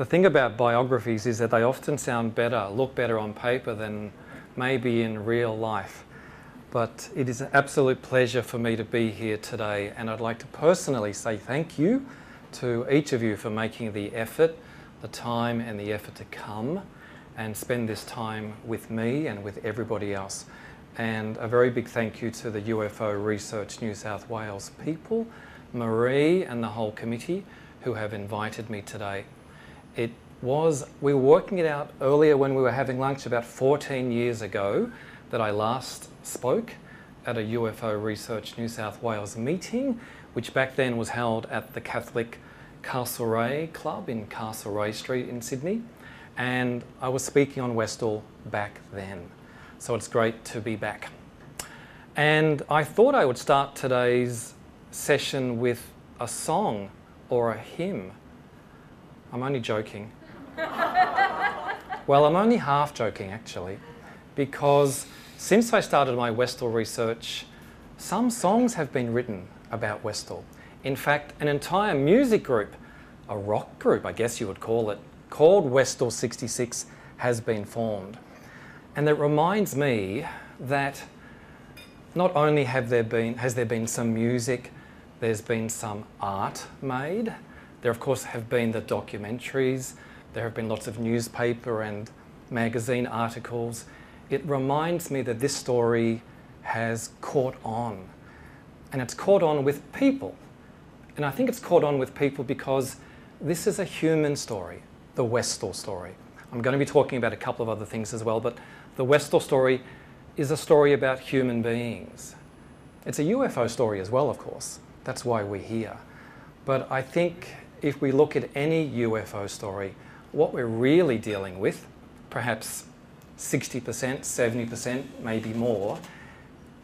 The thing about biographies is that they often sound better, look better on paper than maybe in real life. But it is an absolute pleasure for me to be here today, and I'd like to personally say thank you to each of you for making the effort, the time, and the effort to come and spend this time with me and with everybody else. And a very big thank you to the UFO Research New South Wales people, Marie, and the whole committee who have invited me today. It was, we were working it out earlier when we were having lunch about 14 years ago that I last spoke at a UFO Research New South Wales meeting, which back then was held at the Catholic Castlereagh Club in Castlereagh Street in Sydney. And I was speaking on Westall back then. So it's great to be back. And I thought I would start today's session with a song or a hymn I'm only joking. well, I'm only half joking actually, because since I started my Westall research, some songs have been written about Westall. In fact, an entire music group, a rock group, I guess you would call it, called Westall 66 has been formed. And it reminds me that not only have there been, has there been some music, there's been some art made, there, of course, have been the documentaries, there have been lots of newspaper and magazine articles. It reminds me that this story has caught on. And it's caught on with people. And I think it's caught on with people because this is a human story, the Westall story. I'm going to be talking about a couple of other things as well, but the Westall story is a story about human beings. It's a UFO story as well, of course. That's why we're here. But I think if we look at any UFO story, what we're really dealing with, perhaps 60%, 70%, maybe more,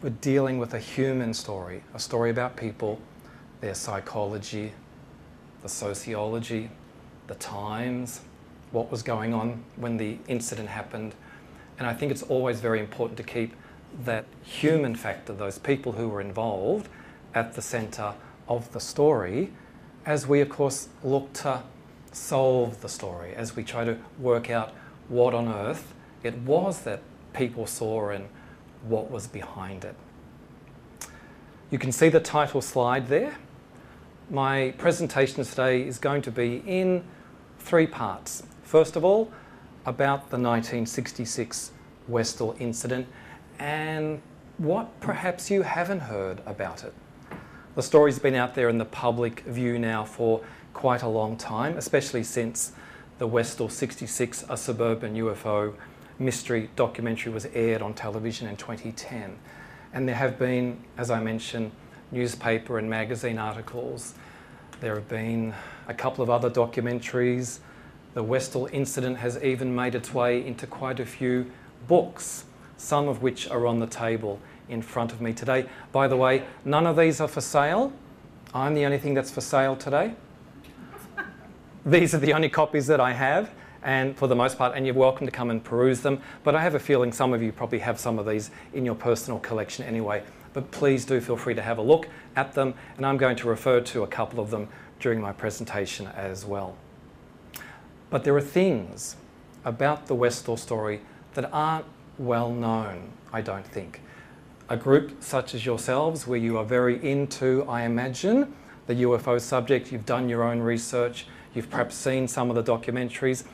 we're dealing with a human story, a story about people, their psychology, the sociology, the times, what was going on when the incident happened. And I think it's always very important to keep that human factor, those people who were involved, at the centre of the story as we, of course, look to solve the story, as we try to work out what on earth it was that people saw and what was behind it. You can see the title slide there. My presentation today is going to be in three parts. First of all, about the 1966 Westall incident and what perhaps you haven't heard about it. The story's been out there in the public view now for quite a long time, especially since the Westall 66, a suburban UFO mystery documentary, was aired on television in 2010. And there have been, as I mentioned, newspaper and magazine articles. There have been a couple of other documentaries. The Westall incident has even made its way into quite a few books, some of which are on the table in front of me today. By the way, none of these are for sale. I'm the only thing that's for sale today. these are the only copies that I have, and for the most part, and you're welcome to come and peruse them. But I have a feeling some of you probably have some of these in your personal collection anyway. but please do feel free to have a look at them, and I'm going to refer to a couple of them during my presentation as well. But there are things about the Westall story that aren't well known, I don't think. A group such as yourselves, where you are very into, I imagine, the UFO subject, you've done your own research, you've perhaps seen some of the documentaries,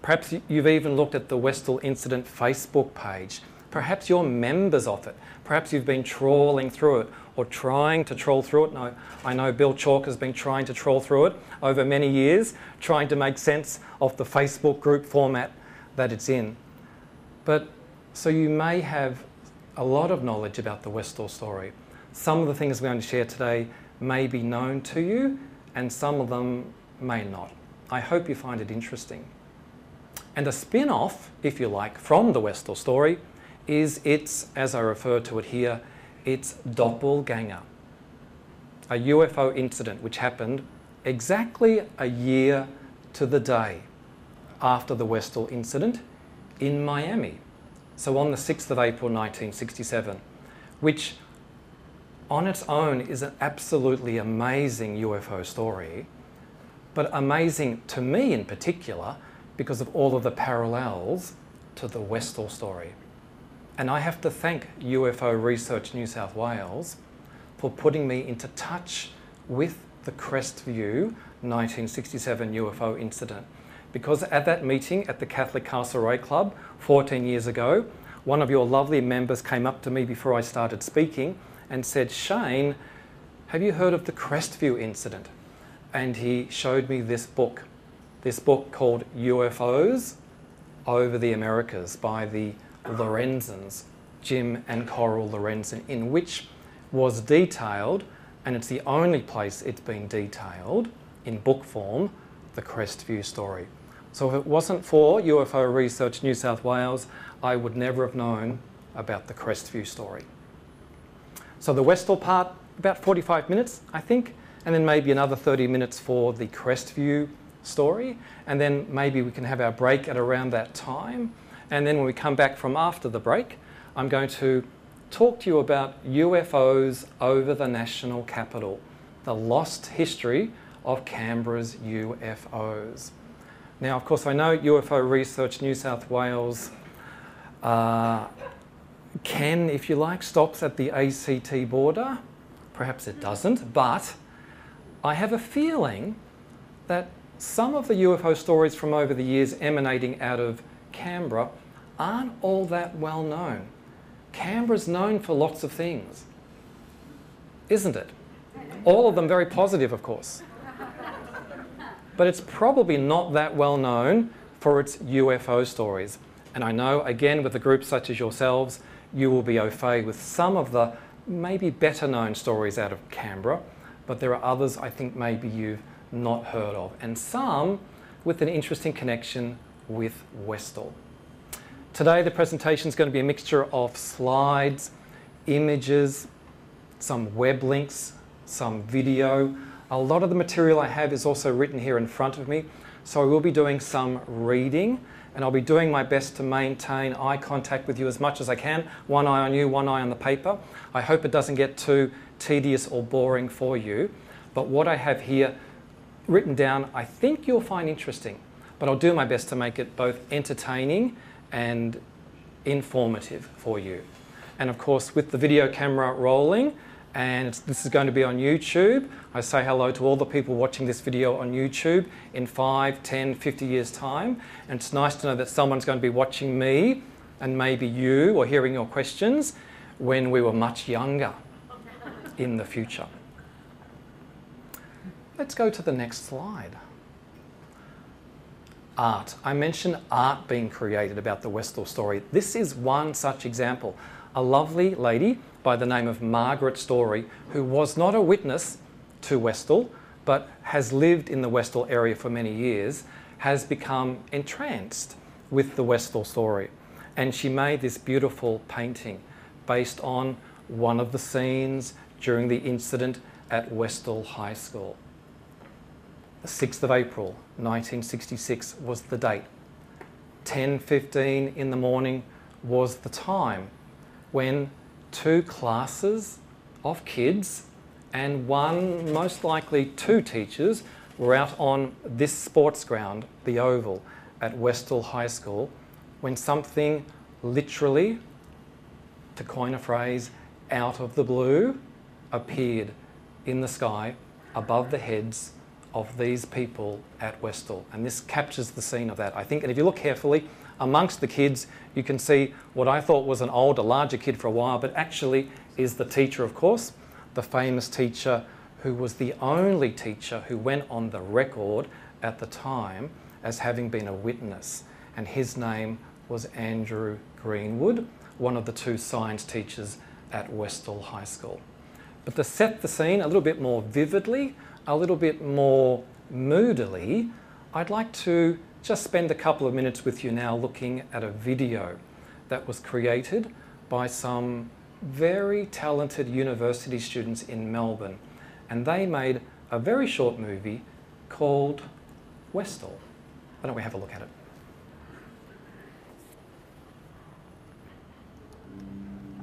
perhaps you've even looked at the Westall Incident Facebook page, perhaps you're members of it, perhaps you've been trawling through it or trying to trawl through it. No, I know Bill Chalk has been trying to trawl through it over many years, trying to make sense of the Facebook group format that it's in. But so you may have a lot of knowledge about the Westall story. Some of the things we're going to share today may be known to you, and some of them may not. I hope you find it interesting. And a spin off, if you like, from the Westall story is its, as I refer to it here, its doppelganger. A UFO incident which happened exactly a year to the day after the Westall incident in Miami. So on the 6th of April 1967, which on its own is an absolutely amazing UFO story, but amazing to me in particular because of all of the parallels to the Westall story. And I have to thank UFO Research New South Wales for putting me into touch with the Crestview 1967 UFO incident. Because at that meeting at the Catholic Castlereagh Club 14 years ago, one of your lovely members came up to me before I started speaking and said, Shane, have you heard of the Crestview incident? And he showed me this book, this book called UFOs Over the Americas by the Lorenzens, Jim and Coral Lorenzen, in which was detailed, and it's the only place it's been detailed in book form, the Crestview story. So if it wasn't for UFO Research New South Wales, I would never have known about the Crestview story. So the Westall part, about 45 minutes, I think, and then maybe another 30 minutes for the Crestview story, and then maybe we can have our break at around that time. And then when we come back from after the break, I'm going to talk to you about UFOs over the national capital, the lost history of Canberra's UFOs. Now, of course, I know UFO Research New South Wales uh, can, if you like, stops at the ACT border. Perhaps it doesn't, but I have a feeling that some of the UFO stories from over the years emanating out of Canberra aren't all that well known. Canberra's known for lots of things, isn't it? All of them very positive, of course. But it's probably not that well known for its UFO stories. And I know, again, with a group such as yourselves, you will be au fait with some of the maybe better known stories out of Canberra, but there are others I think maybe you've not heard of, and some with an interesting connection with Westall. Today, the presentation is going to be a mixture of slides, images, some web links, some video. A lot of the material I have is also written here in front of me, so I will be doing some reading and I'll be doing my best to maintain eye contact with you as much as I can. One eye on you, one eye on the paper. I hope it doesn't get too tedious or boring for you. But what I have here written down, I think you'll find interesting. But I'll do my best to make it both entertaining and informative for you. And of course, with the video camera rolling, and this is going to be on YouTube. I say hello to all the people watching this video on YouTube in 5, 10, 50 years' time. And it's nice to know that someone's going to be watching me and maybe you or hearing your questions when we were much younger in the future. Let's go to the next slide art. I mentioned art being created about the Westall story. This is one such example. A lovely lady by the name of Margaret Story, who was not a witness to Westall, but has lived in the Westall area for many years, has become entranced with the Westall story. And she made this beautiful painting based on one of the scenes during the incident at Westall High School. The 6th of April 1966 was the date. 10:15 in the morning was the time when two classes of kids, and one, most likely two teachers, were out on this sports ground, the Oval, at Westall High School, when something literally, to coin a phrase, out of the blue, appeared in the sky above the heads of these people at Westall. And this captures the scene of that, I think. And if you look carefully, amongst the kids, you can see what I thought was an older, larger kid for a while, but actually is the teacher, of course, the famous teacher who was the only teacher who went on the record at the time as having been a witness. And his name was Andrew Greenwood, one of the two science teachers at Westall High School. But to set the scene a little bit more vividly, a little bit more moodily, I'd like to just spend a couple of minutes with you now looking at a video that was created by some very talented university students in Melbourne. And they made a very short movie called Westall. Why don't we have a look at it?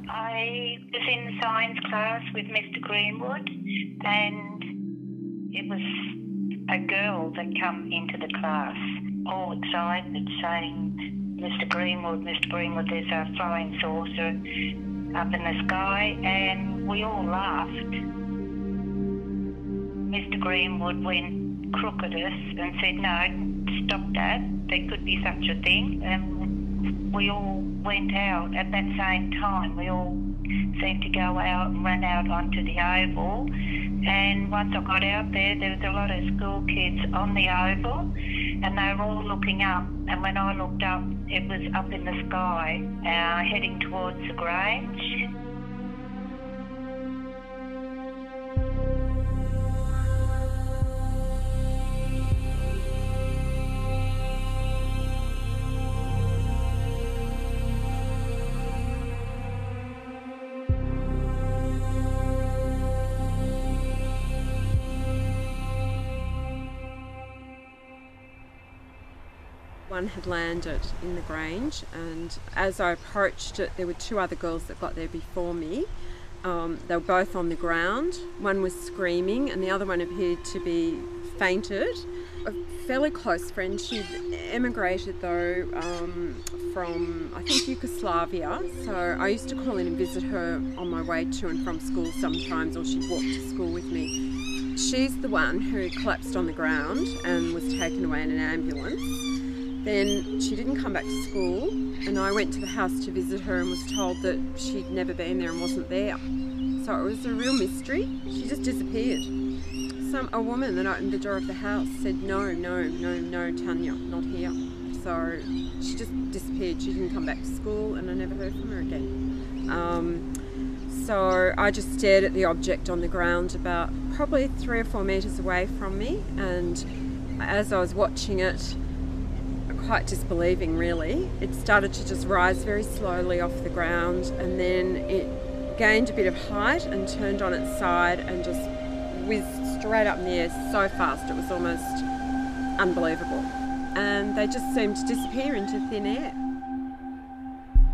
I was in science class with Mr. Greenwood, and it was a girl that come into the class, all excited, saying, "Mr. Greenwood, Mr. Greenwood, there's a flying saucer up in the sky," and we all laughed. Mr. Greenwood went crook at us and said, "No, stop that. There could be such a thing." And we all went out at that same time. We all seemed to go out and run out onto the oval. And once I got out there, there was a lot of school kids on the oval, and they were all looking up. And when I looked up, it was up in the sky, uh, heading towards the Grange. One had landed in the Grange, and as I approached it, there were two other girls that got there before me. Um, they were both on the ground. One was screaming, and the other one appeared to be fainted. A fairly close friend. She'd emigrated though um, from, I think, Yugoslavia. So I used to call in and visit her on my way to and from school sometimes, or she'd walk to school with me. She's the one who collapsed on the ground and was taken away in an ambulance. Then she didn't come back to school, and I went to the house to visit her and was told that she'd never been there and wasn't there. So it was a real mystery. She just disappeared. Some a woman that opened the door of the house said, "No, no, no, no, Tanya, not here." So she just disappeared. She didn't come back to school, and I never heard from her again. Um, so I just stared at the object on the ground about probably three or four metres away from me, and as I was watching it, quite disbelieving really. It started to just rise very slowly off the ground and then it gained a bit of height and turned on its side and just whizzed straight up in the air so fast it was almost unbelievable. And they just seemed to disappear into thin air.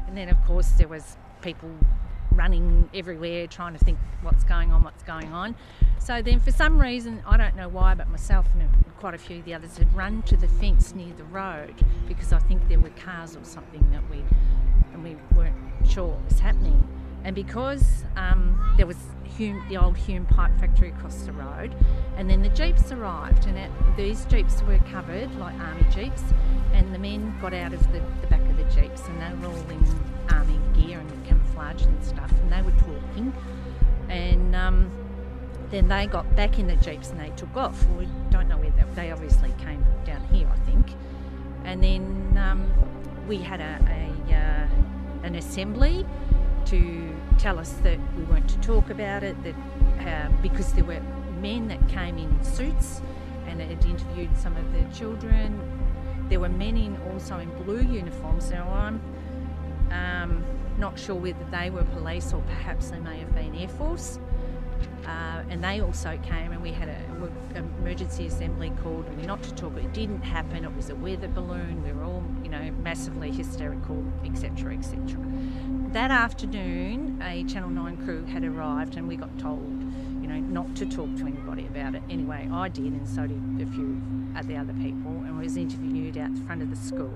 And then, of course, there was people running everywhere trying to think what's going on, what's going on. So then, for some reason, I don't know why, but myself and quite a few of the others had run to the fence near the road because I think there were cars or something that we and we weren't sure what was happening. And because um, there was Hume, the old Hume Pipe factory across the road, and then the jeeps arrived, and it, these jeeps were covered like army jeeps, and the men got out of the, the back of the jeeps, and they were all in army gear and camouflage and stuff, and they were talking, and um, then they got back in the jeeps and they took off. we don't know where they, they obviously came down here, I think, and then um, we had a, a uh, an assembly to tell us that we weren't to talk about it, that uh, because there were men that came in suits and had interviewed some of the children. There were men in also in blue uniforms. Now I'm um, not sure whether they were police or perhaps they may have been Air Force. Uh, and they also came and we had an emergency assembly called and not to talk it didn't happen it was a weather balloon we were all you know massively hysterical etc etc that afternoon, a Channel 9 crew had arrived and we got told, you know, not to talk to anybody about it. Anyway, I did, and so did a few of the other people, and was interviewed out the front of the school.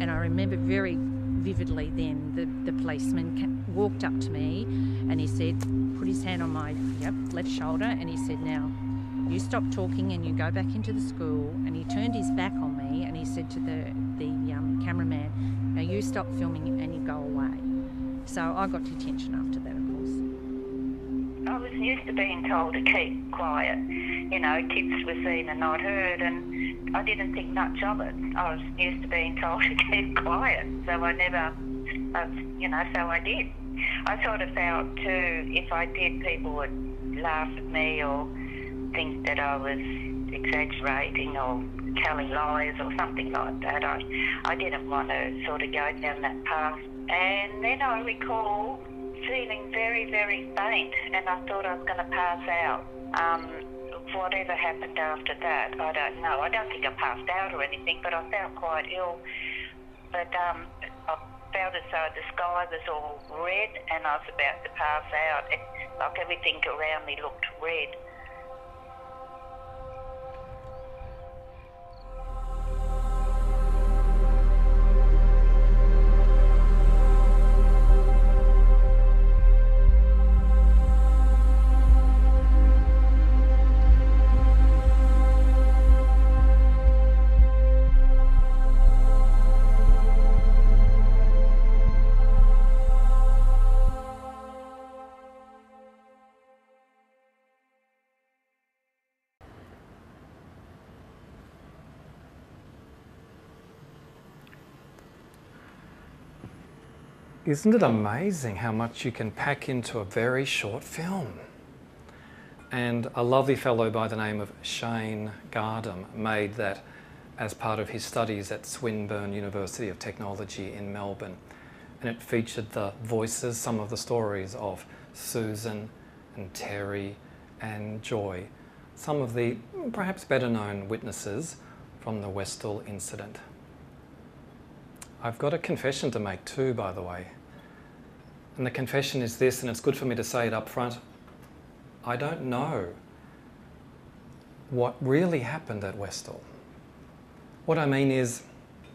And I remember very vividly then the, the policeman walked up to me and he said, put his hand on my yep, left shoulder, and he said, Now, you stop talking and you go back into the school. And he turned his back on me and he said to the, the um, cameraman, Now you stop filming and you go away. So I got detention after that. I was used to being told to keep quiet. You know, tips were seen and not heard, and I didn't think much of it. I was used to being told to keep quiet, so I never, uh, you know, so I did. I sort of felt too, if I did, people would laugh at me or think that I was exaggerating or telling lies or something like that. I, I didn't want to sort of go down that path. And then I recall feeling very, very faint, and I thought I was going to pass out. Um, whatever happened after that, I don't know. I don't think I passed out or anything, but I felt quite ill. But um, I felt as though the sky was all red, and I was about to pass out. It, like everything around me looked red. Isn't it amazing how much you can pack into a very short film? And a lovely fellow by the name of Shane Gardam made that as part of his studies at Swinburne University of Technology in Melbourne. And it featured the voices, some of the stories of Susan and Terry and Joy, some of the perhaps better known witnesses from the Westall incident. I've got a confession to make too, by the way. And the confession is this, and it's good for me to say it up front. I don't know what really happened at Westall. What I mean is,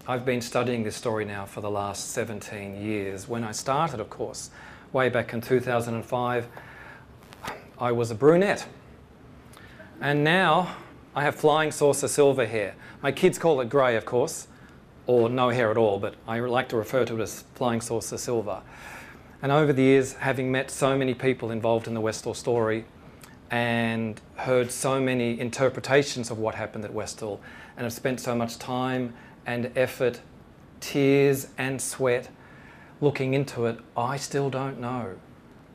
I've been studying this story now for the last 17 years. When I started, of course, way back in 2005, I was a brunette. And now I have flying saucer silver hair. My kids call it grey, of course or no hair at all, but I like to refer to it as flying saucer silver. And over the years, having met so many people involved in the Westall story and heard so many interpretations of what happened at Westall, and have spent so much time and effort, tears and sweat looking into it, I still don't know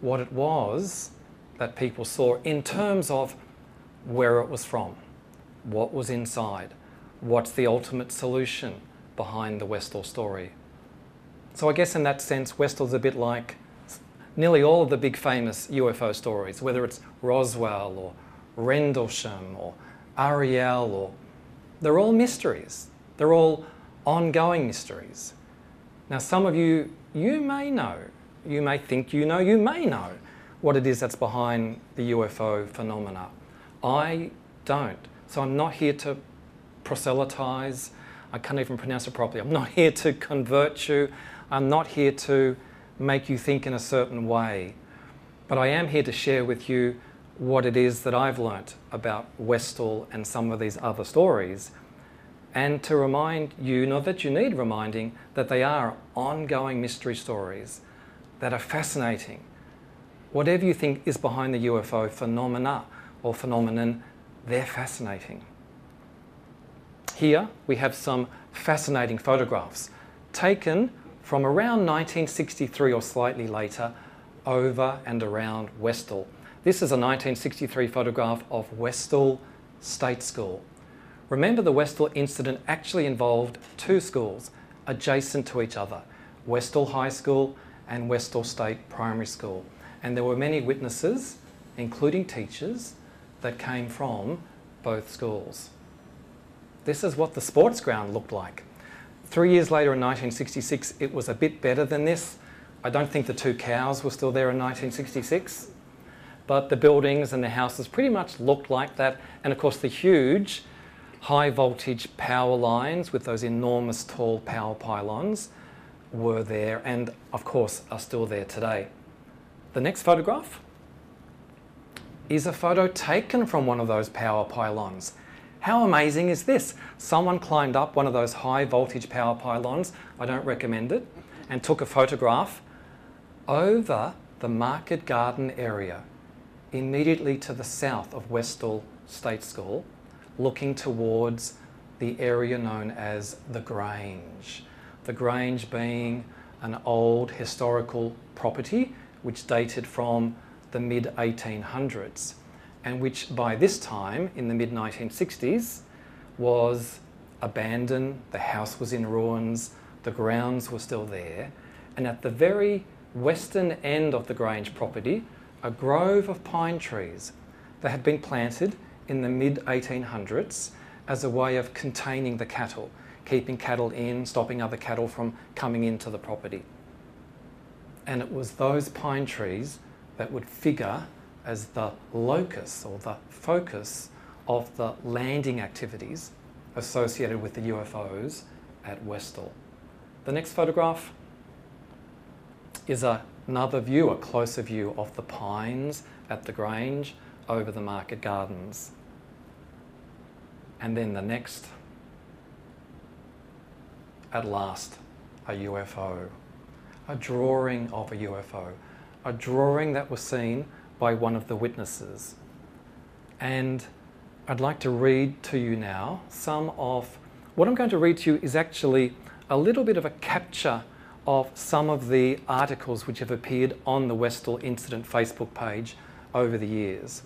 what it was that people saw in terms of where it was from, what was inside, what's the ultimate solution behind the Westall story. So I guess in that sense, Westall's a bit like nearly all of the big famous UFO stories, whether it's Roswell or Rendlesham or Ariel or they're all mysteries. They're all ongoing mysteries. Now, some of you, you may know, you may think you know, you may know what it is that's behind the UFO phenomena. I don't. So I'm not here to proselytize I can't even pronounce it properly. I'm not here to convert you. I'm not here to make you think in a certain way. But I am here to share with you what it is that I've learnt about Westall and some of these other stories, and to remind you, not that you need reminding, that they are ongoing mystery stories that are fascinating. Whatever you think is behind the UFO phenomena or phenomenon, they're fascinating. Here we have some fascinating photographs taken from around 1963 or slightly later over and around Westall. This is a 1963 photograph of Westall State School. Remember the Westall incident actually involved two schools adjacent to each other, Westall High School and Westall State Primary School. And there were many witnesses, including teachers, that came from both schools. This is what the sports ground looked like. Three years later in 1966, it was a bit better than this. I don't think the two cows were still there in 1966, but the buildings and the houses pretty much looked like that. And of course, the huge high voltage power lines with those enormous tall power pylons were there and, of course, are still there today. The next photograph is a photo taken from one of those power pylons. How amazing is this? Someone climbed up one of those high voltage power pylons, I don't recommend it, and took a photograph over the market garden area immediately to the south of Westall State School, looking towards the area known as the Grange. The Grange being an old historical property which dated from the mid 1800s and which by this time in the mid 1960s was abandoned, the house was in ruins, the grounds were still there, and at the very western end of the Grange property, a grove of pine trees that had been planted in the mid 1800s as a way of containing the cattle, keeping cattle in, stopping other cattle from coming into the property. And it was those pine trees that would figure as the locus or the focus of the landing activities associated with the UFOs at Westall. The next photograph is a, another view, a closer view of the pines at the Grange over the market gardens. And then the next, at last, a UFO, a drawing of a UFO, a drawing that was seen by one of the witnesses. And I'd like to read to you now some of what I'm going to read to you is actually a little bit of a capture of some of the articles which have appeared on the Westall Incident Facebook page over the years.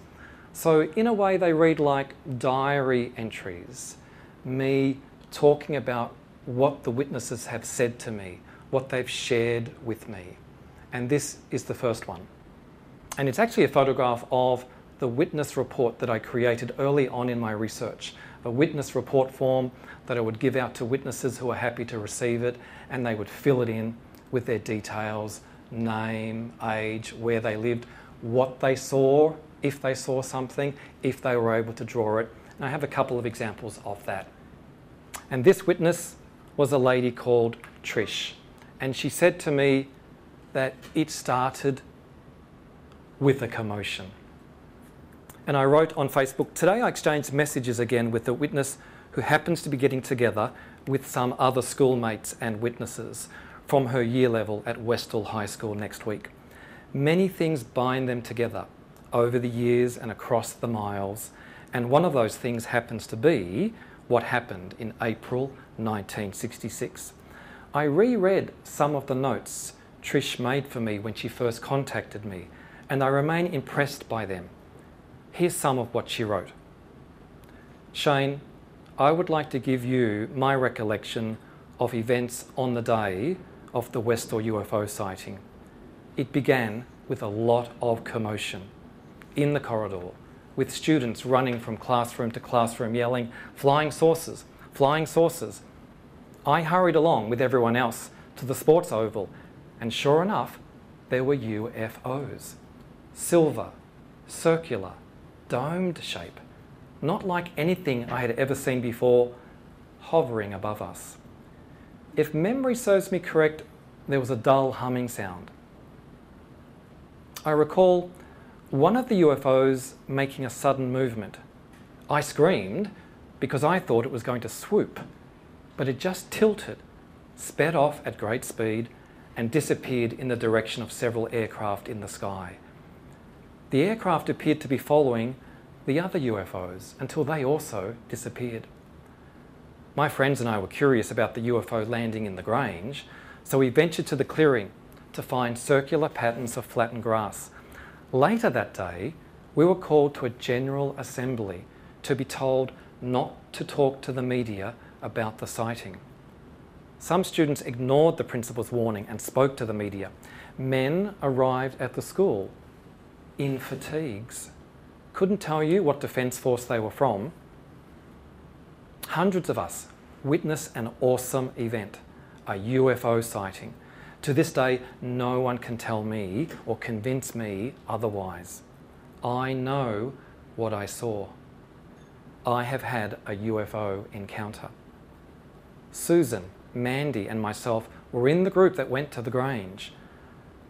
So, in a way, they read like diary entries, me talking about what the witnesses have said to me, what they've shared with me. And this is the first one. And it's actually a photograph of the witness report that I created early on in my research. A witness report form that I would give out to witnesses who are happy to receive it, and they would fill it in with their details name, age, where they lived, what they saw, if they saw something, if they were able to draw it. And I have a couple of examples of that. And this witness was a lady called Trish. And she said to me that it started with a commotion. And I wrote on Facebook today I exchanged messages again with a witness who happens to be getting together with some other schoolmates and witnesses from her year level at Westall High School next week. Many things bind them together over the years and across the miles, and one of those things happens to be what happened in April 1966. I reread some of the notes Trish made for me when she first contacted me and I remain impressed by them. Here's some of what she wrote Shane, I would like to give you my recollection of events on the day of the Westall UFO sighting. It began with a lot of commotion in the corridor, with students running from classroom to classroom yelling, Flying saucers, flying saucers. I hurried along with everyone else to the sports oval, and sure enough, there were UFOs silver, circular, domed shape, not like anything I had ever seen before, hovering above us. If memory serves me correct, there was a dull humming sound. I recall one of the UFOs making a sudden movement. I screamed because I thought it was going to swoop, but it just tilted, sped off at great speed, and disappeared in the direction of several aircraft in the sky. The aircraft appeared to be following the other UFOs until they also disappeared. My friends and I were curious about the UFO landing in the Grange, so we ventured to the clearing to find circular patterns of flattened grass. Later that day, we were called to a general assembly to be told not to talk to the media about the sighting. Some students ignored the principal's warning and spoke to the media. Men arrived at the school in fatigues. Couldn't tell you what defence force they were from. Hundreds of us witness an awesome event, a UFO sighting. To this day, no one can tell me or convince me otherwise. I know what I saw. I have had a UFO encounter. Susan, Mandy, and myself were in the group that went to the Grange.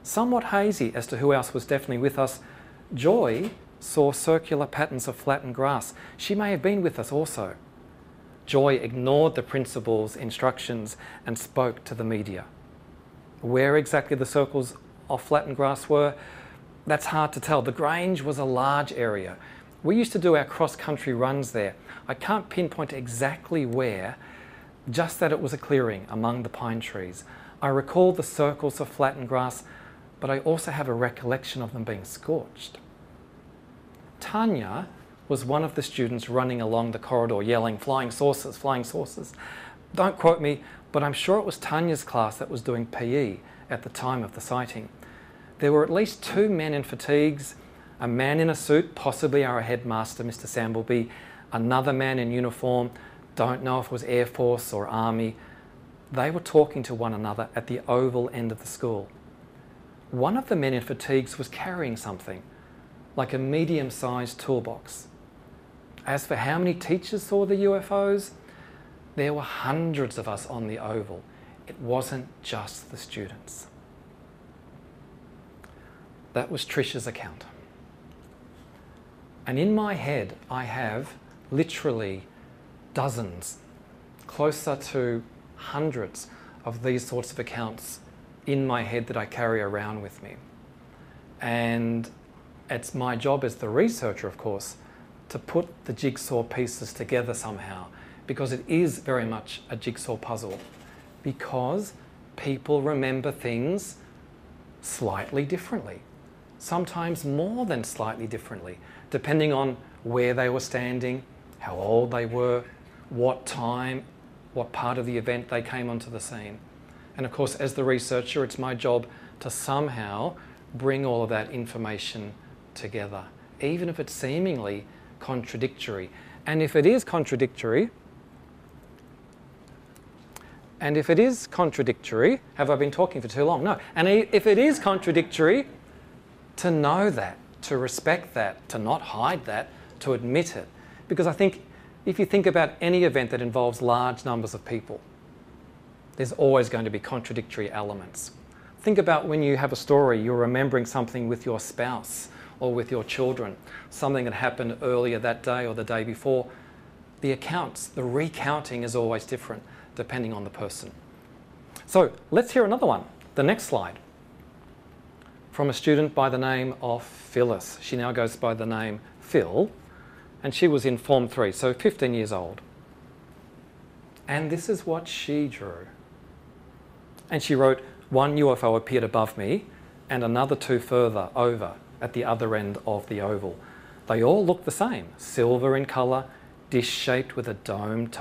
Somewhat hazy as to who else was definitely with us, Joy saw circular patterns of flattened grass. She may have been with us also. Joy ignored the principal's instructions and spoke to the media. Where exactly the circles of flattened grass were, that's hard to tell. The Grange was a large area. We used to do our cross country runs there. I can't pinpoint exactly where, just that it was a clearing among the pine trees. I recall the circles of flattened grass, but I also have a recollection of them being scorched. Tanya was one of the students running along the corridor yelling, Flying saucers, flying saucers. Don't quote me, but I'm sure it was Tanya's class that was doing PE at the time of the sighting. There were at least two men in fatigues, a man in a suit, possibly our headmaster, Mr. Sambleby, another man in uniform, don't know if it was Air Force or Army. They were talking to one another at the oval end of the school. One of the men in fatigues was carrying something, like a medium sized toolbox. As for how many teachers saw the UFOs, there were hundreds of us on the oval. It wasn't just the students. That was Trisha's account. And in my head, I have literally dozens, closer to hundreds of these sorts of accounts in my head that I carry around with me. And it's my job as the researcher, of course, to put the jigsaw pieces together somehow because it is very much a jigsaw puzzle. Because people remember things slightly differently, sometimes more than slightly differently, depending on where they were standing, how old they were, what time, what part of the event they came onto the scene. And of course, as the researcher, it's my job to somehow bring all of that information together, even if it's seemingly contradictory. And if it is contradictory, and if it is contradictory, have I been talking for too long? No. And if it is contradictory, to know that, to respect that, to not hide that, to admit it. Because I think if you think about any event that involves large numbers of people, there's always going to be contradictory elements. Think about when you have a story, you're remembering something with your spouse or with your children, something that happened earlier that day or the day before. The accounts, the recounting is always different depending on the person. So let's hear another one. The next slide. From a student by the name of Phyllis. She now goes by the name Phil, and she was in Form 3, so 15 years old. And this is what she drew. And she wrote, One UFO appeared above me, and another two further over at the other end of the oval. They all looked the same silver in colour, dish shaped with a dome. T-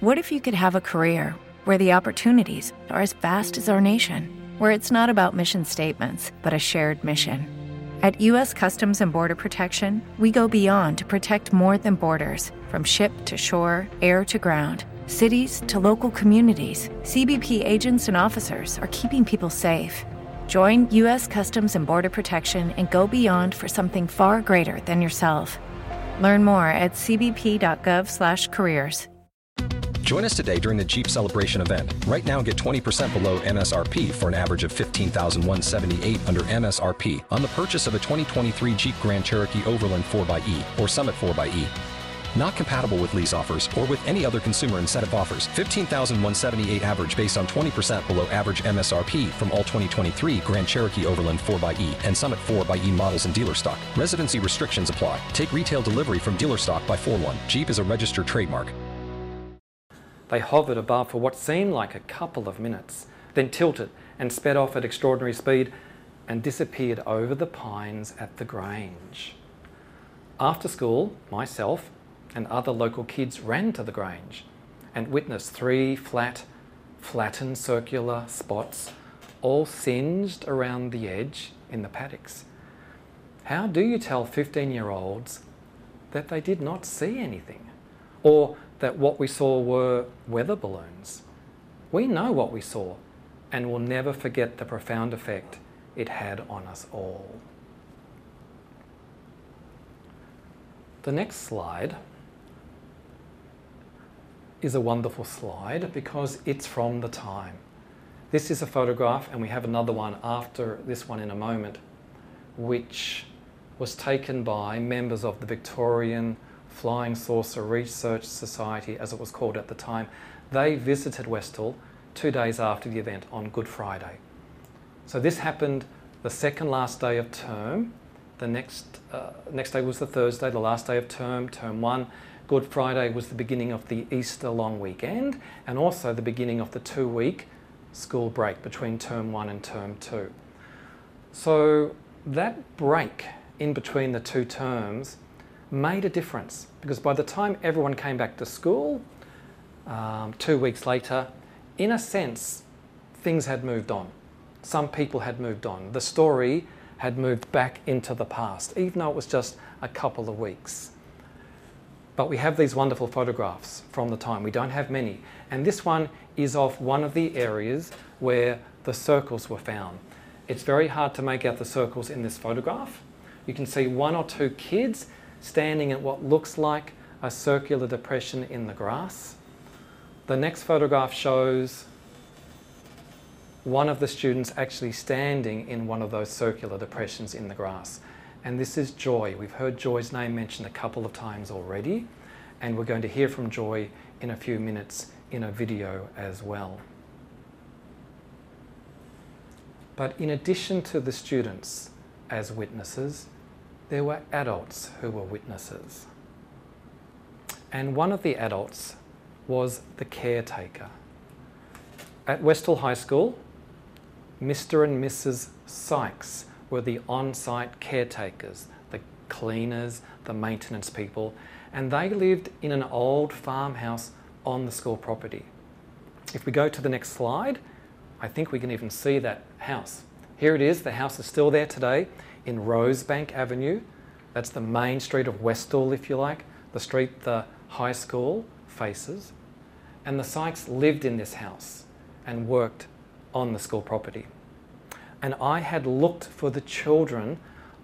what if you could have a career where the opportunities are as vast as our nation, where it's not about mission statements, but a shared mission? At U.S. Customs and Border Protection, we go beyond to protect more than borders from ship to shore, air to ground. Cities to local communities, CBP agents and officers are keeping people safe. Join U.S. Customs and Border Protection and go beyond for something far greater than yourself. Learn more at cbp.gov/careers. Join us today during the Jeep Celebration event. Right now, get 20% below MSRP for an average of 15178 under MSRP on the purchase of a 2023 Jeep Grand Cherokee Overland 4xE or Summit 4xE. Not compatible with lease offers or with any other consumer incentive offers. 15,178 average based on 20% below average MSRP from all 2023 Grand Cherokee Overland 4xE and Summit 4xE models in dealer stock. Residency restrictions apply. Take retail delivery from dealer stock by 4 1. Jeep is a registered trademark. They hovered above for what seemed like a couple of minutes, then tilted and sped off at extraordinary speed and disappeared over the pines at the Grange. After school, myself and other local kids ran to the Grange and witnessed three flat, flattened circular spots, all singed around the edge in the paddocks. How do you tell 15 year olds that they did not see anything? Or that what we saw were weather balloons. We know what we saw. and will never forget the profound effect it had on us all. The next slide is a wonderful slide because it's from the time. This is a photograph, and we have another one after this one in a moment, which was taken by members of the Victorian Flying Saucer Research Society, as it was called at the time. They visited Westall two days after the event on Good Friday. So this happened the second last day of term. The next, uh, next day was the Thursday, the last day of term, term one. Good Friday was the beginning of the Easter long weekend and also the beginning of the two week school break between term one and term two. So that break in between the two terms made a difference because by the time everyone came back to school, um, two weeks later, in a sense, things had moved on. Some people had moved on. The story had moved back into the past, even though it was just a couple of weeks. But we have these wonderful photographs from the time. We don't have many. And this one is of one of the areas where the circles were found. It's very hard to make out the circles in this photograph. You can see one or two kids standing at what looks like a circular depression in the grass. The next photograph shows one of the students actually standing in one of those circular depressions in the grass. And this is Joy. We've heard Joy's name mentioned a couple of times already, and we're going to hear from Joy in a few minutes in a video as well. But in addition to the students as witnesses, there were adults who were witnesses. And one of the adults was the caretaker. At Westall High School, Mr. and Mrs. Sykes were the on site caretakers, the cleaners, the maintenance people, and they lived in an old farmhouse on the school property. If we go to the next slide, I think we can even see that house. Here it is, the house is still there today in Rosebank Avenue. That's the main street of Westall, if you like, the street the high school faces and the Sykes lived in this house and worked on the school property. And I had looked for the children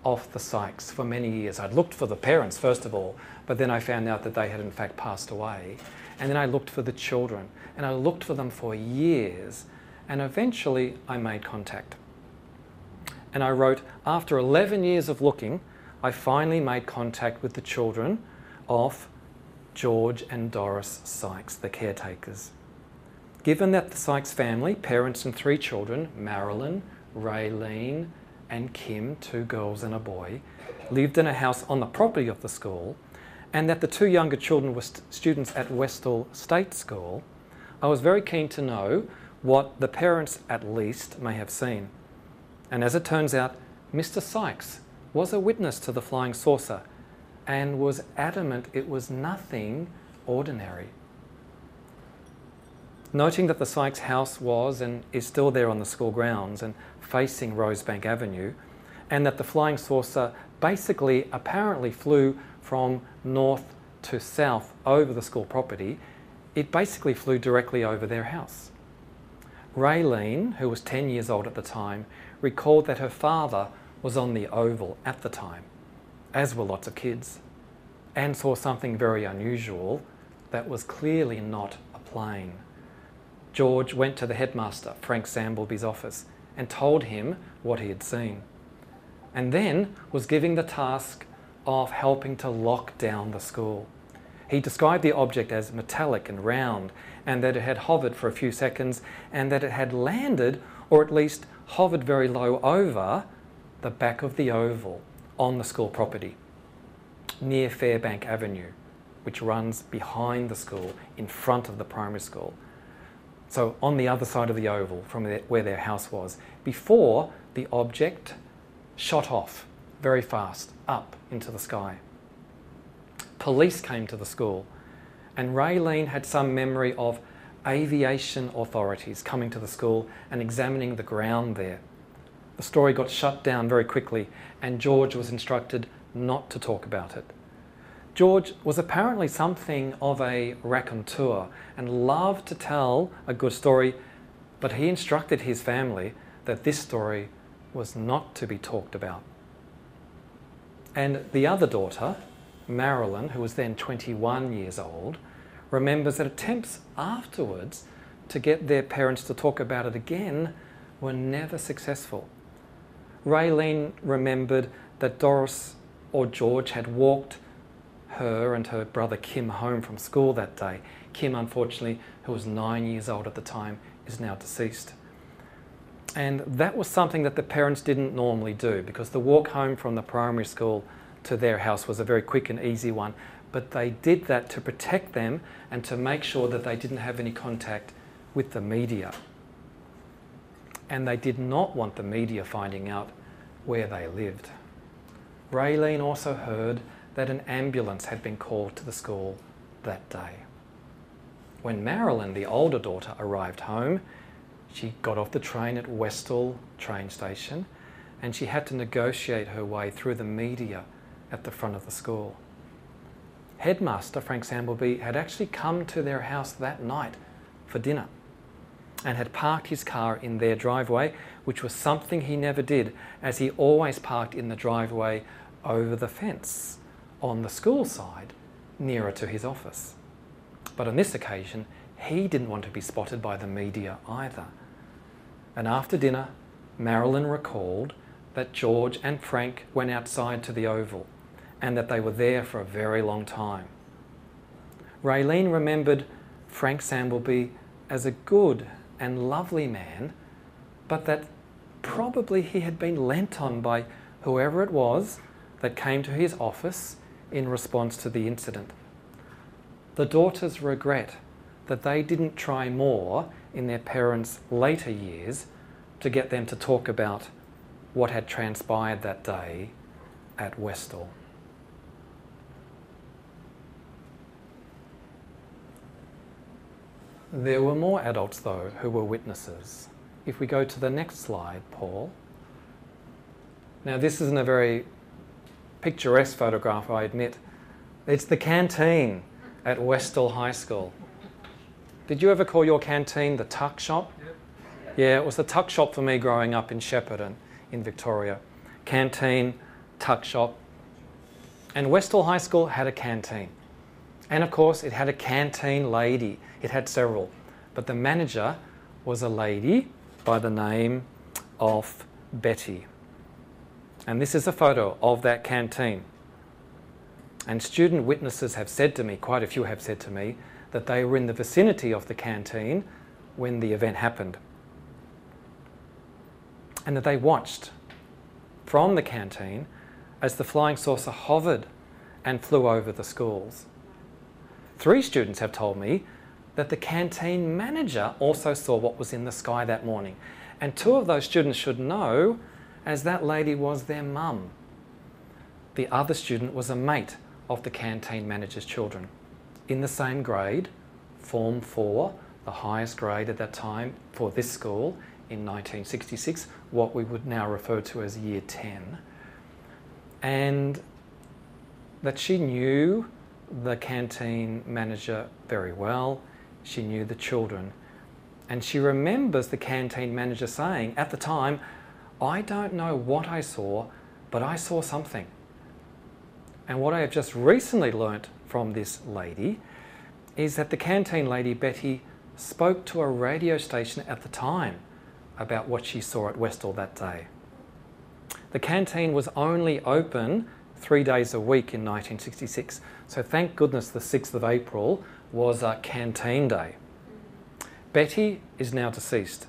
of the Sykes for many years. I'd looked for the parents, first of all, but then I found out that they had in fact passed away. And then I looked for the children, and I looked for them for years, and eventually I made contact. And I wrote, after 11 years of looking, I finally made contact with the children of George and Doris Sykes, the caretakers. Given that the Sykes family, parents and three children, Marilyn, Raylene, and Kim, two girls and a boy, lived in a house on the property of the school, and that the two younger children were st- students at Westall State School, I was very keen to know what the parents at least may have seen. And as it turns out, Mr. Sykes was a witness to the flying saucer and was adamant it was nothing ordinary. Noting that the Sykes house was and is still there on the school grounds and facing Rosebank Avenue, and that the flying saucer basically apparently flew from north to south over the school property, it basically flew directly over their house. Raylene, who was 10 years old at the time, recalled that her father was on the oval at the time as were lots of kids, and saw something very unusual that was clearly not a plane. George went to the headmaster, Frank Samblebe's office, and told him what he had seen, and then was given the task of helping to lock down the school. He described the object as metallic and round, and that it had hovered for a few seconds, and that it had landed, or at least hovered very low over, the back of the oval on the school property near Fairbank Avenue, which runs behind the school in front of the primary school. So, on the other side of the oval from where their house was, before the object shot off very fast up into the sky. Police came to the school, and Raylene had some memory of aviation authorities coming to the school and examining the ground there the story got shut down very quickly, and George was instructed not to talk about it. George was apparently something of a raconteur and loved to tell a good story, But he instructed his family that this story was not to be talked about. And the other daughter, Marilyn, who was then 21 years old, remembers that attempts afterwards to get their parents to talk about it again were never successful. Raylene remembered that Doris or George had walked her and her brother Kim home from school that day. Kim, unfortunately, who was nine years old at the time, is now deceased. And that was something that the parents didn't normally do because the walk home from the primary school to their house was a very quick and easy one. But they did that to protect them and to make sure that they didn't have any contact with the media. And they did not want the media finding out where they lived. Raylene also heard that an ambulance had been called to the school that day. When Marilyn, the older daughter, arrived home, she got off the train at Westall train station and she had to negotiate her way through the media at the front of the school. Headmaster Frank Samblebe had actually come to their house that night for dinner and had parked his car in their driveway, which was something he never did, as he always parked in the driveway over the fence on the school side nearer to his office. But on this occasion, he didn't want to be spotted by the media either. And after dinner, Marilyn recalled that George and Frank went outside to the Oval and that they were there for a very long time. Raylene remembered Frank Samblebe as a good and lovely man, but that probably he had been lent on by whoever it was that came to his office in response to the incident. The daughters regret that they didn't try more in their parents' later years to get them to talk about what had transpired that day at Westall. There were more adults, though, who were witnesses. If we go to the next slide, Paul. Now, this isn't a very picturesque photograph, I admit. It's the canteen at Westall High School. Did you ever call your canteen the tuck shop? Yep. Yeah, it was the tuck shop for me growing up in Shepparton in Victoria. Canteen, tuck shop. And Westall High School had a canteen. And of course, it had a canteen lady. It had several. But the manager was a lady by the name of Betty. And this is a photo of that canteen. And student witnesses have said to me, quite a few have said to me, that they were in the vicinity of the canteen when the event happened. And that they watched from the canteen as the flying saucer hovered and flew over the schools. Three students have told me that the canteen manager also saw what was in the sky that morning. And two of those students should know, as that lady was their mum. The other student was a mate of the canteen manager's children in the same grade, Form 4, the highest grade at that time for this school in 1966, what we would now refer to as Year 10. And that she knew the canteen manager very well, she knew the children. And she remembers the canteen manager saying at the time, I don't know what I saw, but I saw something. And what I have just recently learnt from this lady is that the canteen lady, Betty, spoke to a radio station at the time about what she saw at Westall that day. The canteen was only open three days a week in 1966, so thank goodness the 6th of April was a canteen day. Betty is now deceased,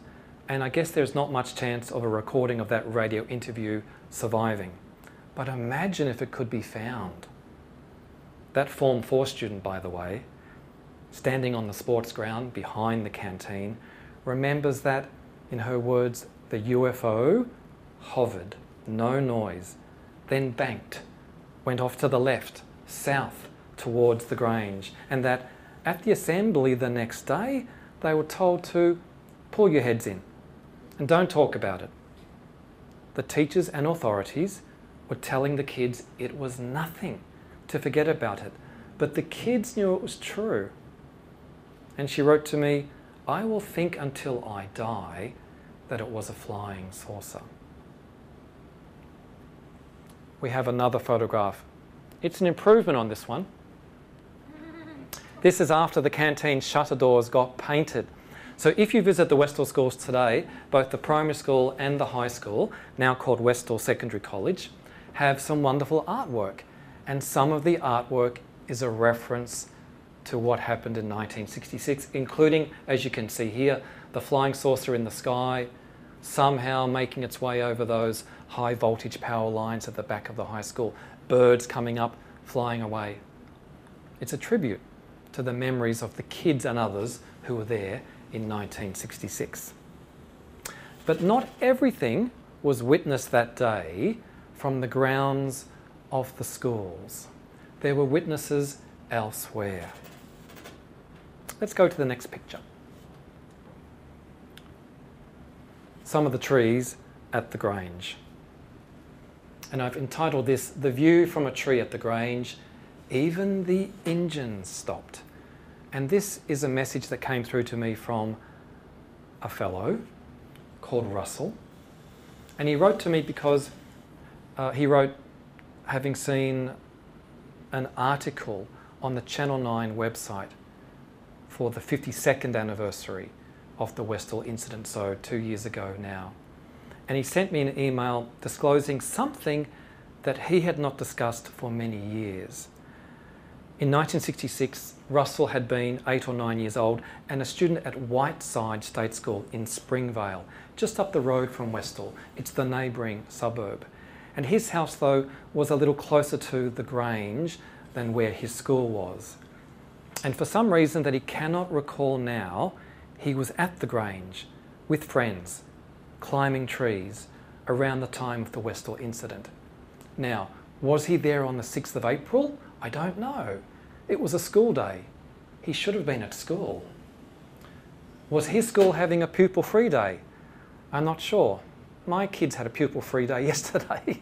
and I guess there's not much chance of a recording of that radio interview surviving. But imagine if it could be found. That Form 4 student, by the way, standing on the sports ground behind the canteen, remembers that, in her words, the UFO hovered, no noise, then banked, went off to the left, south, towards the Grange, and that at the assembly the next day, they were told to pull your heads in and don't talk about it. The teachers and authorities were telling the kids it was nothing to forget about it. But the kids knew it was true. And she wrote to me, I will think until I die that it was a flying saucer. We have another photograph. It's an improvement on this one. This is after the canteen shutter doors got painted. So if you visit the Westall schools today, both the primary school and the high school, now called Westall Secondary College, have some wonderful artwork. And some of the artwork is a reference to what happened in 1966, including, as you can see here, the flying saucer in the sky, somehow making its way over those high voltage power lines at the back of the high school, birds coming up, flying away. It's a tribute to the memories of the kids and others who were there in 1966. But not everything was witnessed that day from the grounds of the schools. There were witnesses elsewhere. Let's go to the next picture. Some of the trees at the Grange. And I've entitled this The View from a Tree at the Grange. Even the engines stopped. And this is a message that came through to me from a fellow called Russell. And he wrote to me because uh, he wrote, having seen an article on the Channel 9 website for the 52nd anniversary of the Westall incident, so two years ago now. And he sent me an email disclosing something that he had not discussed for many years. In 1966, Russell had been eight or nine years old and a student at Whiteside State School in Springvale, just up the road from Westall. It's the neighbouring suburb. And his house, though, was a little closer to the Grange than where his school was. And for some reason that he cannot recall now, he was at the Grange with friends, climbing trees around the time of the Westall incident. Now, was he there on the 6th of April? I don't know. It was a school day. He should have been at school. Was his school having a pupil free day? I'm not sure. My kids had a pupil free day yesterday.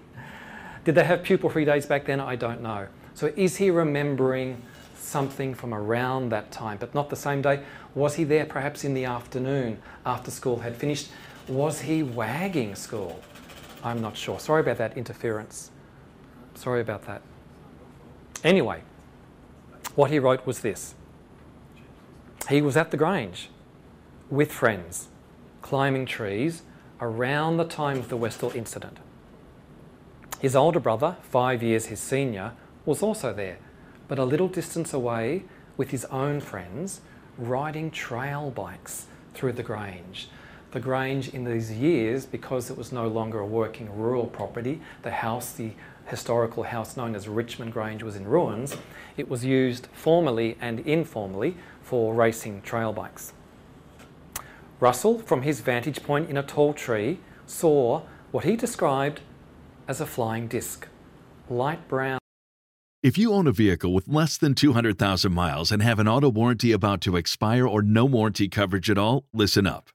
Did they have pupil free days back then? I don't know. So is he remembering something from around that time, but not the same day? Was he there perhaps in the afternoon after school had finished? Was he wagging school? I'm not sure. Sorry about that interference. Sorry about that. Anyway, what he wrote was this He was at the Grange with friends, climbing trees around the time of the Westall incident. His older brother, five years his senior, was also there, but a little distance away with his own friends, riding trail bikes through the Grange. The Grange, in these years, because it was no longer a working rural property, the house, the historical house known as Richmond Grange, was in ruins, it was used formally and informally for racing trail bikes. Russell, from his vantage point in a tall tree, saw what he described as a flying disc, light brown. If you own a vehicle with less than 200,000 miles and have an auto warranty about to expire or no warranty coverage at all, listen up.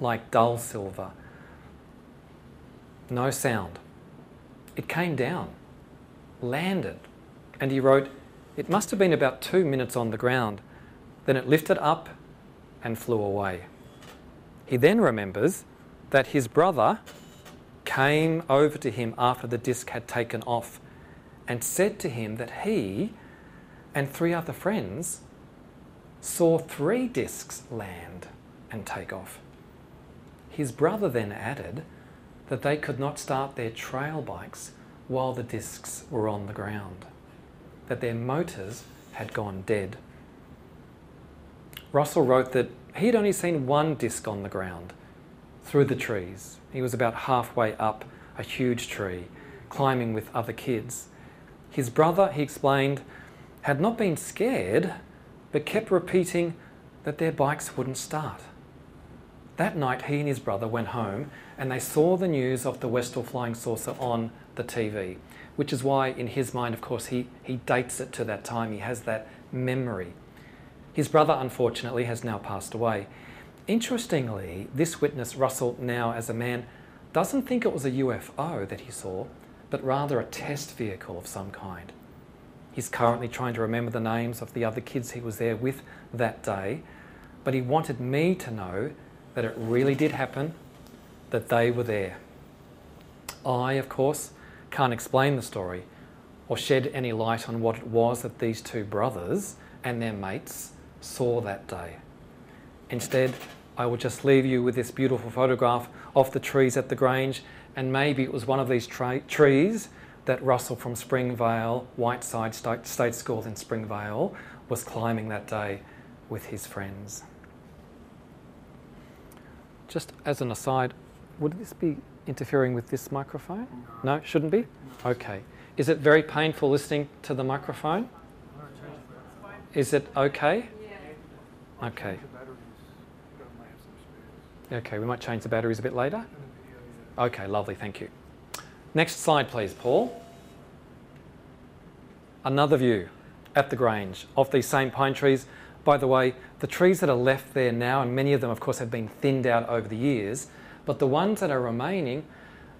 like dull silver. No sound. It came down, landed, and he wrote, It must have been about two minutes on the ground. Then it lifted up and flew away. He then remembers that his brother came over to him after the disc had taken off and said to him that he and three other friends saw three discs land and take off. His brother then added that they could not start their trail bikes while the discs were on the ground, that their motors had gone dead. Russell wrote that he had only seen one disc on the ground through the trees. He was about halfway up a huge tree, climbing with other kids. His brother, he explained, had not been scared, but kept repeating that their bikes wouldn't start. That night, he and his brother went home and they saw the news of the Westall flying saucer on the TV, which is why, in his mind, of course, he, he dates it to that time. He has that memory. His brother, unfortunately, has now passed away. Interestingly, this witness, Russell, now as a man, doesn't think it was a UFO that he saw, but rather a test vehicle of some kind. He's currently trying to remember the names of the other kids he was there with that day, but he wanted me to know that it really did happen, that they were there. I, of course, can't explain the story or shed any light on what it was that these two brothers and their mates saw that day. Instead, I will just leave you with this beautiful photograph of the trees at the Grange, and maybe it was one of these tra- trees that Russell from Springvale, Whiteside State School in Springvale, was climbing that day with his friends. Just as an aside, would this be interfering with this microphone? No, shouldn't be? Okay. Is it very painful listening to the microphone? Is it okay? Okay. Okay, we might change the batteries a bit later. Okay, lovely, thank you. Next slide, please, Paul. Another view at the Grange of these same pine trees. By the way, the trees that are left there now, and many of them, of course, have been thinned out over the years, but the ones that are remaining,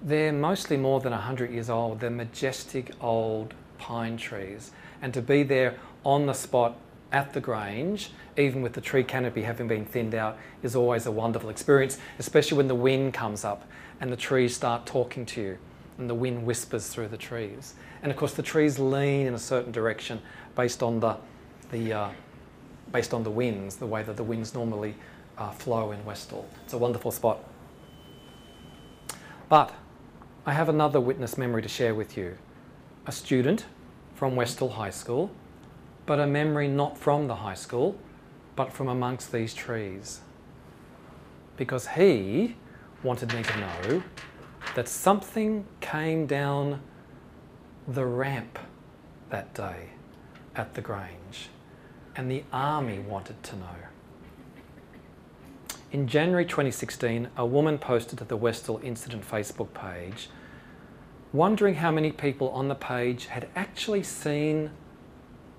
they're mostly more than 100 years old. They're majestic old pine trees. And to be there on the spot at the Grange, even with the tree canopy having been thinned out, is always a wonderful experience, especially when the wind comes up and the trees start talking to you and the wind whispers through the trees. And of course, the trees lean in a certain direction based on the, the, uh, based on the winds, the way that the winds normally uh, flow in Westall. It's a wonderful spot. But I have another witness memory to share with you. A student from Westall High School but a memory not from the high school, but from amongst these trees. Because he wanted me to know that something came down the ramp that day at the Grange, and the army wanted to know. In January 2016, a woman posted to the Westall Incident Facebook page, wondering how many people on the page had actually seen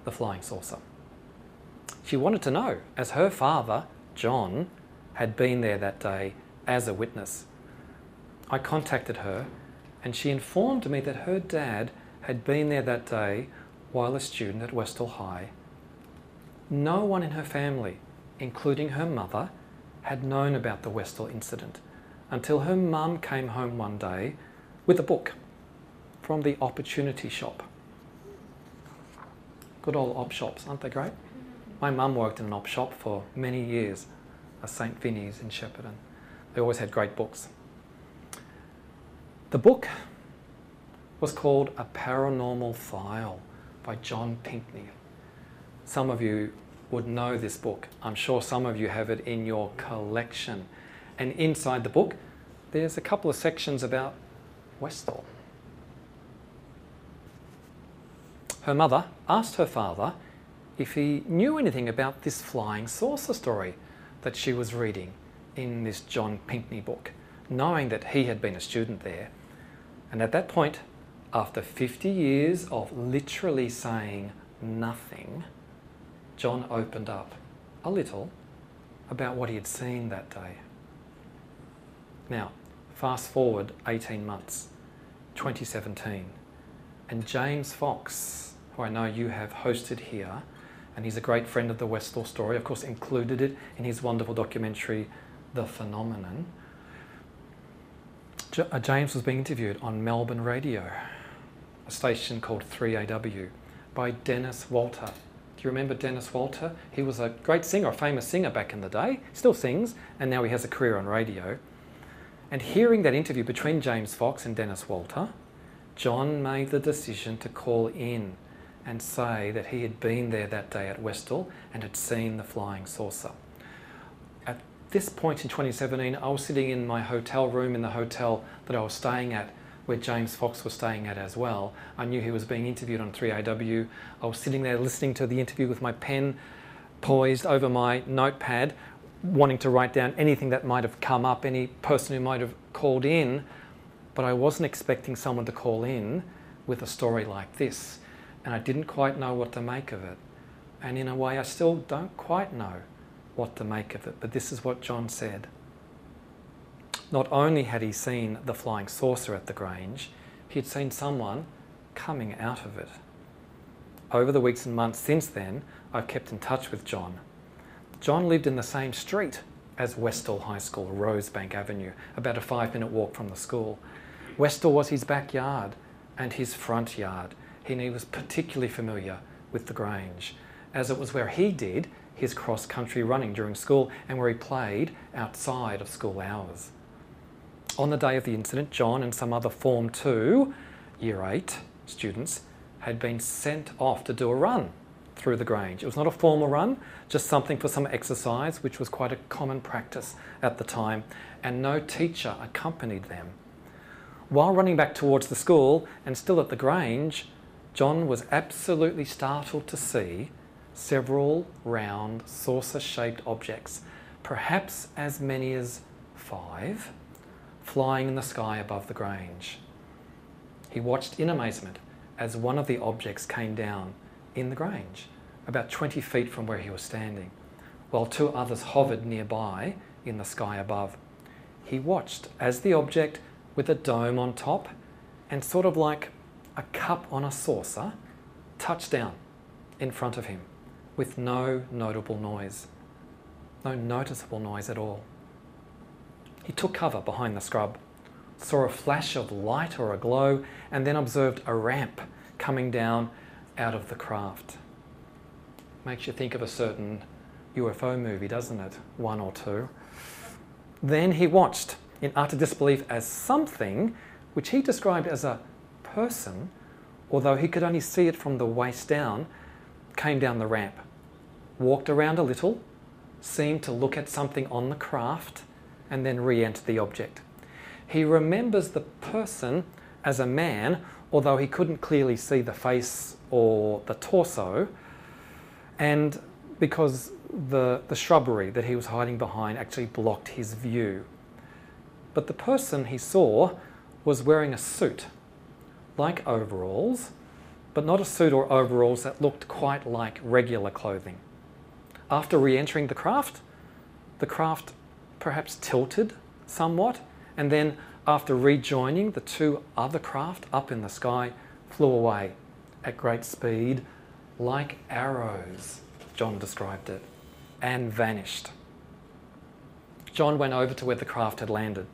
the flying saucer. She wanted to know, as her father, John, had been there that day as a witness. I contacted her and she informed me that her dad had been there that day while a student at Westall High. No one in her family, including her mother, had known about the Westall incident until her mum came home one day with a book from the Opportunity Shop. Good old op shops, aren't they great? My mum worked in an op shop for many years, a St. Vinny's in Shepparton. They always had great books. The book was called A Paranormal File by John Pinkney. Some of you would know this book. I'm sure some of you have it in your collection. And inside the book, there's a couple of sections about Westall. her mother asked her father if he knew anything about this flying saucer story that she was reading in this John Pinkney book, knowing that he had been a student there. And at that point, after 50 years of literally saying nothing, John opened up a little about what he had seen that day. Now, fast forward 18 months, 2017, and James Fox who I know you have hosted here, and he's a great friend of the Westall story, of course, included it in his wonderful documentary, The Phenomenon. Uh, James was being interviewed on Melbourne Radio, a station called 3AW, by Dennis Walter. You remember Dennis Walter? He was a great singer, a famous singer back in the day, still sings, and now he has a career on radio. And hearing that interview between James Fox and Dennis Walter, John made the decision to call in and say that he had been there that day at Westall and had seen the flying saucer. At this point in 2017, I was sitting in my hotel room in the hotel that I was staying at, where James Fox was staying at as well. I knew he was being interviewed on 3AW. I was sitting there listening to the interview with my pen poised over my notepad, wanting to write down anything that might have come up, any person who might have called in. But I wasn't expecting someone to call in with a story like this and I didn't quite know what to make of it. And in a way, I still don't quite know what to make of it, but this is what John said. Not only had he seen the flying saucer at the Grange, he had seen someone coming out of it. Over the weeks and months since then, I've kept in touch with John. John lived in the same street as Westall High School, Rosebank Avenue, about a five minute walk from the school. Westall was his backyard and his front yard, he was particularly familiar with the Grange, as it was where he did his cross country running during school and where he played outside of school hours. On the day of the incident, John and some other Form 2, Year 8 students had been sent off to do a run through the Grange. It was not a formal run, just something for some exercise, which was quite a common practice at the time, and no teacher accompanied them. While running back towards the school and still at the Grange, John was absolutely startled to see several round saucer shaped objects, perhaps as many as five, flying in the sky above the Grange. He watched in amazement as one of the objects came down in the Grange, about 20 feet from where he was standing, while two others hovered nearby in the sky above. He watched as the object with a dome on top and sort of like a cup on a saucer touched down in front of him with no notable noise, no noticeable noise at all. He took cover behind the scrub, saw a flash of light or a glow, and then observed a ramp coming down out of the craft. Makes you think of a certain UFO movie, doesn't it? One or two. Then he watched in utter disbelief as something which he described as a person, although he could only see it from the waist down, came down the ramp, walked around a little, seemed to look at something on the craft, and then re-enter the object. He remembers the person as a man, although he couldn't clearly see the face or the torso, and because the, the shrubbery that he was hiding behind actually blocked his view. But the person he saw was wearing a suit like overalls, but not a suit or overalls that looked quite like regular clothing. After re entering the craft, the craft perhaps tilted somewhat, and then after rejoining the two other craft up in the sky, flew away at great speed, like arrows, John described it, and vanished. John went over to where the craft had landed.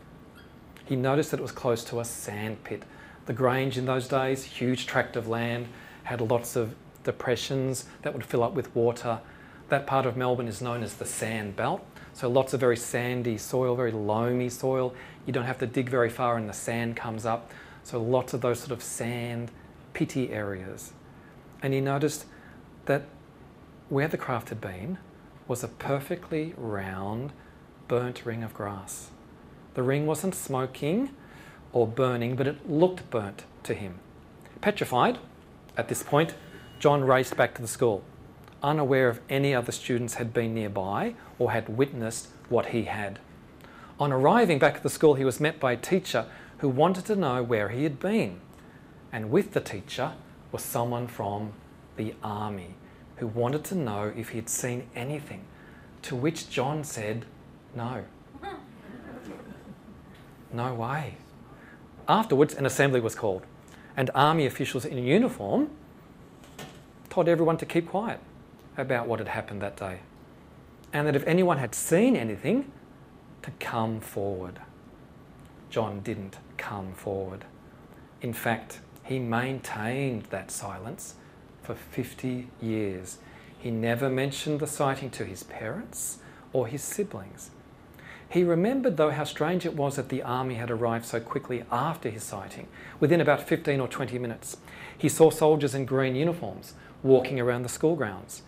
He noticed that it was close to a sand pit the Grange in those days, huge tract of land, had lots of depressions that would fill up with water. That part of Melbourne is known as the sand belt. So lots of very sandy soil, very loamy soil. You don't have to dig very far and the sand comes up. So lots of those sort of sand, pitty areas. And he noticed that where the craft had been was a perfectly round, burnt ring of grass. The ring wasn't smoking, or burning, but it looked burnt to him. Petrified, at this point, John raced back to the school, unaware if any other students had been nearby or had witnessed what he had. On arriving back at the school, he was met by a teacher who wanted to know where he had been. And with the teacher was someone from the army who wanted to know if he had seen anything, to which John said, No. No way. Afterwards, an assembly was called, and army officials in uniform told everyone to keep quiet about what had happened that day, and that if anyone had seen anything, to come forward. John didn't come forward. In fact, he maintained that silence for 50 years. He never mentioned the sighting to his parents or his siblings. He remembered, though, how strange it was that the army had arrived so quickly after his sighting, within about 15 or 20 minutes. He saw soldiers in green uniforms walking around the school grounds.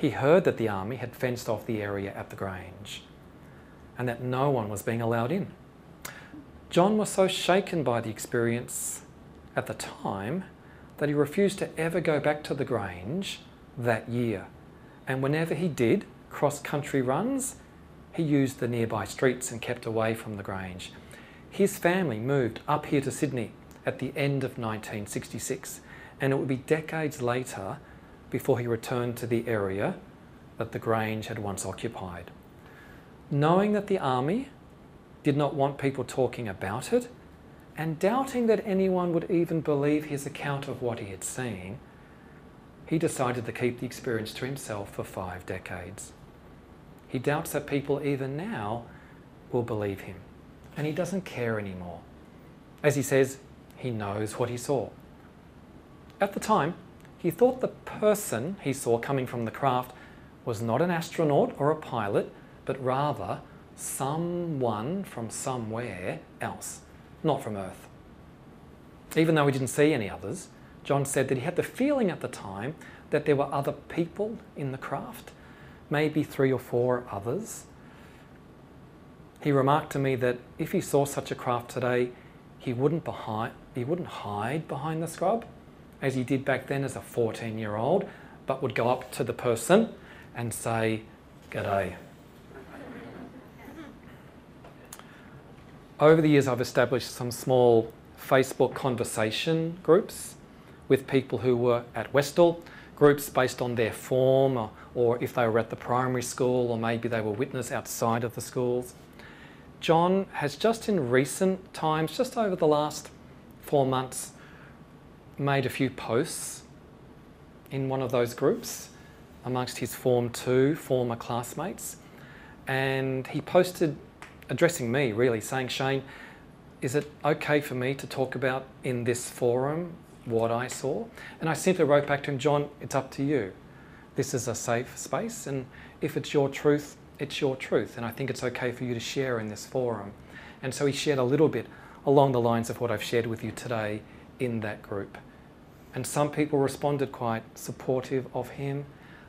He heard that the army had fenced off the area at the Grange and that no one was being allowed in. John was so shaken by the experience at the time that he refused to ever go back to the Grange that year. And whenever he did cross country runs, he used the nearby streets and kept away from the Grange. His family moved up here to Sydney at the end of 1966, and it would be decades later before he returned to the area that the Grange had once occupied. Knowing that the army did not want people talking about it, and doubting that anyone would even believe his account of what he had seen, he decided to keep the experience to himself for five decades. He doubts that people even now will believe him, and he doesn't care anymore. As he says, he knows what he saw. At the time, he thought the person he saw coming from the craft was not an astronaut or a pilot, but rather someone from somewhere else, not from Earth. Even though he didn't see any others, John said that he had the feeling at the time that there were other people in the craft, maybe three or four others. He remarked to me that if he saw such a craft today, he wouldn't, behind, he wouldn't hide behind the scrub as he did back then as a 14 year old, but would go up to the person and say, G'day. Over the years, I've established some small Facebook conversation groups with people who were at Westall, groups based on their form or, or if they were at the primary school or maybe they were witness outside of the schools. John has just in recent times, just over the last four months, made a few posts in one of those groups amongst his Form 2 former classmates. And he posted, addressing me really, saying, Shane, is it okay for me to talk about in this forum what I saw? And I simply wrote back to him, John, it's up to you. This is a safe space, and if it's your truth, it's your truth. And I think it's okay for you to share in this forum. And so he shared a little bit along the lines of what I've shared with you today in that group. And some people responded quite supportive of him.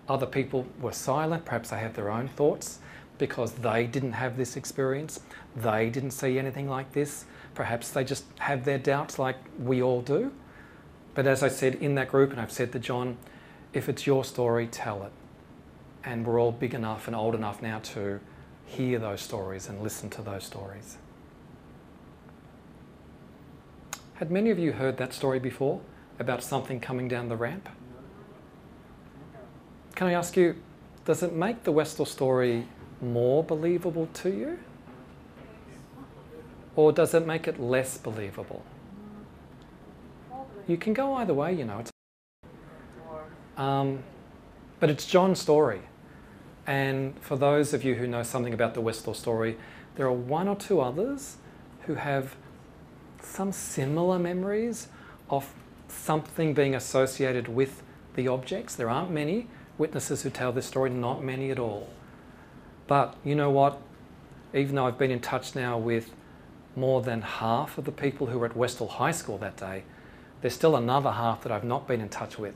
Other people were silent, perhaps they had their own thoughts because they didn't have this experience. They didn't see anything like this. Perhaps they just have their doubts like we all do. But as I said in that group, and I've said to John, if it's your story, tell it. And we're all big enough and old enough now to hear those stories and listen to those stories. Had many of you heard that story before? About something coming down the ramp? Can I ask you, does it make the Westall story more believable to you? Or does it make it less believable? You can go either way, you know. Um, but it's John's story. And for those of you who know something about the Westall story, there are one or two others who have some similar memories of something being associated with the objects. There aren't many witnesses who tell this story, not many at all. But you know what? Even though I've been in touch now with more than half of the people who were at Westall High School that day, there's still another half that I've not been in touch with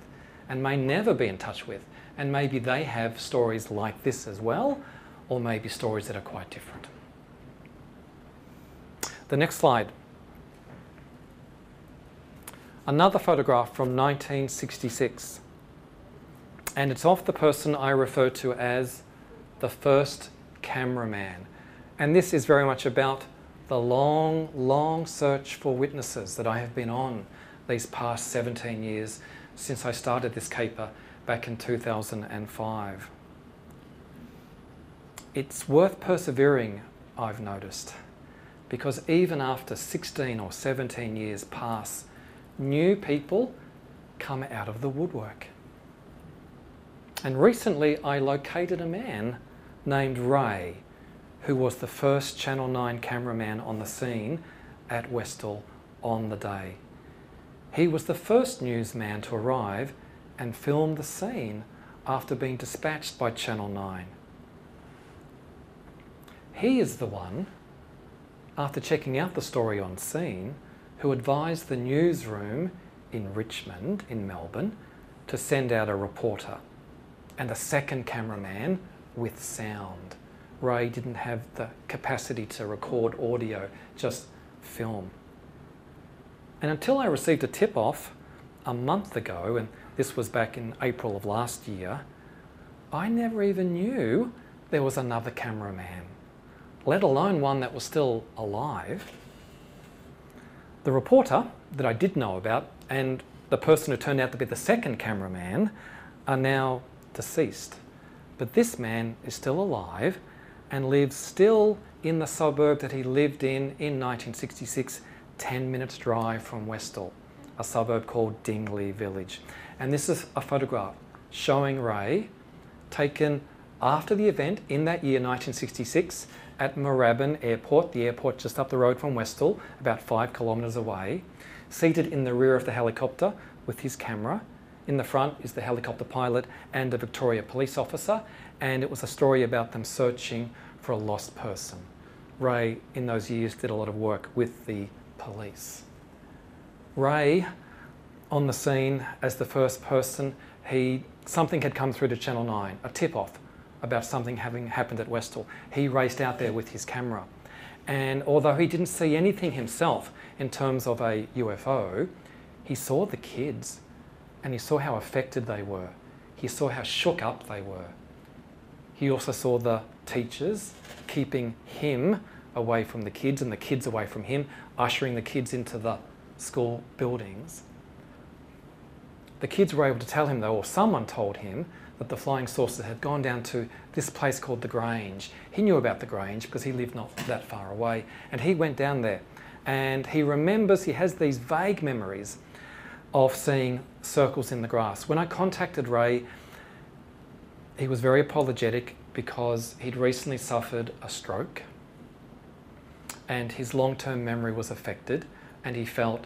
and may never be in touch with. And maybe they have stories like this as well, or maybe stories that are quite different. The next slide another photograph from 1966. And it's of the person I refer to as the first cameraman. And this is very much about the long, long search for witnesses that I have been on these past 17 years since I started this caper back in 2005. It's worth persevering, I've noticed, because even after 16 or 17 years pass new people come out of the woodwork. And recently I located a man named Ray, who was the first Channel 9 cameraman on the scene at Westall on the day. He was the first newsman to arrive and film the scene after being dispatched by Channel 9. He is the one, after checking out the story on scene, who advised the newsroom in Richmond, in Melbourne, to send out a reporter and a second cameraman with sound. Ray didn't have the capacity to record audio, just film. And until I received a tip off a month ago, and this was back in April of last year, I never even knew there was another cameraman, let alone one that was still alive. The reporter that I did know about and the person who turned out to be the second cameraman are now deceased. But this man is still alive and lives still in the suburb that he lived in in 1966, 10 minutes drive from Westall, a suburb called Dingley Village. And this is a photograph showing Ray taken after the event in that year, 1966, at Moorabbin Airport, the airport just up the road from Westall, about five kilometres away, seated in the rear of the helicopter with his camera. In the front is the helicopter pilot and a Victoria police officer, and it was a story about them searching for a lost person. Ray, in those years, did a lot of work with the police. Ray, on the scene as the first person, he something had come through to Channel 9, a tip off about something having happened at Westall. He raced out there with his camera. And although he didn't see anything himself in terms of a UFO, he saw the kids and he saw how affected they were. He saw how shook up they were. He also saw the teachers keeping him away from the kids and the kids away from him, ushering the kids into the school buildings. The kids were able to tell him, though, or someone told him, that the flying saucers had gone down to this place called the Grange. He knew about the Grange because he lived not that far away, and he went down there. And he remembers, he has these vague memories of seeing circles in the grass. When I contacted Ray, he was very apologetic because he'd recently suffered a stroke and his long term memory was affected, and he felt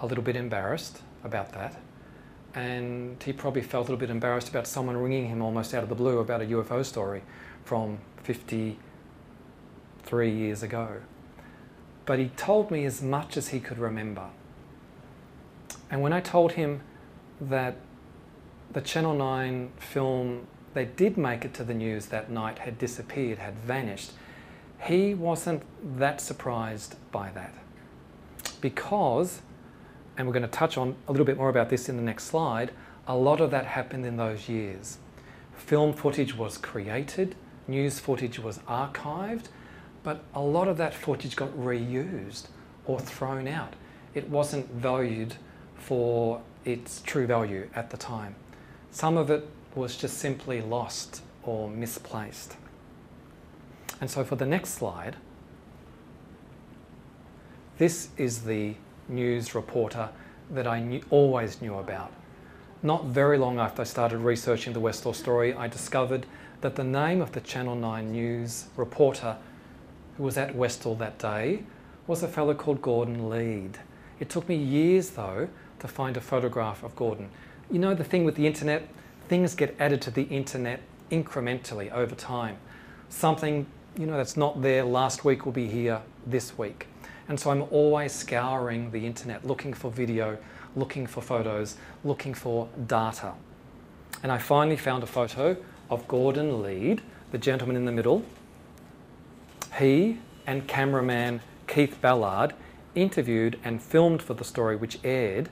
a little bit embarrassed about that. And he probably felt a little bit embarrassed about someone ringing him almost out of the blue about a UFO story from 53 years ago. But he told me as much as he could remember. And when I told him that the Channel 9 film they did make it to the news that night had disappeared, had vanished, he wasn't that surprised by that. Because, and we're going to touch on a little bit more about this in the next slide, a lot of that happened in those years. Film footage was created, news footage was archived, but a lot of that footage got reused or thrown out. It wasn't valued for its true value at the time. Some of it was just simply lost or misplaced. And so for the next slide, this is the news reporter that I knew, always knew about. Not very long after I started researching the Westall story, I discovered that the name of the Channel 9 news reporter who was at Westall that day was a fellow called Gordon Lead. It took me years, though, to find a photograph of Gordon. You know the thing with the internet? things get added to the internet incrementally over time. Something you know that's not there last week will be here this week. And so I'm always scouring the internet looking for video, looking for photos, looking for data. And I finally found a photo of Gordon Lead, the gentleman in the middle. He and cameraman Keith Ballard interviewed and filmed for the story which aired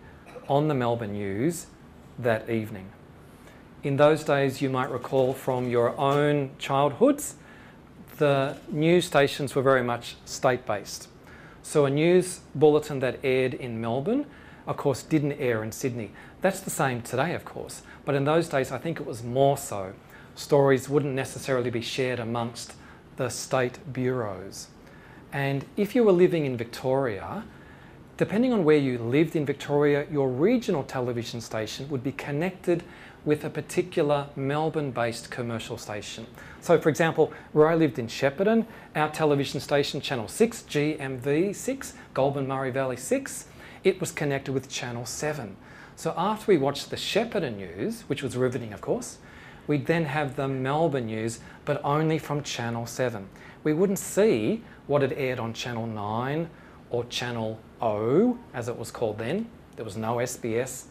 on the Melbourne News that evening in those days, you might recall from your own childhoods, the news stations were very much state based. So a news bulletin that aired in Melbourne, of course, didn't air in Sydney. That's the same today, of course, but in those days, I think it was more so. Stories wouldn't necessarily be shared amongst the state bureaus. And if you were living in Victoria, depending on where you lived in Victoria, your regional television station would be connected with a particular Melbourne based commercial station. So, for example, where I lived in Shepparton, our television station, Channel 6, GMV 6, Goulburn Murray Valley 6, it was connected with Channel 7. So, after we watched the Shepparton news, which was riveting, of course, we'd then have the Melbourne news, but only from Channel 7. We wouldn't see what had aired on Channel 9 or Channel O, as it was called then. There was no SBS.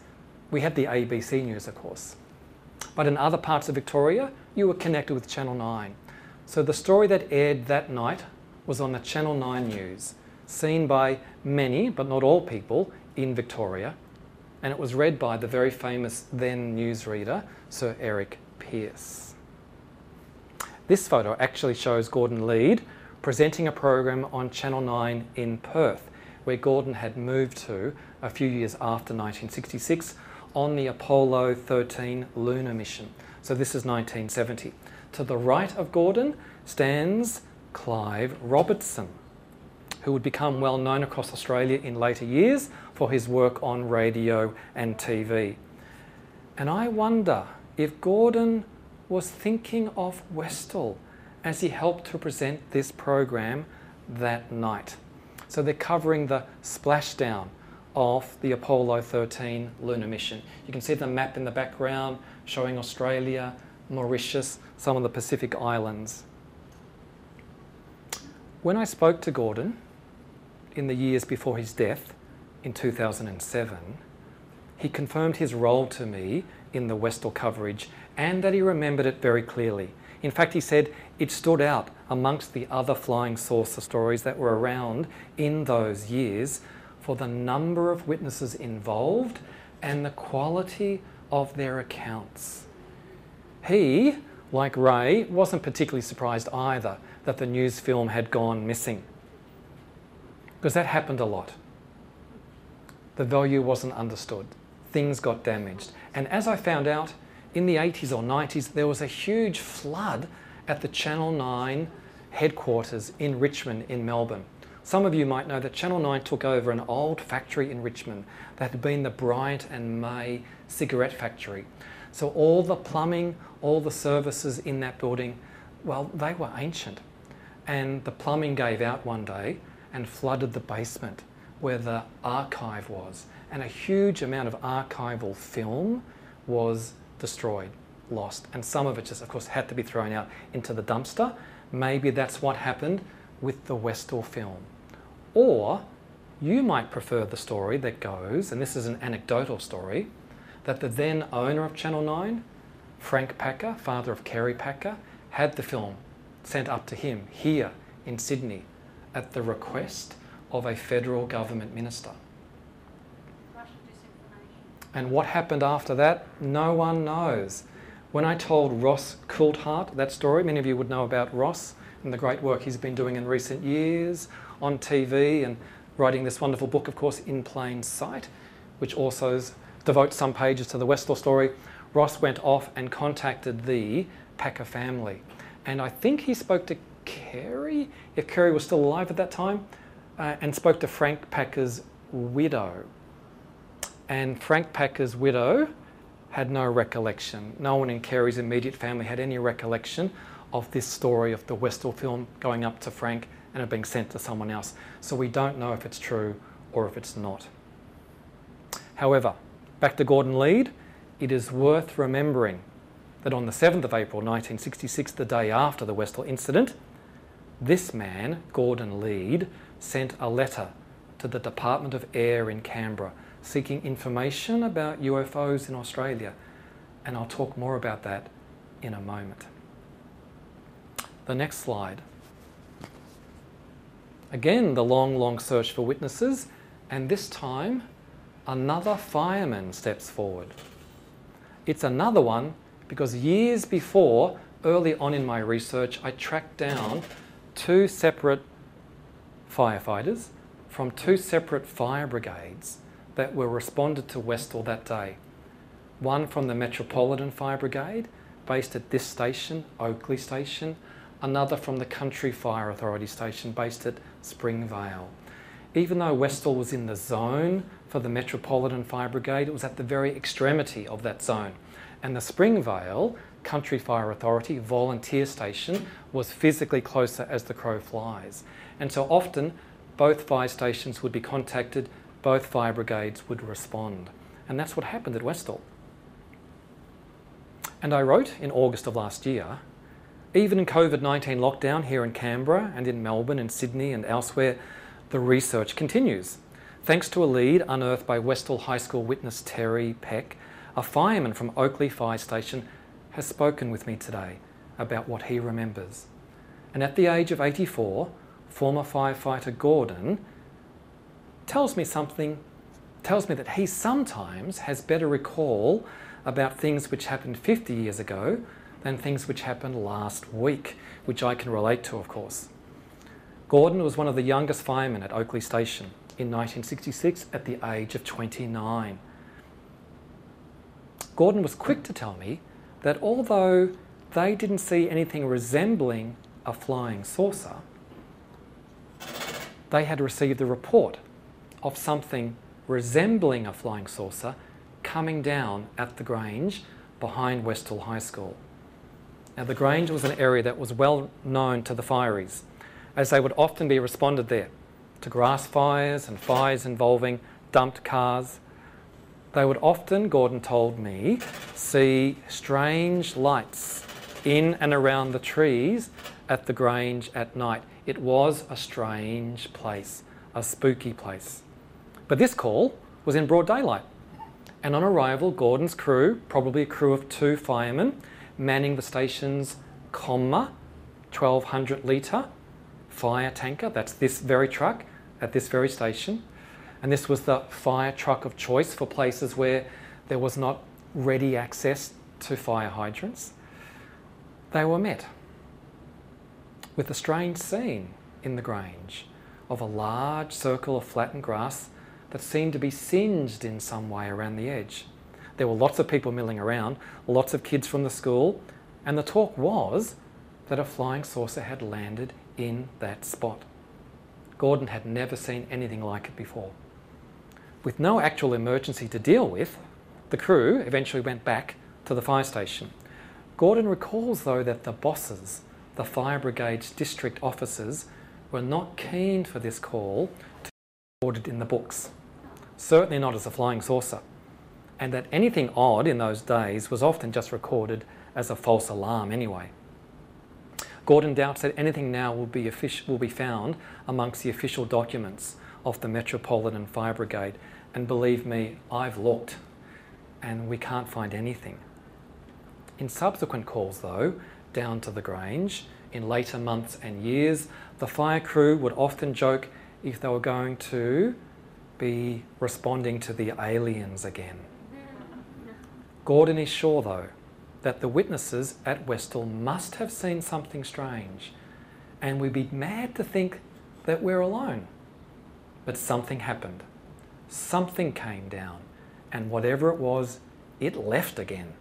We had the ABC news, of course. But in other parts of Victoria, you were connected with Channel 9. So the story that aired that night was on the Channel 9 news, seen by many, but not all people, in Victoria. And it was read by the very famous then newsreader, Sir Eric Pearce. This photo actually shows Gordon Lead presenting a program on Channel 9 in Perth, where Gordon had moved to a few years after 1966 on the Apollo 13 lunar mission. So this is 1970. To the right of Gordon stands Clive Robertson, who would become well known across Australia in later years for his work on radio and TV. And I wonder if Gordon was thinking of Westall as he helped to present this program that night. So they're covering the splashdown of the Apollo 13 lunar mission. You can see the map in the background showing Australia, Mauritius, some of the Pacific islands. When I spoke to Gordon in the years before his death in 2007, he confirmed his role to me in the Westall coverage and that he remembered it very clearly. In fact, he said it stood out amongst the other flying saucer stories that were around in those years for the number of witnesses involved and the quality of their accounts. He, like Ray, wasn't particularly surprised either that the news film had gone missing, because that happened a lot. The value wasn't understood, things got damaged. And as I found out, in the 80s or 90s, there was a huge flood at the Channel 9 headquarters in Richmond, in Melbourne. Some of you might know that Channel 9 took over an old factory in Richmond that had been the Bryant and May cigarette factory. So all the plumbing, all the services in that building, well, they were ancient. And the plumbing gave out one day and flooded the basement where the archive was. And a huge amount of archival film was destroyed, lost. And some of it just, of course, had to be thrown out into the dumpster. Maybe that's what happened with the Westall film. Or you might prefer the story that goes, and this is an anecdotal story, that the then owner of Channel 9, Frank Packer, father of Kerry Packer, had the film sent up to him here in Sydney at the request of a federal government minister. And what happened after that, no one knows. When I told Ross Coulthart that story, many of you would know about Ross and the great work he's been doing in recent years on TV and writing this wonderful book, of course, In Plain Sight, which also devotes some pages to the Westall story. Ross went off and contacted the Packer family. And I think he spoke to Kerry, if Kerry was still alive at that time, uh, and spoke to Frank Packer's widow. And Frank Packer's widow had no recollection. No one in Kerry's immediate family had any recollection of this story of the Westall film going up to Frank and it being sent to someone else. So we don't know if it's true or if it's not. However, back to Gordon Lead, it is worth remembering that on the 7th of April 1966, the day after the Westall incident, this man, Gordon Lead, sent a letter to the Department of Air in Canberra seeking information about UFOs in Australia. And I'll talk more about that in a moment. The next slide. Again, the long, long search for witnesses, and this time another fireman steps forward. It's another one because years before, early on in my research, I tracked down two separate firefighters from two separate fire brigades that were responded to Westall that day. One from the Metropolitan Fire Brigade, based at this station, Oakleigh Station, another from the Country Fire Authority station, based at Springvale. Even though Westall was in the zone for the Metropolitan Fire Brigade, it was at the very extremity of that zone. And the Springvale Country Fire Authority volunteer station was physically closer as the crow flies. And so often, both fire stations would be contacted both fire brigades would respond. And that's what happened at Westall. And I wrote in August of last year even in COVID 19 lockdown here in Canberra and in Melbourne and Sydney and elsewhere, the research continues. Thanks to a lead unearthed by Westall High School witness Terry Peck, a fireman from Oakleigh Fire Station has spoken with me today about what he remembers. And at the age of 84, former firefighter Gordon tells me something, tells me that he sometimes has better recall about things which happened 50 years ago than things which happened last week, which I can relate to, of course. Gordon was one of the youngest firemen at Oakleigh Station in 1966 at the age of 29. Gordon was quick to tell me that although they didn't see anything resembling a flying saucer, they had received a report of something resembling a flying saucer coming down at the Grange behind Westall High School. Now, the Grange was an area that was well known to the fireys, as they would often be responded there to grass fires and fires involving dumped cars. They would often, Gordon told me, see strange lights in and around the trees at the Grange at night. It was a strange place, a spooky place. But this call was in broad daylight. And on arrival, Gordon's crew, probably a crew of two firemen, manning the station's Commer 1200 litre fire tanker. That's this very truck at this very station. And this was the fire truck of choice for places where there was not ready access to fire hydrants. They were met with a strange scene in the Grange of a large circle of flattened grass that seemed to be singed in some way around the edge. There were lots of people milling around, lots of kids from the school, and the talk was that a flying saucer had landed in that spot. Gordon had never seen anything like it before. With no actual emergency to deal with, the crew eventually went back to the fire station. Gordon recalls, though, that the bosses, the fire brigade's district officers, were not keen for this call to be recorded in the books, certainly not as a flying saucer and that anything odd in those days was often just recorded as a false alarm anyway. Gordon doubts that anything now will be, will be found amongst the official documents of the Metropolitan Fire Brigade, and believe me, I've looked and we can't find anything. In subsequent calls, though, down to the Grange, in later months and years, the fire crew would often joke if they were going to be responding to the aliens again. Gordon is sure, though, that the witnesses at Westall must have seen something strange, and we'd be mad to think that we're alone. But something happened. Something came down, and whatever it was, it left again.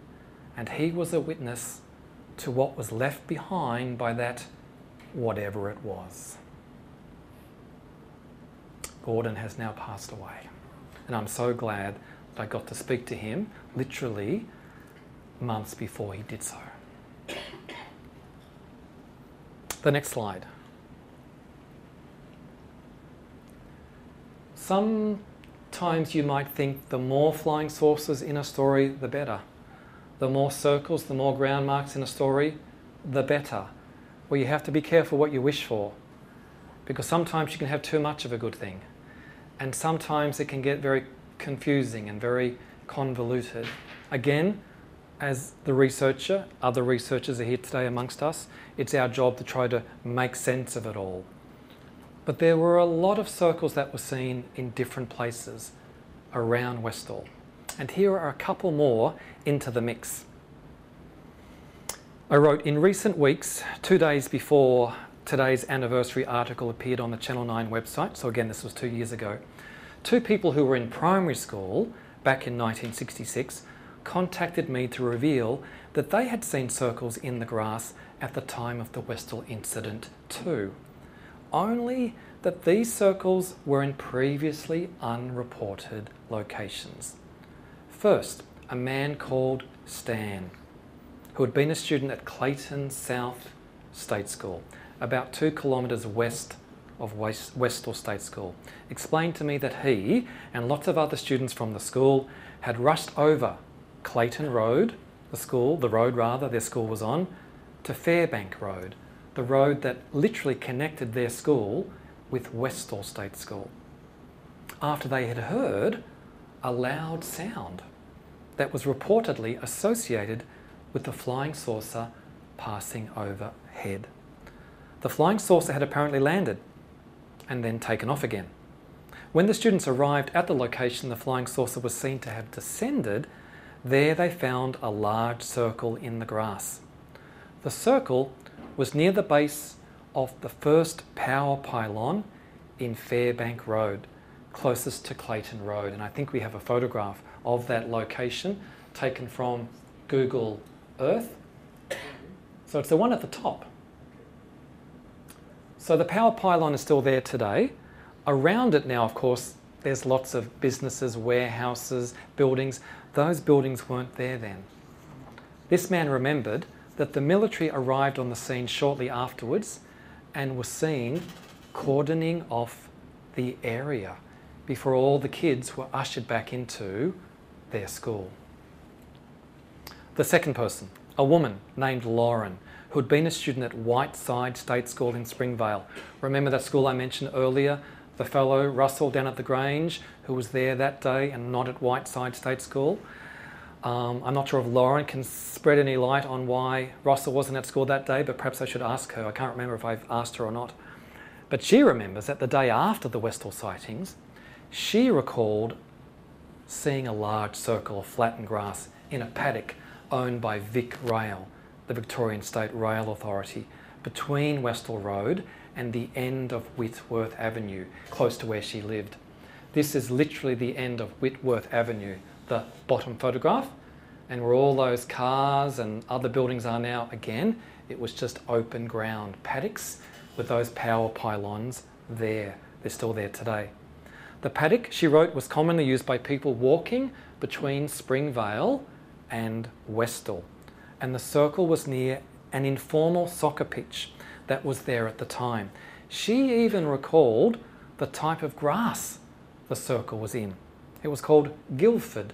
And he was a witness to what was left behind by that whatever it was. Gordon has now passed away, and I'm so glad I got to speak to him literally months before he did so. The next slide. Sometimes you might think the more flying saucers in a story, the better. The more circles, the more ground marks in a story, the better. Well, you have to be careful what you wish for because sometimes you can have too much of a good thing, and sometimes it can get very confusing and very convoluted. Again, as the researcher, other researchers are here today amongst us, it's our job to try to make sense of it all. But there were a lot of circles that were seen in different places around Westall. And here are a couple more into the mix. I wrote in recent weeks, two days before today's anniversary article appeared on the Channel 9 website, so again, this was two years ago, two people who were in primary school back in 1966 contacted me to reveal that they had seen circles in the grass at the time of the Westall incident too. Only that these circles were in previously unreported locations. First, a man called Stan, who had been a student at Clayton South State School, about two kilometres west of West, Westall State School, explained to me that he and lots of other students from the school had rushed over Clayton Road the school, the road rather, their school was on, to Fairbank Road, the road that literally connected their school with Westall State School. After they had heard a loud sound that was reportedly associated with the flying saucer passing overhead. The flying saucer had apparently landed and then taken off again. When the students arrived at the location the flying saucer was seen to have descended, there they found a large circle in the grass. The circle was near the base of the first power pylon in Fairbank Road, closest to Clayton Road. And I think we have a photograph of that location taken from Google Earth. So it's the one at the top. So the power pylon is still there today. Around it now, of course, there's lots of businesses, warehouses, buildings. Those buildings weren't there then. This man remembered that the military arrived on the scene shortly afterwards and was seen cordoning off the area before all the kids were ushered back into their school. The second person, a woman named Lauren, who had been a student at Whiteside State School in Springvale. Remember that school I mentioned earlier? The fellow Russell down at the Grange, who was there that day and not at Whiteside State School. Um, I'm not sure if Lauren can spread any light on why Russell wasn't at school that day, but perhaps I should ask her. I can't remember if I've asked her or not. But she remembers that the day after the Westall sightings, she recalled seeing a large circle of flattened grass in a paddock owned by Vic Rail, the Victorian State Rail Authority, between Westall Road and the end of Whitworth Avenue, close to where she lived. This is literally the end of Whitworth Avenue, the bottom photograph, and where all those cars and other buildings are now, again, it was just open ground paddocks with those power pylons there. They're still there today. The paddock, she wrote, was commonly used by people walking between Springvale and Westall. And the circle was near an informal soccer pitch that was there at the time. She even recalled the type of grass the circle was in. It was called Guildford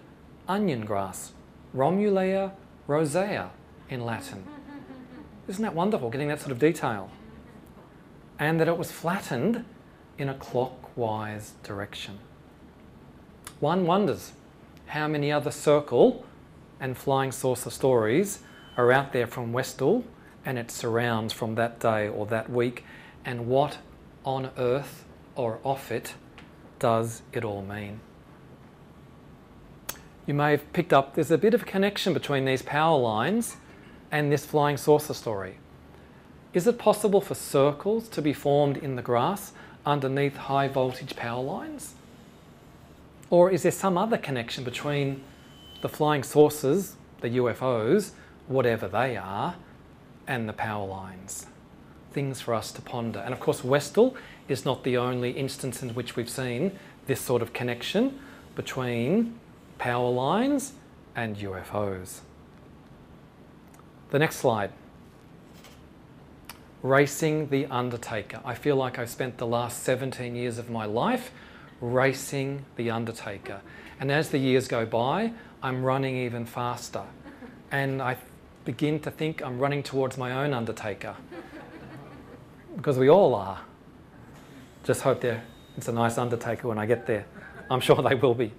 onion grass, Romulea rosea in Latin. Isn't that wonderful, getting that sort of detail? And that it was flattened in a clockwise direction. One wonders how many other circle and flying saucer stories are out there from Westall and its surrounds from that day or that week, and what on earth or off it does it all mean? You may have picked up there's a bit of a connection between these power lines and this flying saucer story. Is it possible for circles to be formed in the grass underneath high voltage power lines? Or is there some other connection between the flying saucers, the UFOs, whatever they are, and the power lines? Things for us to ponder. And of course, Westall is not the only instance in which we've seen this sort of connection between power lines and UFOs. The next slide racing the Undertaker. I feel like I've spent the last 17 years of my life racing the Undertaker. And as the years go by, I'm running even faster. And I begin to think I'm running towards my own Undertaker. Because we all are. Just hope there it's a nice Undertaker when I get there. I'm sure they will be.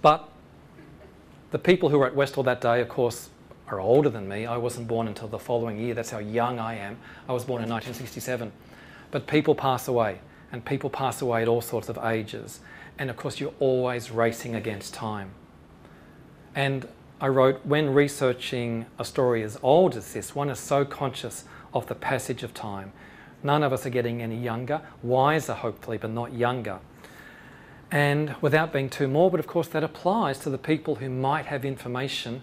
But the people who were at Westall that day, of course, are older than me. I wasn't born until the following year. That's how young I am. I was born in 1967. But people pass away, and people pass away at all sorts of ages. And of course, you're always racing against time. And I wrote, when researching a story as old as this, one is so conscious of the passage of time. None of us are getting any younger, wiser hopefully, but not younger. And without being too morbid, of course, that applies to the people who might have information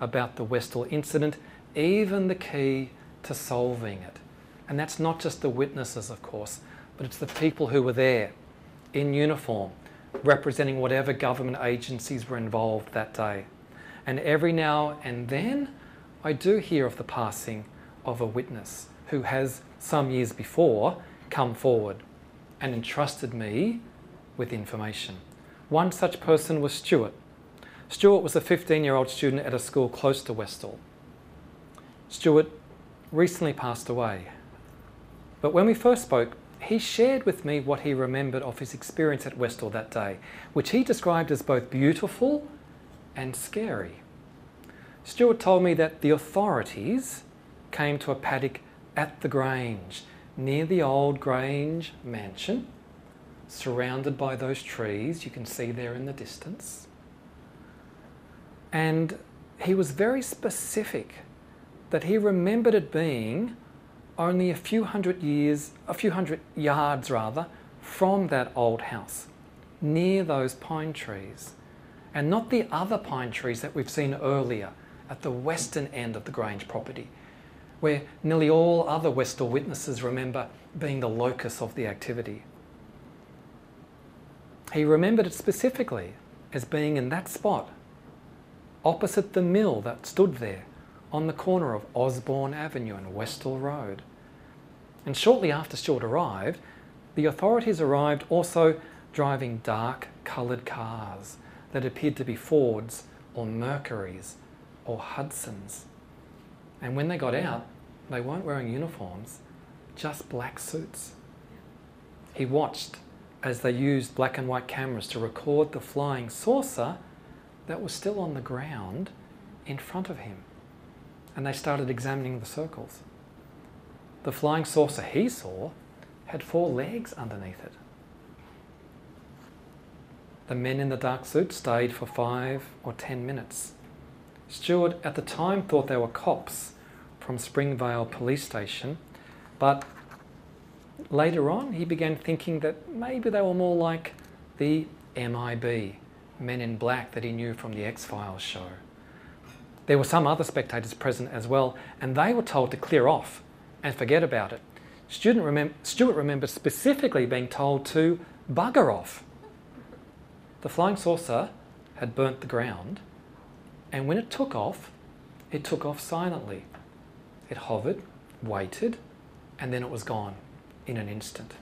about the Westall incident, even the key to solving it. And that's not just the witnesses, of course, but it's the people who were there in uniform, representing whatever government agencies were involved that day. And every now and then, I do hear of the passing of a witness who has, some years before, come forward and entrusted me with information. One such person was Stuart, Stuart was a 15 year old student at a school close to Westall. Stuart recently passed away. But when we first spoke, he shared with me what he remembered of his experience at Westall that day, which he described as both beautiful and scary. Stuart told me that the authorities came to a paddock at the Grange, near the old Grange mansion, surrounded by those trees you can see there in the distance. And he was very specific that he remembered it being only a few hundred years, a few hundred yards rather, from that old house, near those pine trees, and not the other pine trees that we've seen earlier at the western end of the Grange property, where nearly all other Westall witnesses remember being the locus of the activity. He remembered it specifically as being in that spot, opposite the mill that stood there on the corner of Osborne Avenue and Westall Road. And shortly after Stuart arrived, the authorities arrived also driving dark coloured cars that appeared to be Fords or Mercuries or Hudsons. And when they got mm. out, they weren't wearing uniforms, just black suits. He watched as they used black and white cameras to record the flying saucer that was still on the ground in front of him. And they started examining the circles. The flying saucer he saw had four legs underneath it. The men in the dark suit stayed for five or ten minutes. Stuart at the time thought they were cops from Springvale Police Station, but later on he began thinking that maybe they were more like the MIB, Men in Black, that he knew from the X Files show. There were some other spectators present as well, and they were told to clear off and forget about it. Stuart remem- remembers specifically being told to bugger off. The flying saucer had burnt the ground, and when it took off, it took off silently. It hovered, waited, and then it was gone in an instant.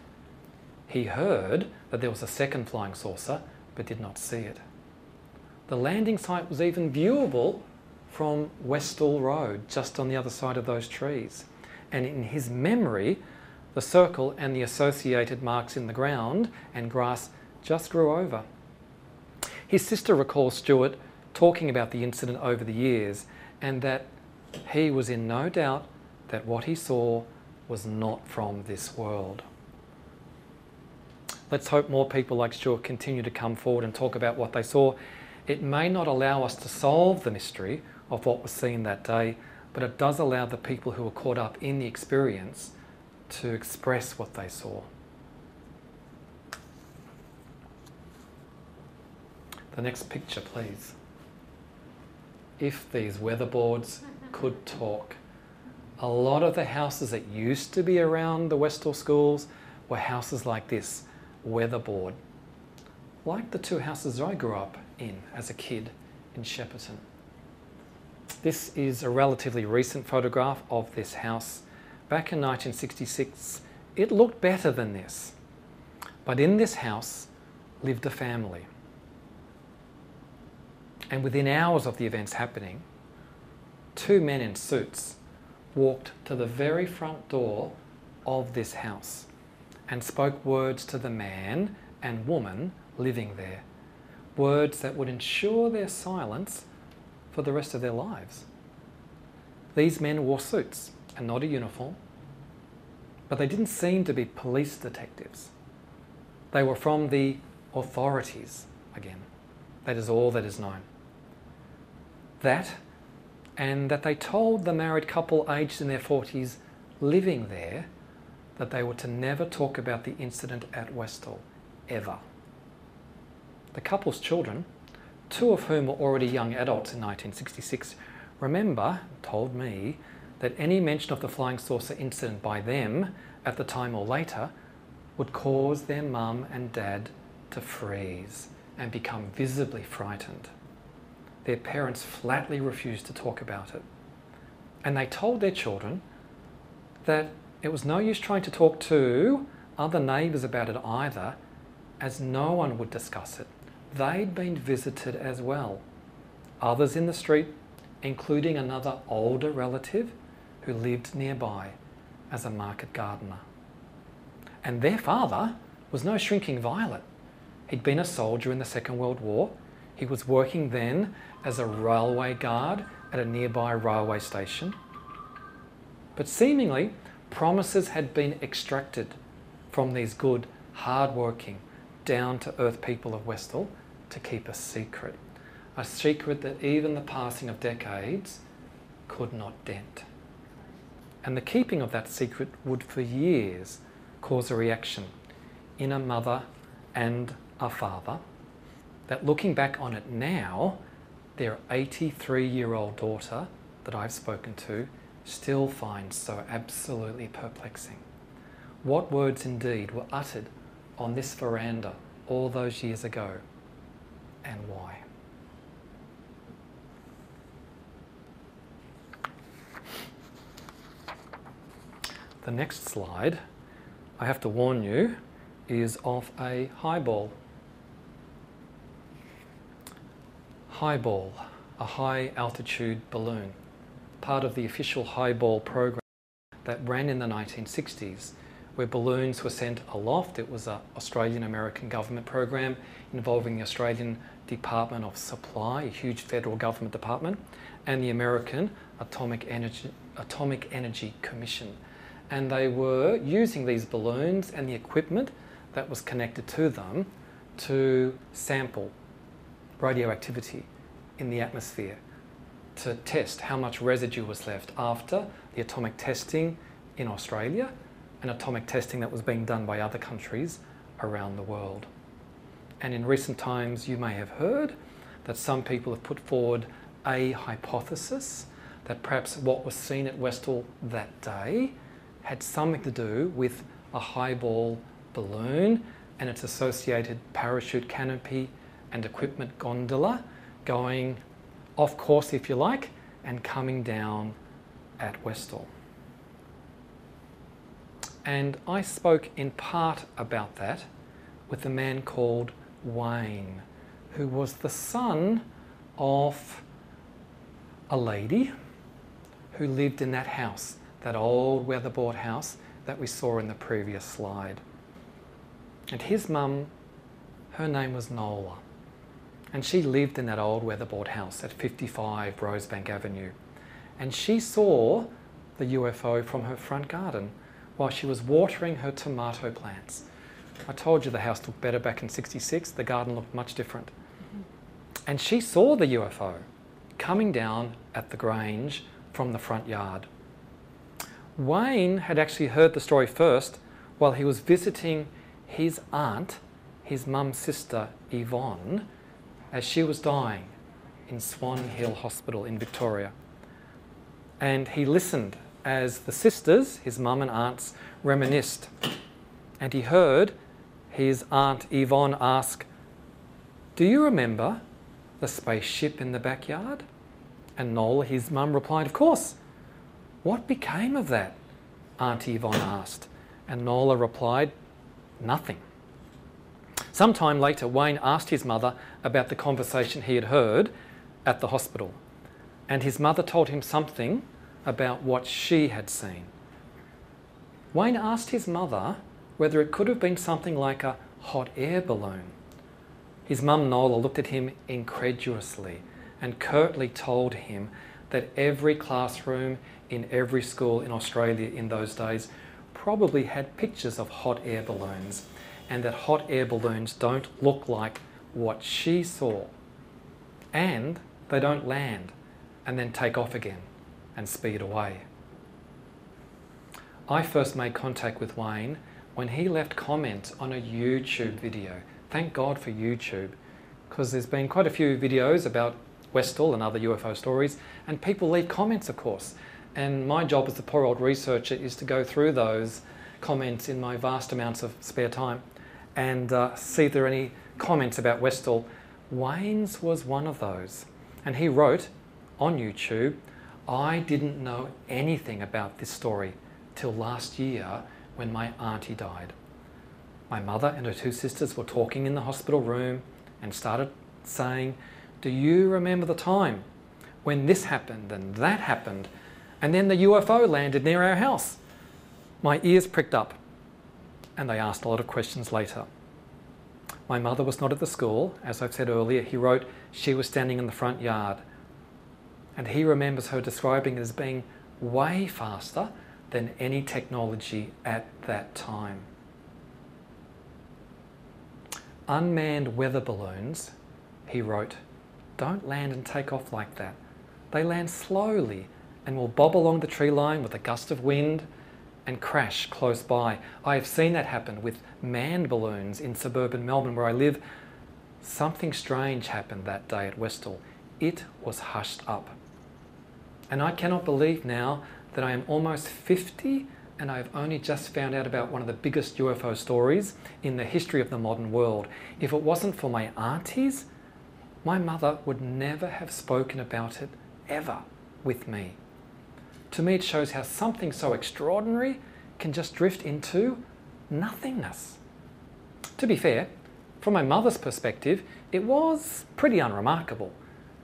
He heard that there was a second flying saucer, but did not see it. The landing site was even viewable from Westall Road, just on the other side of those trees. And in his memory, the circle and the associated marks in the ground and grass just grew over. His sister recalls Stuart talking about the incident over the years and that he was in no doubt that what he saw was not from this world. Let's hope more people like Stuart continue to come forward and talk about what they saw. It may not allow us to solve the mystery of what was seen that day, but it does allow the people who were caught up in the experience to express what they saw. The next picture, please. If these weatherboards could talk. A lot of the houses that used to be around the Westall schools were houses like this, weatherboard. Like the two houses I grew up in as a kid in Shepparton. This is a relatively recent photograph of this house. Back in 1966, it looked better than this. But in this house lived a family. And within hours of the events happening, two men in suits walked to the very front door of this house and spoke words to the man and woman living there. Words that would ensure their silence for the rest of their lives. These men wore suits and not a uniform, but they didn't seem to be police detectives. They were from the authorities again. That is all that is known. That, and that they told the married couple aged in their 40s living there that they were to never talk about the incident at Westall, ever. The couple's children two of whom were already young adults in 1966, remember, told me, that any mention of the flying saucer incident by them at the time or later would cause their mum and dad to freeze and become visibly frightened. Their parents flatly refused to talk about it. And they told their children that it was no use trying to talk to other neighbours about it either, as no one would discuss it they'd been visited as well. others in the street, including another older relative who lived nearby as a market gardener. And their father was no shrinking violet. He'd been a soldier in the Second World War. He was working then as a railway guard at a nearby railway station. But seemingly, promises had been extracted from these good, hard-working, down-to-earth people of Westall to keep a secret. A secret that even the passing of decades could not dent. And the keeping of that secret would for years cause a reaction in a mother and a father that looking back on it now, their 83 year old daughter that I've spoken to still finds so absolutely perplexing. What words indeed were uttered on this veranda all those years ago and why? The next slide, I have to warn you, is of a highball. Highball, a high altitude balloon, part of the official highball program that ran in the 1960s, where balloons were sent aloft. It was an Australian American government program involving the Australian Department of Supply, a huge federal government department, and the American Atomic Energy, Atomic Energy Commission. And they were using these balloons and the equipment that was connected to them to sample radioactivity in the atmosphere to test how much residue was left after the atomic testing in Australia and atomic testing that was being done by other countries around the world. And in recent times, you may have heard that some people have put forward a hypothesis that perhaps what was seen at Westall that day had something to do with a highball balloon and its associated parachute canopy and equipment gondola going off course, if you like, and coming down at Westall. And I spoke in part about that with a man called Wayne, who was the son of a lady who lived in that house, that old weatherboard house that we saw in the previous slide. And his mum, her name was Nola, and she lived in that old weatherboard house at 55 Rosebank Avenue. And she saw the UFO from her front garden while she was watering her tomato plants. I told you the house looked better back in 66, the garden looked much different. Mm-hmm. And she saw the UFO coming down at the Grange from the front yard. Wayne had actually heard the story first while he was visiting his aunt, his mum's sister Yvonne, as she was dying in Swan Hill Hospital in Victoria. And he listened as the sisters, his mum and aunts, reminisced. And he heard his aunt Yvonne ask, Do you remember the spaceship in the backyard? And Nola, his mum, replied, Of course. What became of that? Aunt Yvonne asked. And Nola replied, Nothing. Sometime later, Wayne asked his mother about the conversation he had heard at the hospital. And his mother told him something about what she had seen. Wayne asked his mother whether it could have been something like a hot air balloon. His mum Nola looked at him incredulously and curtly told him that every classroom in every school in Australia in those days probably had pictures of hot air balloons and that hot air balloons don't look like what she saw and they don't land and then take off again and speed away. I first made contact with Wayne when he left comments on a YouTube video. Thank God for YouTube because there's been quite a few videos about Westall and other UFO stories and people leave comments of course and my job as a poor old researcher is to go through those comments in my vast amounts of spare time and uh, see if there are any comments about Westall. Wayne's was one of those. And he wrote on YouTube, I didn't know anything about this story till last year when my auntie died. My mother and her two sisters were talking in the hospital room and started saying, Do you remember the time when this happened and that happened, and then the UFO landed near our house? My ears pricked up, and they asked a lot of questions later. My mother was not at the school. As I've said earlier, he wrote she was standing in the front yard. And he remembers her describing it as being way faster than any technology at that time. Unmanned weather balloons, he wrote, don't land and take off like that. They land slowly and will bob along the tree line with a gust of wind and crash close by. I have seen that happen with manned balloons in suburban Melbourne where I live. Something strange happened that day at Westall. It was hushed up. And I cannot believe now that I am almost 50 and I've only just found out about one of the biggest UFO stories in the history of the modern world. If it wasn't for my aunties, my mother would never have spoken about it ever with me. To me, it shows how something so extraordinary can just drift into nothingness. To be fair, from my mother's perspective, it was pretty unremarkable.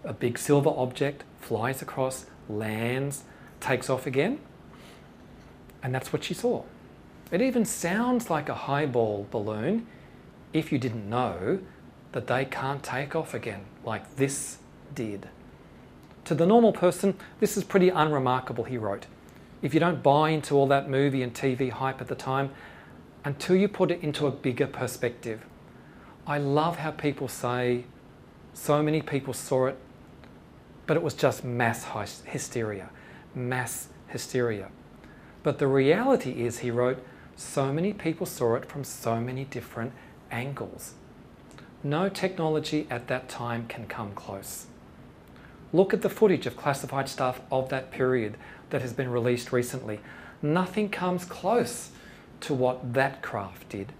A big silver object flies across, lands, takes off again, and that's what she saw. It even sounds like a HIBAL balloon if you didn't know that they can't take off again like this did. To the normal person, this is pretty unremarkable, he wrote. If you don't buy into all that movie and TV hype at the time, until you put it into a bigger perspective. I love how people say so many people saw it, but it was just mass hysteria, mass hysteria. But the reality is, he wrote, so many people saw it from so many different angles. No technology at that time can come close. Look at the footage of classified stuff of that period that has been released recently. Nothing comes close to what that craft did.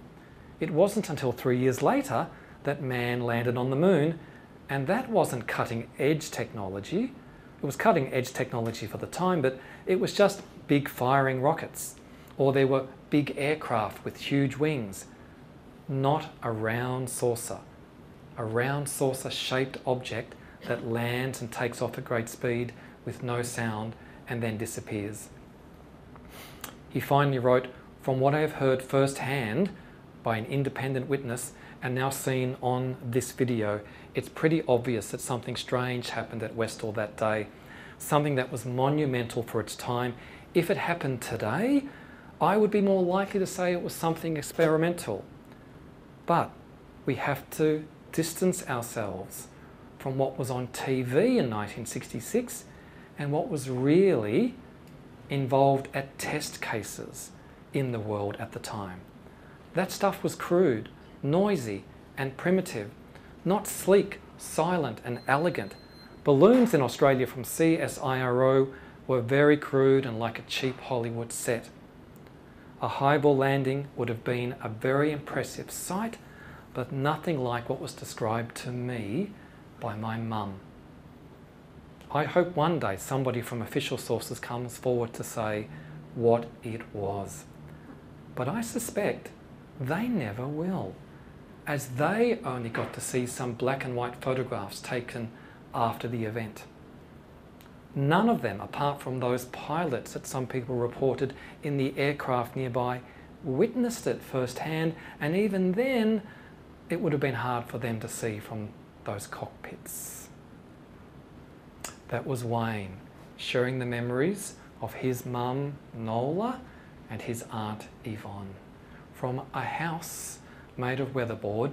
It wasn't until three years later that man landed on the moon, and that wasn't cutting edge technology. It was cutting edge technology for the time, but it was just big firing rockets, or there were big aircraft with huge wings, not a round saucer. A round saucer shaped object that lands and takes off at great speed with no sound and then disappears. He finally wrote, From what I have heard firsthand by an independent witness and now seen on this video, it's pretty obvious that something strange happened at Westall that day. Something that was monumental for its time. If it happened today, I would be more likely to say it was something experimental. But we have to distance ourselves from what was on TV in 1966 and what was really involved at test cases in the world at the time. That stuff was crude, noisy, and primitive, not sleek, silent, and elegant. Balloons in Australia from CSIRO were very crude and like a cheap Hollywood set. A HIBAL landing would have been a very impressive sight, but nothing like what was described to me by my mum. I hope one day somebody from official sources comes forward to say what it was. But I suspect they never will, as they only got to see some black and white photographs taken after the event. None of them, apart from those pilots that some people reported in the aircraft nearby, witnessed it firsthand, and even then, it would have been hard for them to see from those cockpits. That was Wayne sharing the memories of his mum Nola and his aunt Yvonne from a house made of weatherboard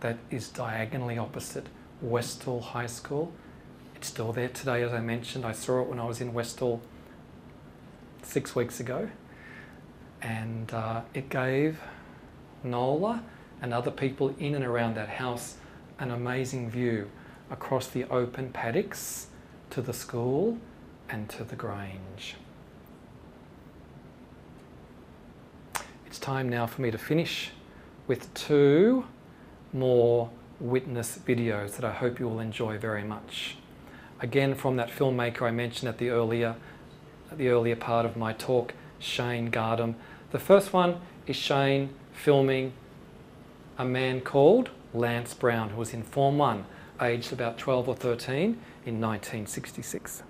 that is diagonally opposite Westall High School. It's still there today, as I mentioned. I saw it when I was in Westall six weeks ago, and uh, it gave Nola and other people in and around that house an amazing view across the open paddocks to the school and to the Grange. It's time now for me to finish with two more witness videos that I hope you will enjoy very much. Again, from that filmmaker I mentioned at the earlier, at the earlier part of my talk, Shane Gardam. The first one is Shane filming a man called Lance Brown, who was in Form 1 aged about 12 or 13 in 1966.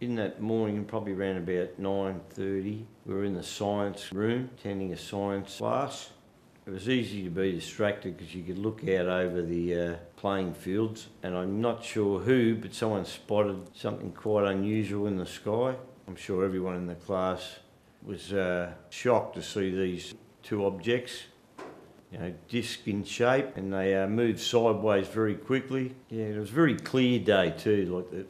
In that morning, probably around about 9.30, we were in the science room attending a science class. It was easy to be distracted because you could look out over the uh, playing fields and I'm not sure who, but someone spotted something quite unusual in the sky. I'm sure everyone in the class was uh, shocked to see these two objects, you know, disc in shape, and they uh, moved sideways very quickly. Yeah, it was a very clear day too, like the,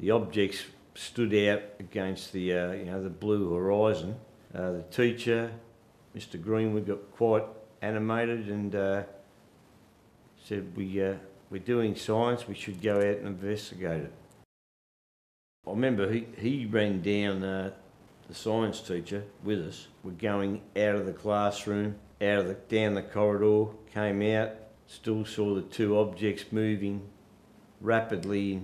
the objects stood out against the, uh, you know, the blue horizon. Uh, the teacher, Mr Greenwood, got quite animated and uh, said, we, uh, we're doing science, we should go out and investigate it. I remember he, he ran down, uh, the science teacher with us. We're going out of the classroom, out of the, down the corridor, came out, still saw the two objects moving rapidly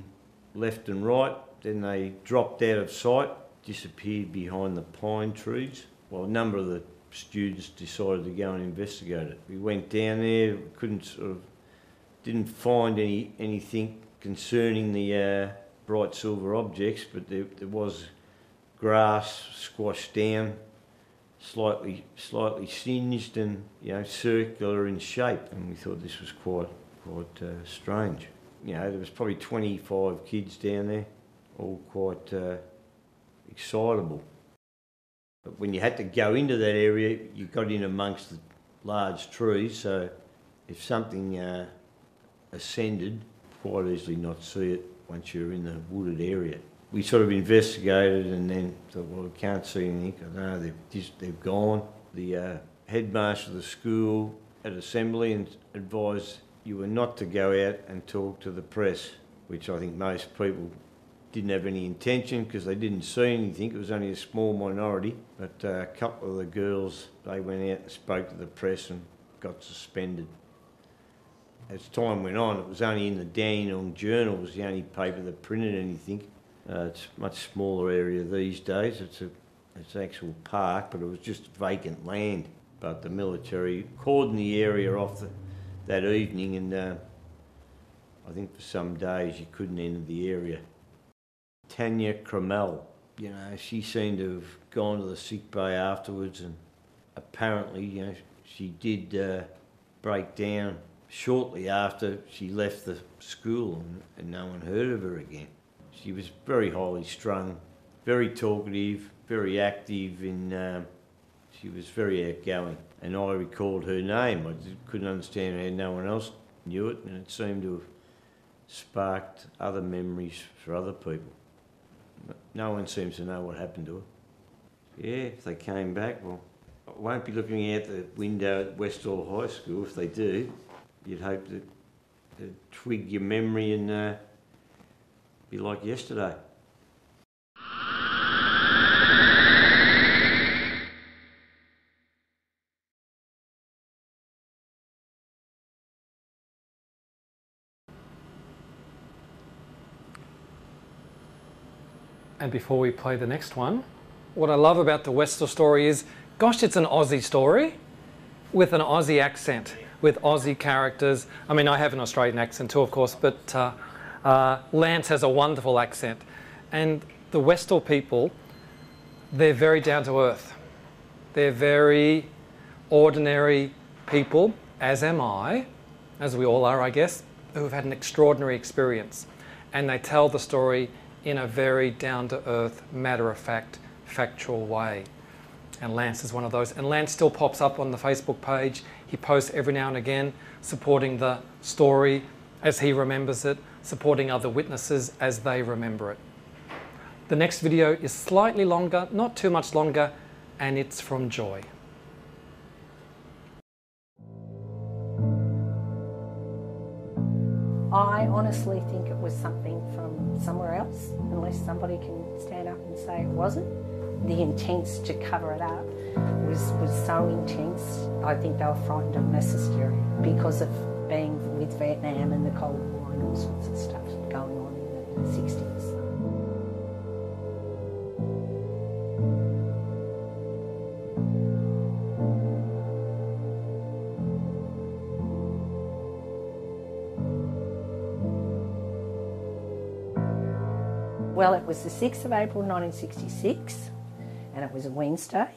left and right. Then they dropped out of sight, disappeared behind the pine trees. Well, a number of the students decided to go and investigate it. We went down there, couldn't sort of, didn't find any anything concerning the uh, bright silver objects, but there, there was grass squashed down, slightly slightly singed and you know circular in shape, and we thought this was quite quite uh, strange. You know, there was probably 25 kids down there, all quite uh, excitable. But when you had to go into that area, you got in amongst the large trees, so if something uh, ascended, quite easily not see it once you're in the wooded area. We sort of investigated and then thought, well, we can't see anything. I know they've, just, they've gone. The uh, headmaster of the school at assembly and advised you were not to go out and talk to the press, which I think most people didn't have any intention because they didn't see anything. It was only a small minority. But uh, a couple of the girls, they went out and spoke to the press and got suspended. As time went on, it was only in the Dandenong Journal was the only paper that printed anything. Uh, it's a much smaller area these days. It's a it's an actual park, but it was just vacant land. But the military cordoned the area off the, that evening, and uh, I think for some days you couldn't enter the area. Tanya Cromell, you know, she seemed to have gone to the sick bay afterwards, and apparently, you know, she did uh, break down shortly after she left the school, and, and no one heard of her again. She was very highly strung, very talkative, very active in. Um, she was very outgoing, and I recalled her name. I couldn't understand how no one else knew it, and it seemed to have sparked other memories for other people. No one seems to know what happened to her. Yeah, if they came back, well, I won't be looking out the window at Westall High School. If they do, you'd hope that they'd twig your memory and uh, be like yesterday. And before we play the next one, what I love about the Westall story is, gosh, it's an Aussie story with an Aussie accent, with Aussie characters. I mean, I have an Australian accent too, of course, but uh, uh, Lance has a wonderful accent. And the Westall people, they're very down to earth. They're very ordinary people, as am I, as we all are, I guess, who have had an extraordinary experience. And they tell the story in a very down to earth, matter of fact, factual way. And Lance is one of those. And Lance still pops up on the Facebook page. He posts every now and again supporting the story as he remembers it, supporting other witnesses as they remember it. The next video is slightly longer, not too much longer, and it's from Joy. I honestly think it was something from somewhere else, unless somebody can stand up and say it wasn't. The intents to cover it up was, was so intense. I think they were frightened unnecessary because of being with Vietnam and the Cold War and all sorts of stuff going on 1960s. Well, it was the 6th of April 1966, and it was a Wednesday,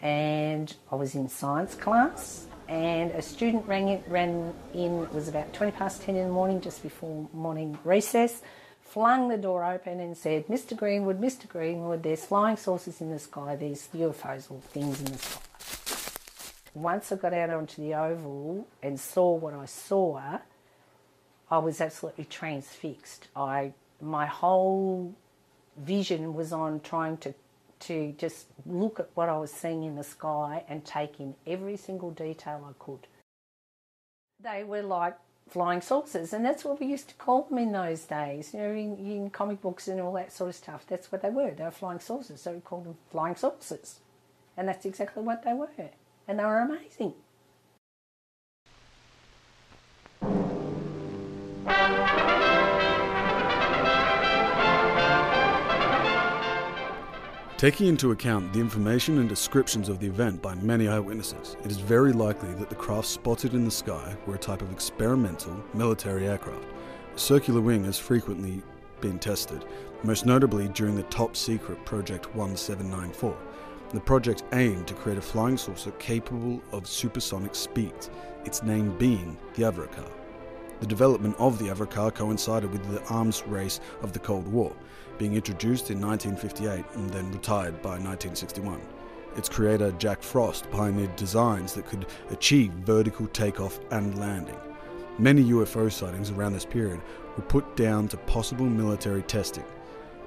and I was in science class, and a student rang in, ran in, it was about 20 past 10 in the morning, just before morning recess, flung the door open and said, Mr. Greenwood, Mr. Greenwood, there's flying saucers in the sky, there's UFOs or things in the sky. Once I got out onto the oval and saw what I saw, I was absolutely transfixed. I my whole vision was on trying to to just look at what I was seeing in the sky and take in every single detail I could. They were like flying saucers, and that's what we used to call them in those days. You know, in, in comic books and all that sort of stuff. That's what they were. They were flying saucers, so we called them flying saucers, and that's exactly what they were. And they were amazing. Taking into account the information and descriptions of the event by many eyewitnesses, it is very likely that the craft spotted in the sky were a type of experimental military aircraft. A circular wing has frequently been tested, most notably during the top secret Project 1794. The project aimed to create a flying saucer capable of supersonic speeds, its name being the Avrocar. The development of the Avrocar coincided with the arms race of the Cold War, being introduced in 1958 and then retired by 1961. Its creator, Jack Frost, pioneered designs that could achieve vertical takeoff and landing. Many UFO sightings around this period were put down to possible military testing.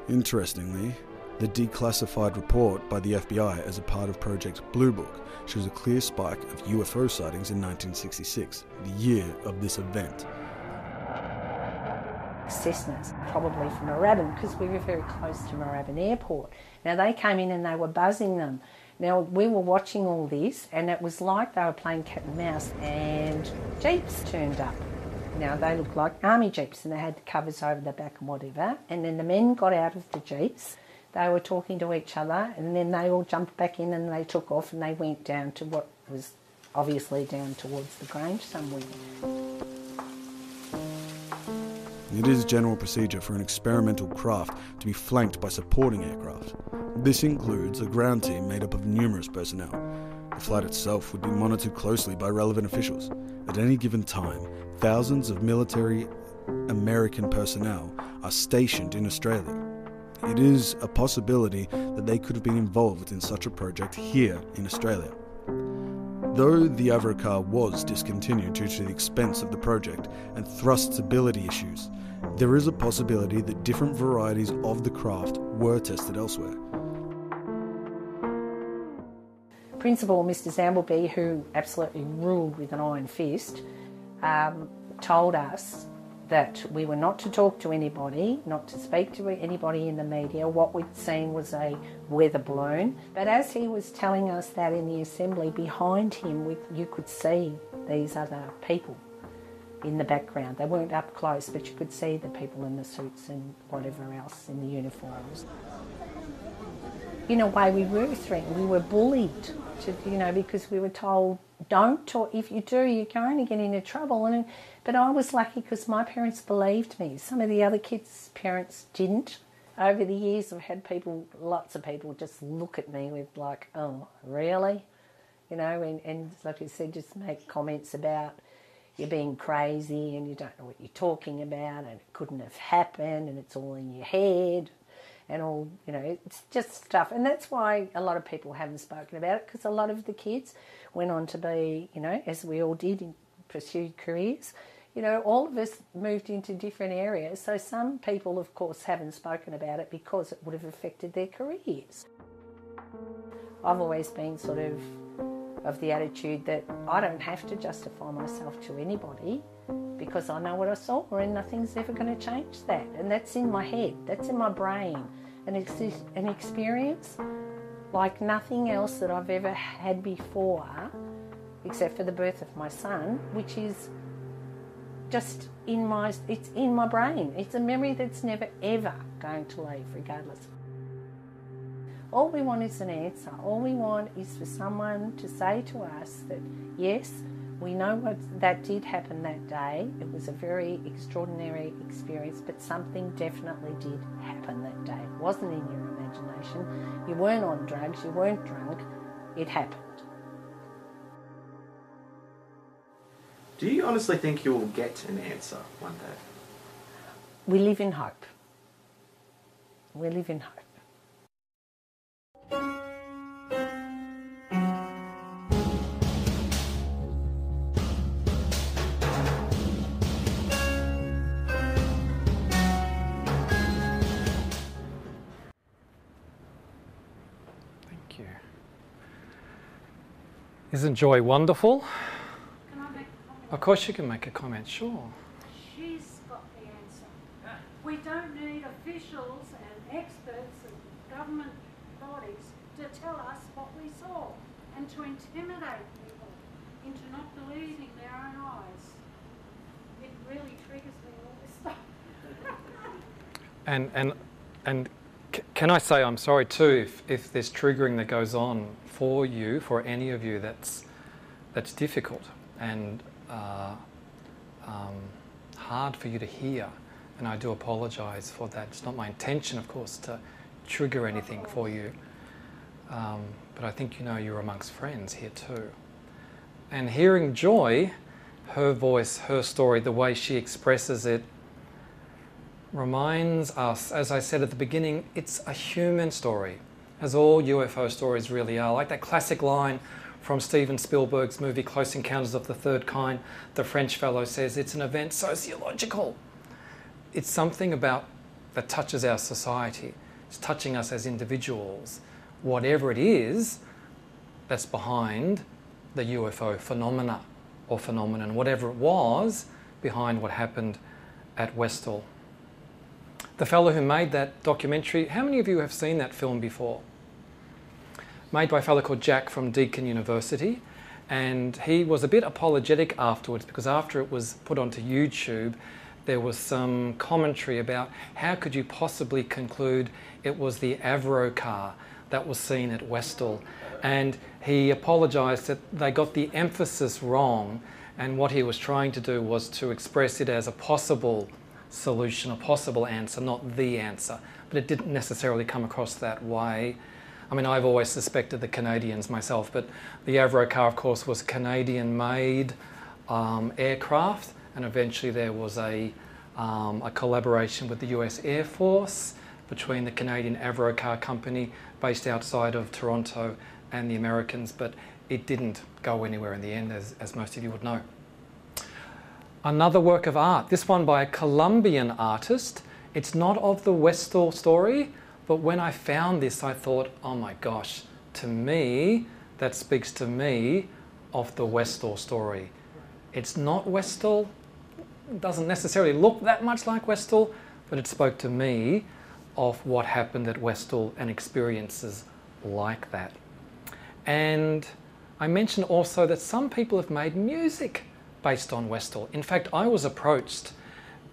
Interestingly, the declassified report by the FBI as a part of Project Blue Book shows a clear spike of UFO sightings in 1966, the year of this event. Cessnas, probably from Moorabbin, because we were very close to Moorabbin Airport. Now they came in and they were buzzing them. Now we were watching all this, and it was like they were playing cat and mouse, and jeeps turned up. Now they looked like army jeeps, and they had the covers over the back and whatever. And then the men got out of the jeeps. They were talking to each other, and then they all jumped back in and they took off, and they went down to what was obviously down towards the Grange somewhere. It is general procedure for an experimental craft to be flanked by supporting aircraft. This includes a ground team made up of numerous personnel. The flight itself would be monitored closely by relevant officials. At any given time, thousands of military American personnel are stationed in Australia. It is a possibility that they could have been involved in such a project here in Australia. Though the Avrocar was discontinued due to the expense of the project and thrust stability issues, there is a possibility that different varieties of the craft were tested elsewhere. Principal Mr. Samblebe, who absolutely ruled with an iron fist, um, told us that we were not to talk to anybody, not to speak to anybody in the media. What we'd seen was a weather balloon. But as he was telling us that in the assembly, behind him, we, you could see these other people in the background. They weren't up close, but you could see the people in the suits and whatever else in the uniforms. In a way, we were threatened. We were bullied, to, you know, because we were told, "Don't talk. If you do, you're going to get into trouble." And but I was lucky because my parents believed me. Some of the other kids' parents didn't. Over the years, I've had people, lots of people, just look at me with like, "Oh, really?" You know, and, and like I said, just make comments about you're being crazy and you don't know what you're talking about and it couldn't have happened and it's all in your head and all, you know, it's just stuff. And that's why a lot of people haven't spoken about it because a lot of the kids went on to be, you know, as we all did, in pursued careers. You know, all of us moved into different areas. So some people, of course, haven't spoken about it because it would have affected their careers. I've always been sort of of the attitude that I don't have to justify myself to anybody because I know what I saw and nothing's ever going to change that. And that's in my head, that's in my brain. And it's an experience like nothing else that I've ever had before, except for the birth of my son, which is just in my it's in my brain. It's a memory that's never ever going to leave, regardless. All we want is an answer. All we want is for someone to say to us that yes, we know what that did happen that day. It was a very extraordinary experience, but something definitely did happen that day. It wasn't in your imagination. You weren't on drugs, you weren't drunk. It happened. Do you honestly think you'll get an answer one day? We live in hope. We live in hope. Isn't joy wonderful? Of course, you can make a comment, sure. She's got the answer. We don't need officials and experts and government bodies to tell us what we saw and to intimidate people into not believing their own eyes. It really triggers me all this stuff. And and and can I say I'm sorry too if, if there's triggering that goes on for you, for any of you, that's that's difficult and uh, um, hard for you to hear. And I do apologise for that. It's not my intention, of course, to trigger anything for you. Um, but I think you know you're amongst friends here too. And hearing Joy, her voice, her story, the way she expresses it, reminds us, as I said at the beginning, it's a human story, as all UFO stories really are. Like that classic line from Steven Spielberg's movie Close Encounters of the Third Kind, the French fellow says it's an event sociological. It's something about that touches our society. It's touching us as individuals. Whatever it is that's behind the UFO phenomena or phenomenon, whatever it was behind what happened at Westall. The fellow who made that documentary, how many of you have seen that film before? Made by a fellow called Jack from Deakin University. And he was a bit apologetic afterwards because after it was put onto YouTube, there was some commentary about how could you possibly conclude it was the Avrocar that was seen at Westall. And he apologised that they got the emphasis wrong, and what he was trying to do was to express it as a possible solution, a possible answer, not the answer. But it didn't necessarily come across that way. I mean, I've always suspected the Canadians myself, but the Avrocar, of course, was Canadian made um, aircraft, and eventually there was a, um, a collaboration with the US Air Force between the Canadian Avro car company based outside of Toronto and the Americans, but it didn't go anywhere in the end, as, as most of you would know. Another work of art, this one by a Colombian artist. It's not of the Westall story, but when I found this, I thought, oh my gosh, to me, that speaks to me of the Westall story. It's not Westall, doesn't necessarily look that much like Westall, but it spoke to me of what happened at Westall and experiences like that. And I mentioned also that some people have made music based on Westall. In fact, I was approached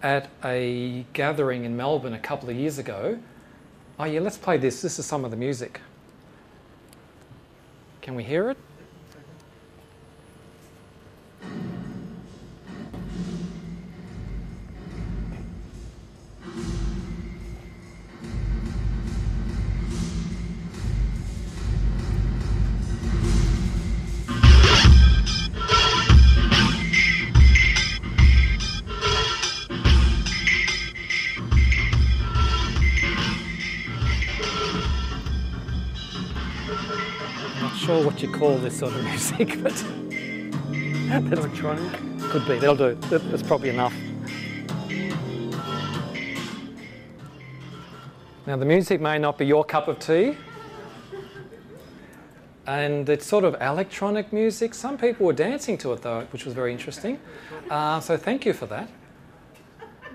at a gathering in Melbourne a couple of years ago. Oh, yeah, let's play this. This is some of the music. Can we hear it? Sure what you call this sort of music, but electronic could be. That'll do. That's probably enough. Now the music may not be your cup of tea, and it's sort of electronic music. Some people were dancing to it though, which was very interesting. Uh, so thank you for that.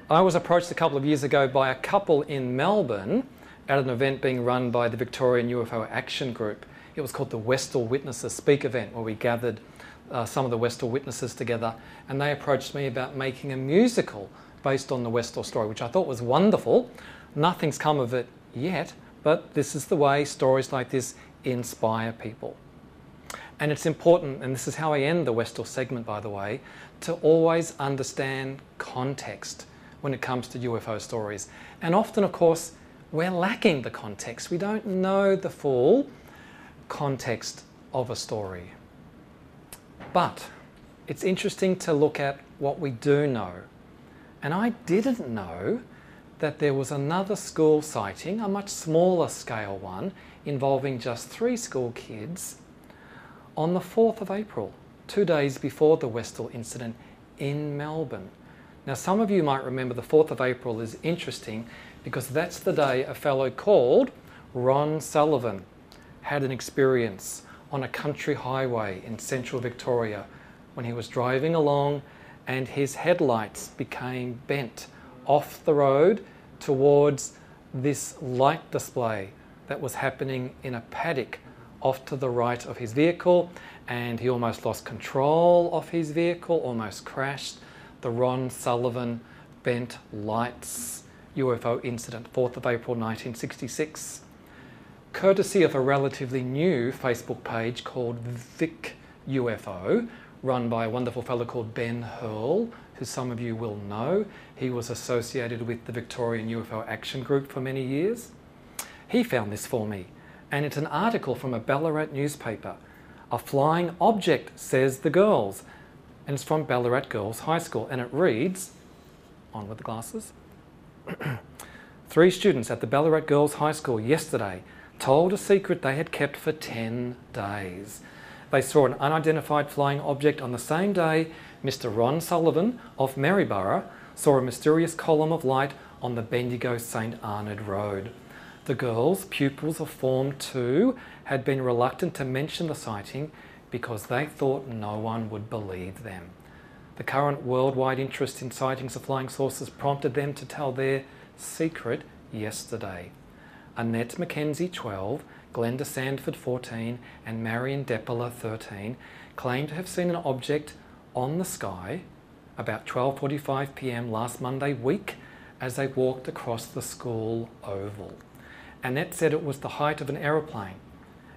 I was approached a couple of years ago by a couple in Melbourne at an event being run by the Victorian UFO Action Group. It was called the Westall Witnesses Speak event, where we gathered uh, some of the Westall witnesses together, and they approached me about making a musical based on the Westall story, which I thought was wonderful. Nothing's come of it yet, but this is the way stories like this inspire people. And it's important, and this is how I end the Westall segment, by the way, to always understand context when it comes to UFO stories. And often, of course, we're lacking the context. We don't know the full context of a story. But it's interesting to look at what we do know. And I didn't know that there was another school sighting, a much smaller scale one, involving just three school kids on the 4th of April, two days before the Westall incident in Melbourne. Now, some of you might remember the 4th of April is interesting because that's the day a fellow called Ron Sullivan had an experience on a country highway in central Victoria when he was driving along and his headlights became bent off the road towards this light display that was happening in a paddock off to the right of his vehicle and he almost lost control of his vehicle, almost crashed. The Ron Sullivan bent lights UFO incident, 4th of April 1966. Courtesy of a relatively new Facebook page called Vic UFO, run by a wonderful fellow called Ben Hurl, who some of you will know. He was associated with the Victorian UFO Action Group for many years. He found this for me, and it's an article from a Ballarat newspaper. A flying object, says the girls, and it's from Ballarat Girls High School, and it reads, on with the glasses. Three students at the Ballarat Girls High School yesterday told a secret they had kept for 10 days. They saw an unidentified flying object on the same day Mr. Ron Sullivan of Maryborough saw a mysterious column of light on the Bendigo St Arnaud Road. The girls, pupils of Form 2, had been reluctant to mention the sighting because they thought no one would believe them. The current worldwide interest in sightings of flying saucers prompted them to tell their secret yesterday. Annette Mackenzie, 12, Glenda Sandford, 14, and Marion Deppeler, 13, claim to have seen an object on the sky about 12:45 p.m. last Monday week as they walked across the school oval. Annette said it was the height of an aeroplane,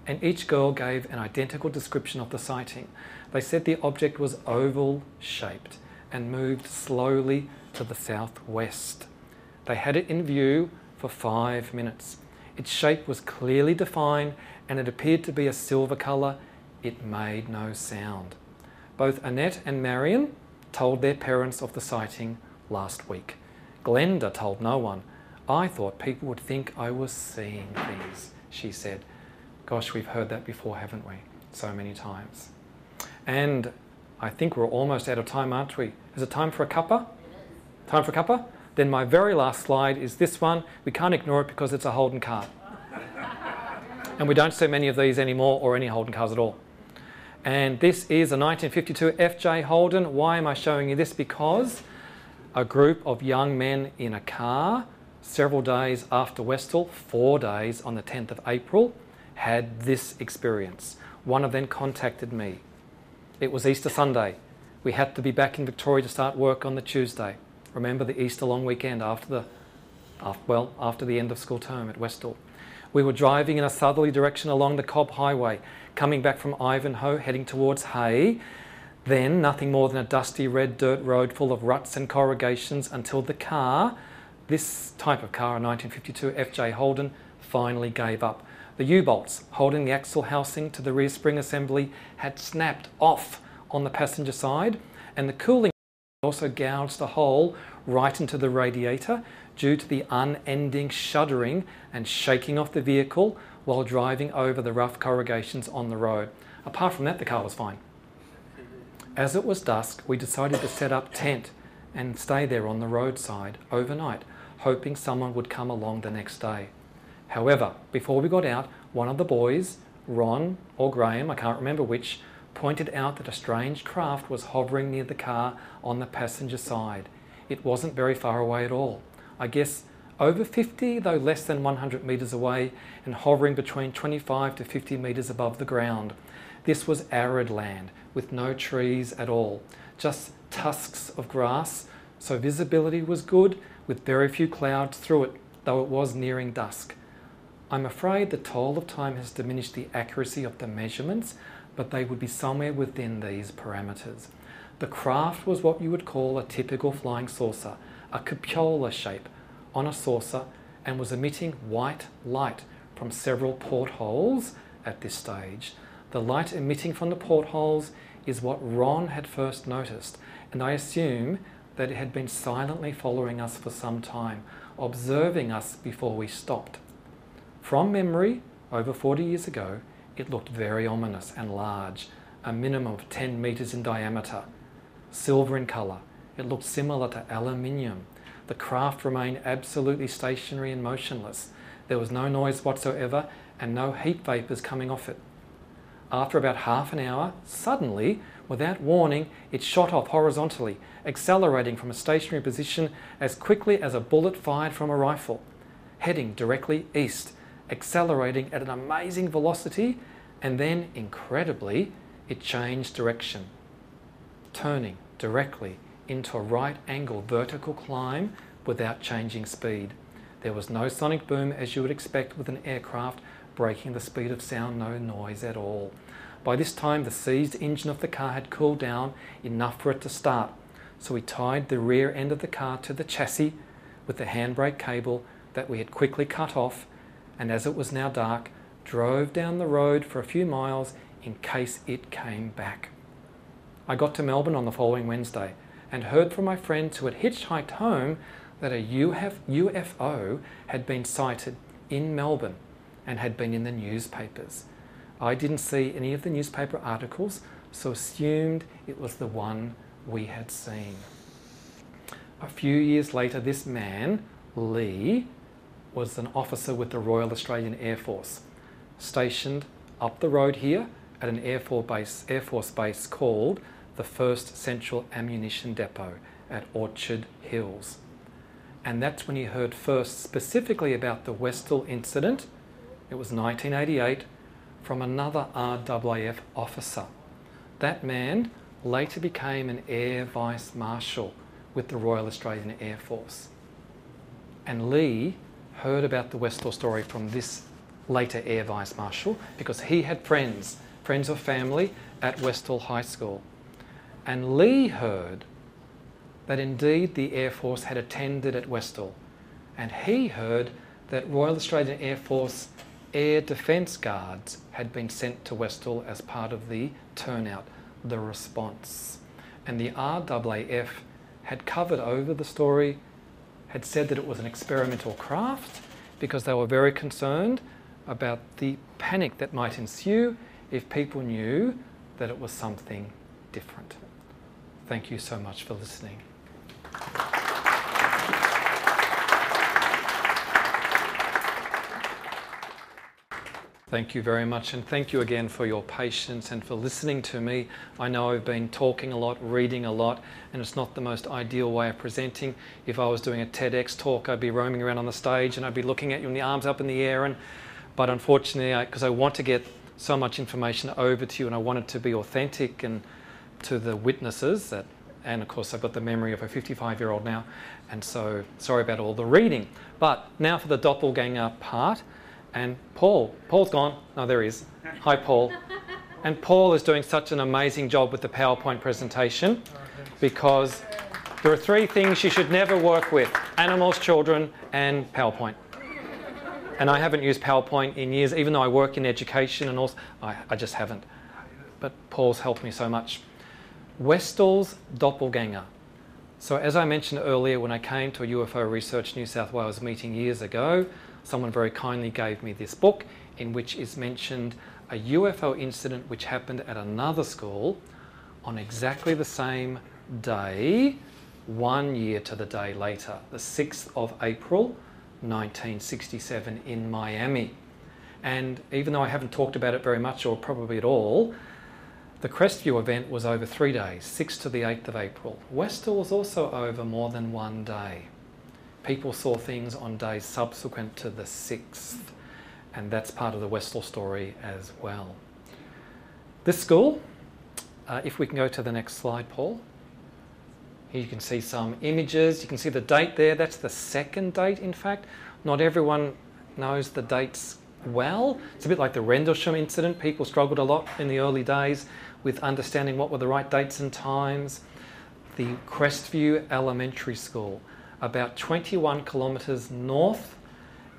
and each girl gave an identical description of the sighting. They said the object was oval shaped and moved slowly to the southwest. They had it in view for five minutes. Its shape was clearly defined and it appeared to be a silver colour. It made no sound. Both Annette and Marion told their parents of the sighting last week. Glenda told no one. I thought people would think I was seeing things, she said. Gosh, we've heard that before, haven't we? So many times. And I think we're almost out of time, aren't we? Is it time for a cuppa? Time for a cuppa? Then my very last slide is this one. We can't ignore it because it's a Holden car. and we don't see many of these anymore or any Holden cars at all. And this is a 1952 FJ Holden. Why am I showing you this? Because a group of young men in a car several days after Westall, four days on the 10th of April, had this experience. One of them contacted me. It was Easter Sunday. We had to be back in Victoria to start work on the Tuesday. Remember the Easter long weekend after the, after, well, after the end of school term at Westall. We were driving in a southerly direction along the Cobb Highway, coming back from Ivanhoe, heading towards Hay. Then nothing more than a dusty red dirt road full of ruts and corrugations until the car, this type of car, a 1952 FJ Holden, finally gave up. The U-bolts holding the axle housing to the rear spring assembly had snapped off on the passenger side and the cooling also gouged a hole right into the radiator due to the unending shuddering and shaking of the vehicle while driving over the rough corrugations on the road. Apart from that, the car was fine. As it was dusk, we decided to set up tent and stay there on the roadside overnight, hoping someone would come along the next day. However, before we got out, one of the boys, Ron or Graham, I can't remember which, pointed out that a strange craft was hovering near the car on the passenger side. It wasn't very far away at all. I guess over 50, though less than 100 metres away, and hovering between 25 to 50 metres above the ground. This was arid land with no trees at all, just tusks of grass, so visibility was good with very few clouds through it, though it was nearing dusk. I'm afraid the toll of time has diminished the accuracy of the measurements, but they would be somewhere within these parameters. The craft was what you would call a typical flying saucer, a cupola shape on a saucer, and was emitting white light from several portholes at this stage. The light emitting from the portholes is what Ron had first noticed, and I assume that it had been silently following us for some time, observing us before we stopped. From memory, over 40 years ago, it looked very ominous and large, a minimum of 10 metres in diameter. Silver in colour, it looked similar to aluminium. The craft remained absolutely stationary and motionless. There was no noise whatsoever and no heat vapours coming off it. After about half an hour, suddenly, without warning, it shot off horizontally, accelerating from a stationary position as quickly as a bullet fired from a rifle, heading directly east accelerating at an amazing velocity, and then, incredibly, it changed direction, turning directly into a right angle vertical climb without changing speed. There was no sonic boom as you would expect with an aircraft breaking the speed of sound, no noise at all. By this time, the seized engine of the car had cooled down enough for it to start, so we tied the rear end of the car to the chassis with the handbrake cable that we had quickly cut off and as it was now dark, drove down the road for a few miles in case it came back. I got to Melbourne on the following Wednesday and heard from my friends who had hitchhiked home that a UFO had been sighted in Melbourne and had been in the newspapers. I didn't see any of the newspaper articles, so assumed it was the one we had seen. A few years later, this man, Lee, was an officer with the Royal Australian Air Force, stationed up the road here at an Air Force base, Air Force base called the 1st Central Ammunition Depot at Orchard Hills. And that's when he heard first specifically about the Westall incident. It was 1988 from another RAAF officer. That man later became an Air Vice Marshal with the Royal Australian Air Force. And Lee heard about the Westall story from this later Air Vice Marshal because he had friends, friends of family at Westall High School. And Lee heard that indeed the Air Force had attended at Westall. And he heard that Royal Australian Air Force Air Defence Guards had been sent to Westall as part of the turnout, the response. And the RAAF had covered over the story had said that it was an experimental craft because they were very concerned about the panic that might ensue if people knew that it was something different. Thank you so much for listening. Thank you very much, and thank you again for your patience and for listening to me. I know I've been talking a lot, reading a lot, and it's not the most ideal way of presenting. If I was doing a TEDx talk, I'd be roaming around on the stage and I'd be looking at you and the arms up in the air. And but unfortunately, because I, I want to get so much information over to you, and I want it to be authentic and to the witnesses that and of course I've got the memory of a 55 year old now and so sorry about all the reading but now for the doppelganger part and Paul. Paul's gone. No, there he is. Hi, Paul. And Paul is doing such an amazing job with the PowerPoint presentation because there are three things you should never work with animals, children, and PowerPoint. And I haven't used PowerPoint in years, even though I work in education and all, I, I just haven't. But Paul's helped me so much. Westall's doppelganger. So, as I mentioned earlier, when I came to a UFO Research New South Wales meeting years ago, someone very kindly gave me this book in which is mentioned a UFO incident which happened at another school on exactly the same day, one year to the day later, the 6th of April 1967 in Miami. And even though I haven't talked about it very much or probably at all, the Crestview event was over three days, 6th to the 8th of April. Westall was also over more than one day people saw things on days subsequent to the 6th, and that's part of the Westall story as well. This school, uh, if we can go to the next slide, Paul. Here you can see some images. You can see the date there. That's the second date, in fact. Not everyone knows the dates well. It's a bit like the Rendlesham incident. People struggled a lot in the early days with understanding what were the right dates and times. The Crestview Elementary School, about 21 kilometres north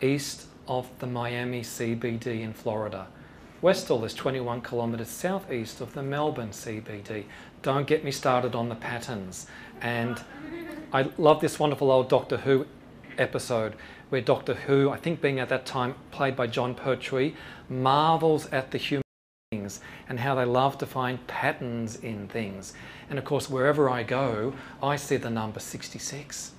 east of the Miami CBD in Florida. Westall is 21 kilometres southeast of the Melbourne CBD. Don't get me started on the patterns. And I love this wonderful old Doctor Who episode where Doctor Who, I think being at that time played by Jon Pertwee, marvels at the human beings and how they love to find patterns in things. And of course, wherever I go, I see the number 66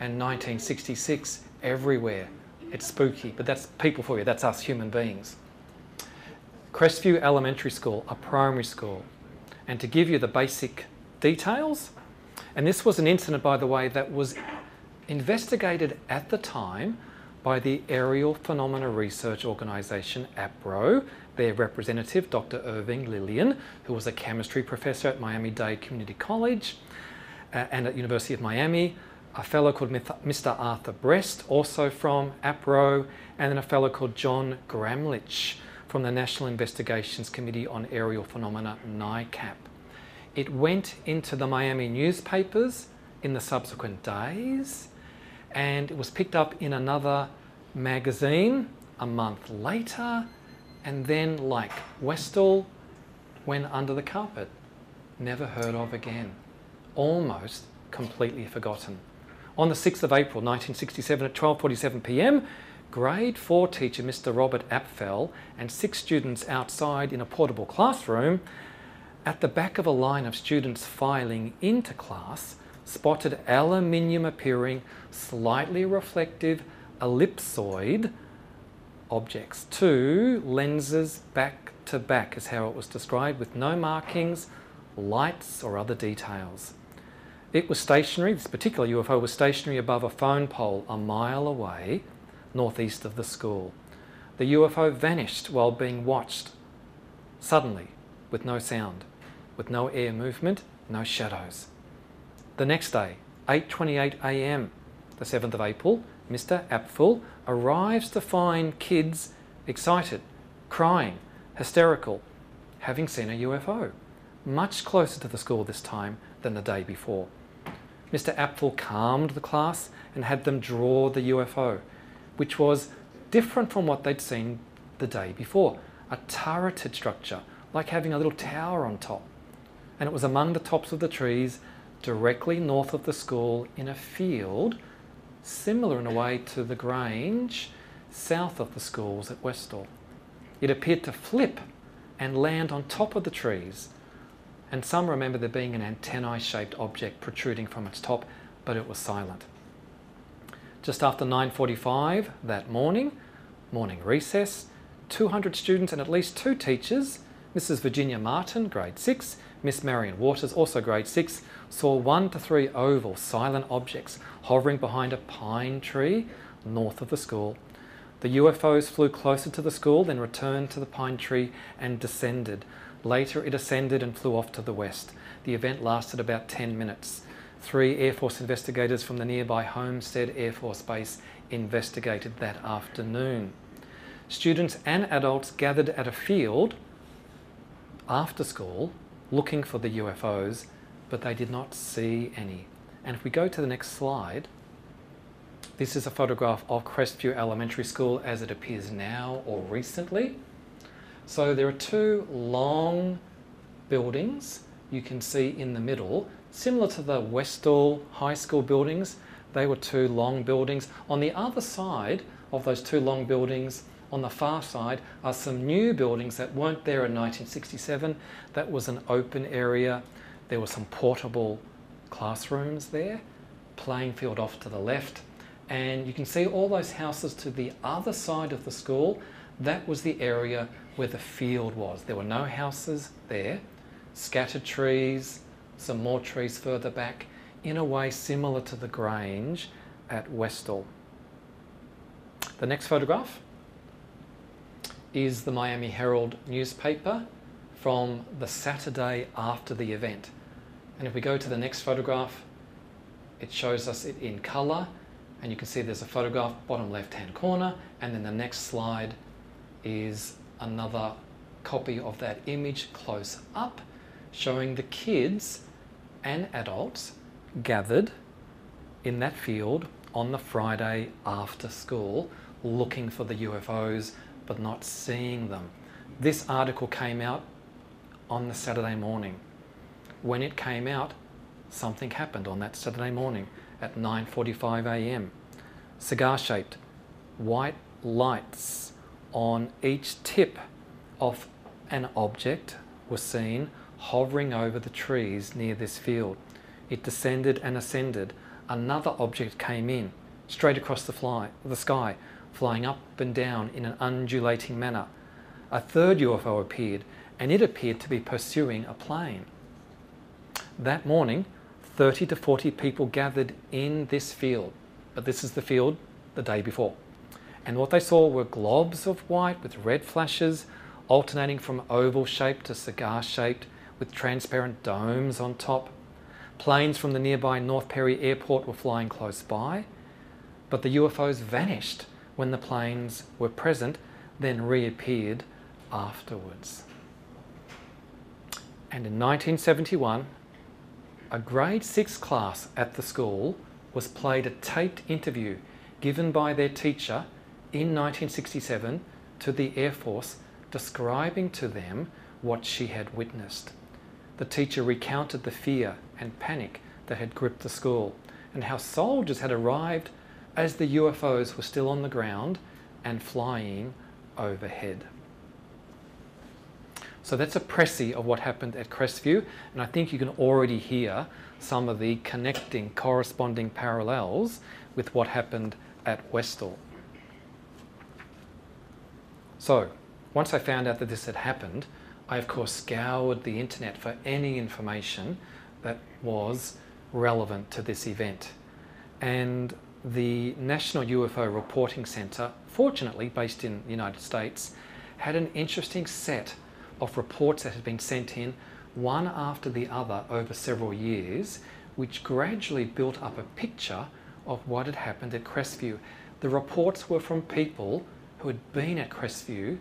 and 1966 everywhere. It's spooky, but that's people for you, that's us human beings. Crestview Elementary School, a primary school. And to give you the basic details, and this was an incident, by the way, that was investigated at the time by the Aerial Phenomena Research Organisation, APRO, their representative, Dr. Irving Lillian, who was a chemistry professor at Miami-Dade Community College uh, and at University of Miami, a fellow called Mr. Arthur Brest, also from APRO, and then a fellow called John Gramlich from the National Investigations Committee on Aerial Phenomena, NICAP. It went into the Miami newspapers in the subsequent days, and it was picked up in another magazine a month later, and then, like Westall, went under the carpet. Never heard of again. Almost completely forgotten. On the 6th of April 1967 at 12:47 p.m., grade 4 teacher Mr. Robert Apfel and six students outside in a portable classroom at the back of a line of students filing into class spotted aluminium appearing slightly reflective ellipsoid objects, two lenses back to back is how it was described with no markings, lights or other details. It was stationary, this particular UFO was stationary above a phone pole a mile away, northeast of the school. The UFO vanished while being watched, suddenly, with no sound, with no air movement, no shadows. The next day, 8:28 a.m., the 7th of April, Mr. Apfel arrives to find kids excited, crying, hysterical, having seen a UFO, much closer to the school this time than the day before. Mr. Apfel calmed the class and had them draw the UFO, which was different from what they'd seen the day before a turreted structure, like having a little tower on top. And it was among the tops of the trees directly north of the school in a field, similar in a way to the Grange, south of the schools at Westall. It appeared to flip and land on top of the trees and some remember there being an antennae-shaped object protruding from its top, but it was silent. Just after 9.45 that morning, morning recess, 200 students and at least two teachers, Mrs. Virginia Martin, grade 6, Miss Marion Waters, also grade 6, saw one to three oval silent objects hovering behind a pine tree north of the school. The UFOs flew closer to the school, then returned to the pine tree and descended, Later, it ascended and flew off to the west. The event lasted about 10 minutes. Three Air Force investigators from the nearby Homestead Air Force Base investigated that afternoon. Students and adults gathered at a field after school looking for the UFOs, but they did not see any. And if we go to the next slide, this is a photograph of Crestview Elementary School as it appears now or recently. So there are two long buildings you can see in the middle, similar to the Westall High School buildings. They were two long buildings. On the other side of those two long buildings, on the far side, are some new buildings that weren't there in 1967. That was an open area. There were some portable classrooms there, playing field off to the left. And you can see all those houses to the other side of the school. That was the area where the field was. There were no houses there, scattered trees, some more trees further back, in a way similar to the Grange at Westall. The next photograph is the Miami Herald newspaper from the Saturday after the event. And if we go to the next photograph, it shows us it in colour and you can see there's a photograph bottom left hand corner and then the next slide is another copy of that image close up showing the kids and adults gathered in that field on the Friday after school looking for the UFOs but not seeing them. This article came out on the Saturday morning. When it came out, something happened on that Saturday morning at 9:45 a.m. Cigar-shaped white lights on each tip of an object were seen hovering over the trees near this field. It descended and ascended. Another object came in, straight across the, fly, the sky, flying up and down in an undulating manner. A third UFO appeared, and it appeared to be pursuing a plane. That morning, 30 to 40 people gathered in this field, but this is the field the day before. And what they saw were globs of white with red flashes, alternating from oval shaped to cigar shaped, with transparent domes on top. Planes from the nearby North Perry Airport were flying close by, but the UFOs vanished when the planes were present, then reappeared afterwards. And in 1971, a grade 6 class at the school was played a taped interview given by their teacher in 1967 to the Air Force describing to them what she had witnessed. The teacher recounted the fear and panic that had gripped the school and how soldiers had arrived as the UFOs were still on the ground and flying overhead. So that's a précis of what happened at Crestview, and I think you can already hear some of the connecting, corresponding parallels with what happened at Westall. So, once I found out that this had happened, I of course scoured the internet for any information that was relevant to this event. And the National UFO Reporting Centre, fortunately based in the United States, had an interesting set of reports that had been sent in one after the other over several years, which gradually built up a picture of what had happened at Crestview. The reports were from people who had been at Crestview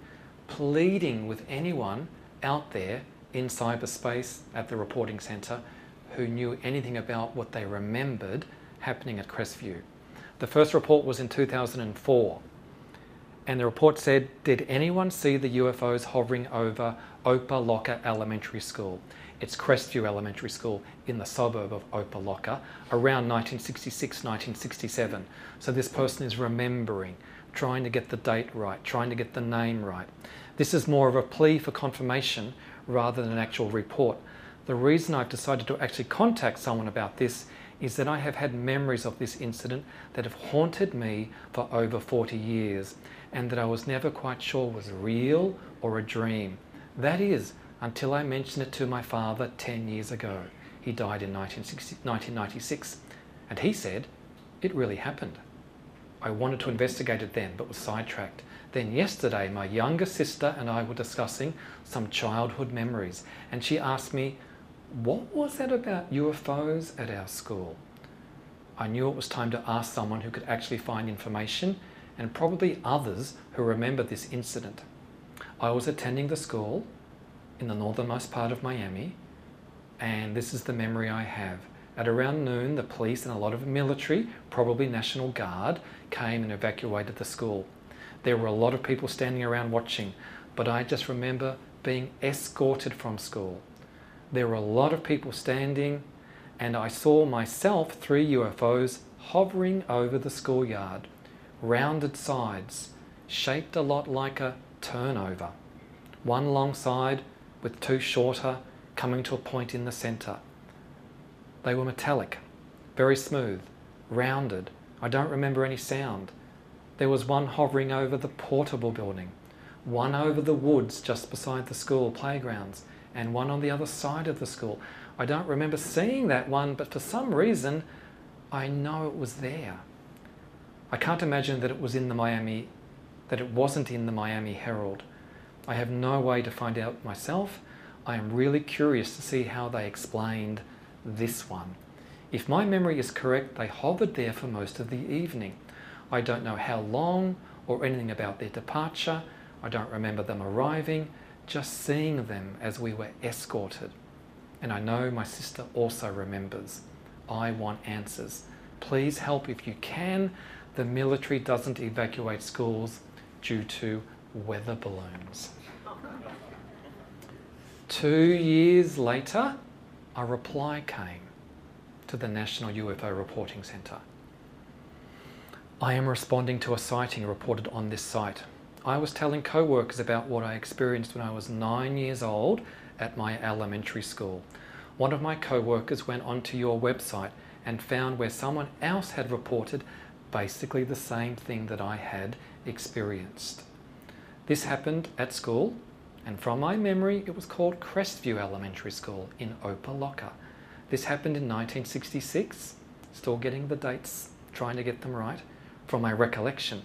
pleading with anyone out there in cyberspace at the reporting centre who knew anything about what they remembered happening at Crestview. The first report was in 2004, and the report said Did anyone see the UFOs hovering over Opa-locka Elementary School? It's Crestview Elementary School in the suburb of Opa-locka around 1966 1967. So this person is remembering, trying to get the date right, trying to get the name right. This is more of a plea for confirmation rather than an actual report. The reason I've decided to actually contact someone about this is that I have had memories of this incident that have haunted me for over 40 years and that I was never quite sure was real or a dream. That is, until I mentioned it to my father 10 years ago. He died in 1996, and he said it really happened. I wanted to investigate it then, but was sidetracked. Then yesterday, my younger sister and I were discussing some childhood memories, and she asked me, What was that about UFOs at our school? I knew it was time to ask someone who could actually find information, and probably others who remember this incident. I was attending the school in the northernmost part of Miami, and this is the memory I have. At around noon, the police and a lot of military, probably National Guard, came and evacuated the school. There were a lot of people standing around watching, but I just remember being escorted from school. There were a lot of people standing, and I saw myself three UFOs hovering over the schoolyard, rounded sides, shaped a lot like a turnover. One long side with two shorter coming to a point in the centre. They were metallic, very smooth, rounded. I don't remember any sound. There was one hovering over the portable building, one over the woods just beside the school playgrounds, and one on the other side of the school. I don't remember seeing that one, but for some reason, I know it was there. I can't imagine that it was in the Miami, that it wasn't in the Miami Herald. I have no way to find out myself. I am really curious to see how they explained this one. If my memory is correct, they hovered there for most of the evening. I don't know how long or anything about their departure. I don't remember them arriving, just seeing them as we were escorted. And I know my sister also remembers. I want answers. Please help if you can. The military doesn't evacuate schools due to weather balloons. Two years later, a reply came to the National UFO Reporting Centre. I am responding to a sighting reported on this site. I was telling co workers about what I experienced when I was nine years old at my elementary school. One of my co workers went onto your website and found where someone else had reported basically the same thing that I had experienced. This happened at school, and from my memory, it was called Crestview Elementary School in Opa-locka. This happened in 1966, still getting the dates, trying to get them right. From my recollection,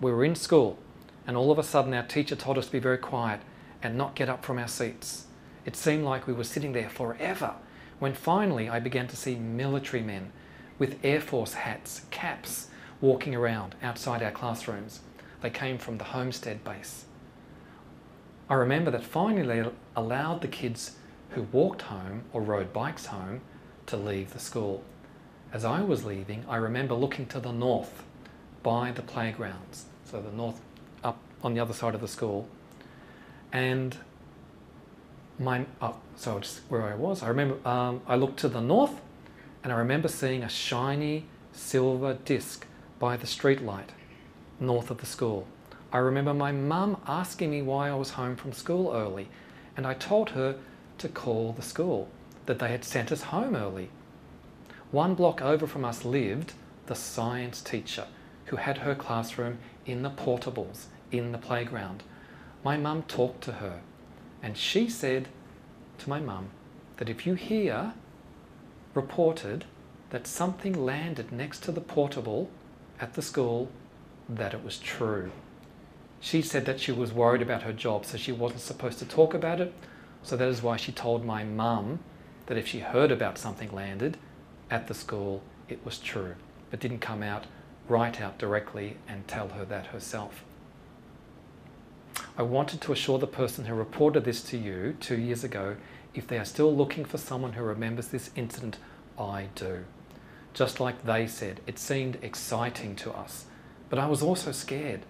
we were in school, and all of a sudden, our teacher told us to be very quiet and not get up from our seats. It seemed like we were sitting there forever when finally I began to see military men with Air Force hats, caps, walking around outside our classrooms. They came from the Homestead base. I remember that finally they allowed the kids who walked home or rode bikes home to leave the school. As I was leaving, I remember looking to the north by the playgrounds, so the north on the other side of the school, and my oh, so just where I was. I remember um, I looked to the north, and I remember seeing a shiny silver disc by the street light north of the school. I remember my mum asking me why I was home from school early, and I told her to call the school, that they had sent us home early. One block over from us lived the science teacher who had her classroom in the portables in the playground. My mum talked to her, and she said to my mum that if you hear reported that something landed next to the portable at the school, that it was true. She said that she was worried about her job, so she wasn't supposed to talk about it. So that is why she told my mum that if she heard about something landed at the school, it was true, but didn't come out right out directly and tell her that herself. I wanted to assure the person who reported this to you two years ago if they are still looking for someone who remembers this incident, I do. Just like they said, it seemed exciting to us, but I was also scared,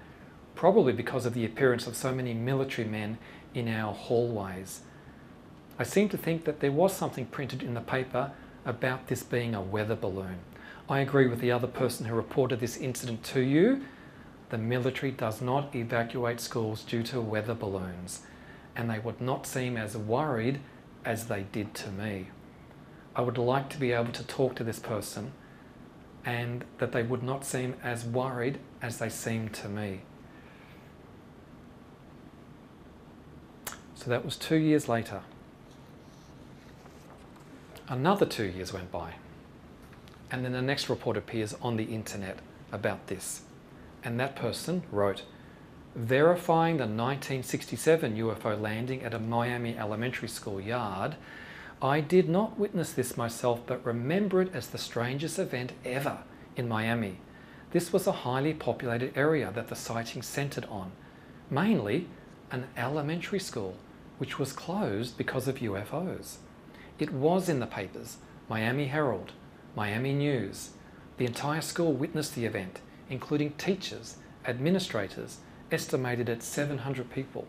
probably because of the appearance of so many military men in our hallways. I seem to think that there was something printed in the paper about this being a weather balloon. I agree with the other person who reported this incident to you. The military does not evacuate schools due to weather balloons, and they would not seem as worried as they did to me. I would like to be able to talk to this person and that they would not seem as worried as they seemed to me. So that was two years later. Another two years went by, and then the next report appears on the internet about this. And that person wrote, verifying the 1967 UFO landing at a Miami elementary school yard. I did not witness this myself, but remember it as the strangest event ever in Miami. This was a highly populated area that the sighting centered on, mainly an elementary school, which was closed because of UFOs. It was in the papers Miami Herald, Miami News. The entire school witnessed the event, including teachers, administrators, estimated at 700 people.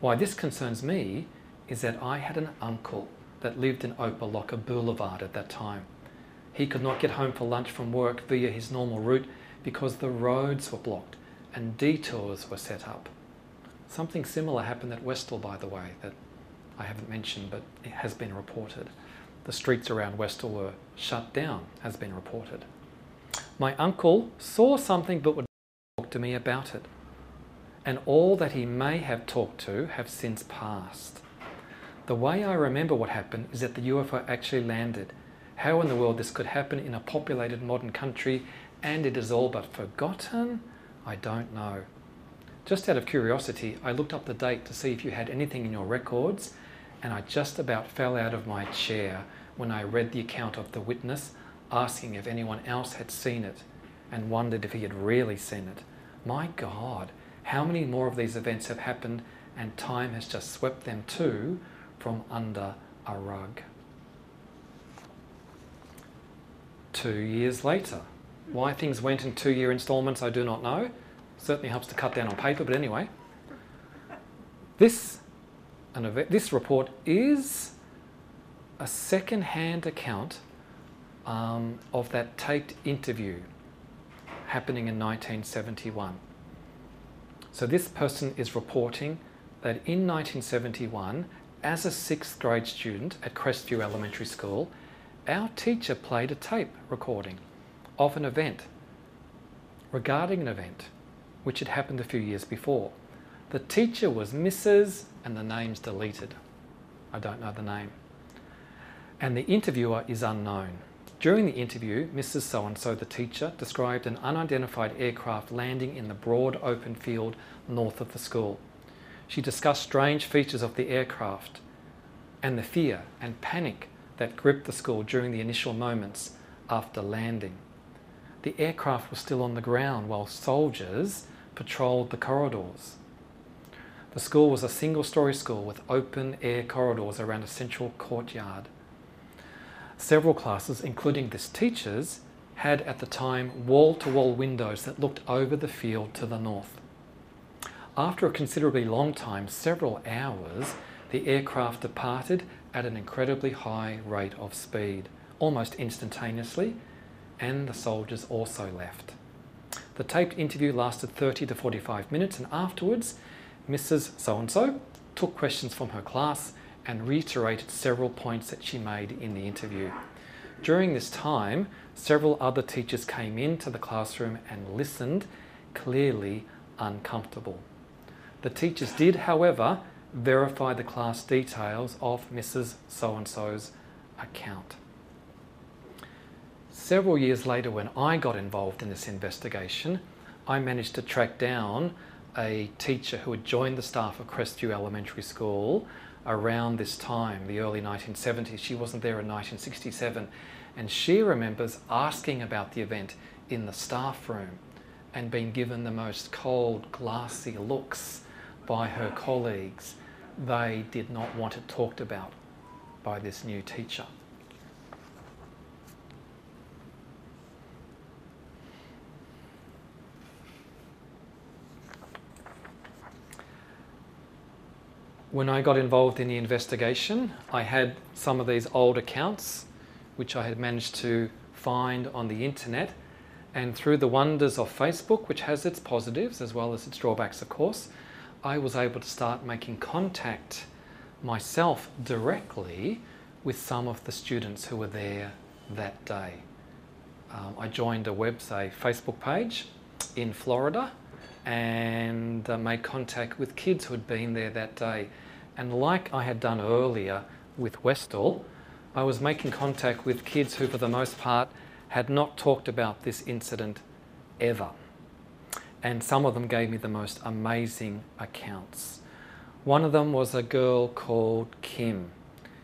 Why this concerns me is that I had an uncle that lived in Opa-locka Boulevard at that time. He could not get home for lunch from work via his normal route because the roads were blocked and detours were set up. Something similar happened at Westall, by the way, that I haven't mentioned, but it has been reported. The streets around Westall were shut down, has been reported. My uncle saw something but would not talk to me about it and all that he may have talked to have since passed. The way I remember what happened is that the UFO actually landed. How in the world this could happen in a populated modern country and it is all but forgotten? I don't know. Just out of curiosity, I looked up the date to see if you had anything in your records, and I just about fell out of my chair when I read the account of the witness asking if anyone else had seen it and wondered if he had really seen it. My God, how many more of these events have happened and time has just swept them too from under a rug? Two years later. Why things went in two year installments, I do not know. Certainly helps to cut down on paper, but anyway. This, an event, this report is a second hand account um, of that taped interview happening in 1971. So this person is reporting that in 1971, as a sixth grade student at Crestview Elementary School, our teacher played a tape recording of an event regarding an event which had happened a few years before. The teacher was Mrs. and the name's deleted. I don't know the name. And the interviewer is unknown. During the interview, Mrs. So and so, the teacher, described an unidentified aircraft landing in the broad open field north of the school. She discussed strange features of the aircraft and the fear and panic that gripped the school during the initial moments after landing. The aircraft was still on the ground while soldiers patrolled the corridors. The school was a single story school with open air corridors around a central courtyard. Several classes, including this teacher's, had at the time wall to wall windows that looked over the field to the north. After a considerably long time, several hours, the aircraft departed at an incredibly high rate of speed, almost instantaneously, and the soldiers also left. The taped interview lasted 30 to 45 minutes, and afterwards, Mrs. So and so took questions from her class and reiterated several points that she made in the interview. During this time, several other teachers came into the classroom and listened, clearly uncomfortable. The teachers did, however, verify the class details of Mrs. So and so's account. Several years later, when I got involved in this investigation, I managed to track down a teacher who had joined the staff of Crestview Elementary School around this time, the early 1970s. She wasn't there in 1967. And she remembers asking about the event in the staff room and being given the most cold, glassy looks by her colleagues. They did not want it talked about by this new teacher. When I got involved in the investigation, I had some of these old accounts which I had managed to find on the internet. And through the wonders of Facebook, which has its positives as well as its drawbacks, of course, I was able to start making contact myself directly with some of the students who were there that day. Um, I joined a website Facebook page in Florida and uh, made contact with kids who had been there that day. And like I had done earlier with Westall, I was making contact with kids who, for the most part, had not talked about this incident ever. And some of them gave me the most amazing accounts. One of them was a girl called Kim.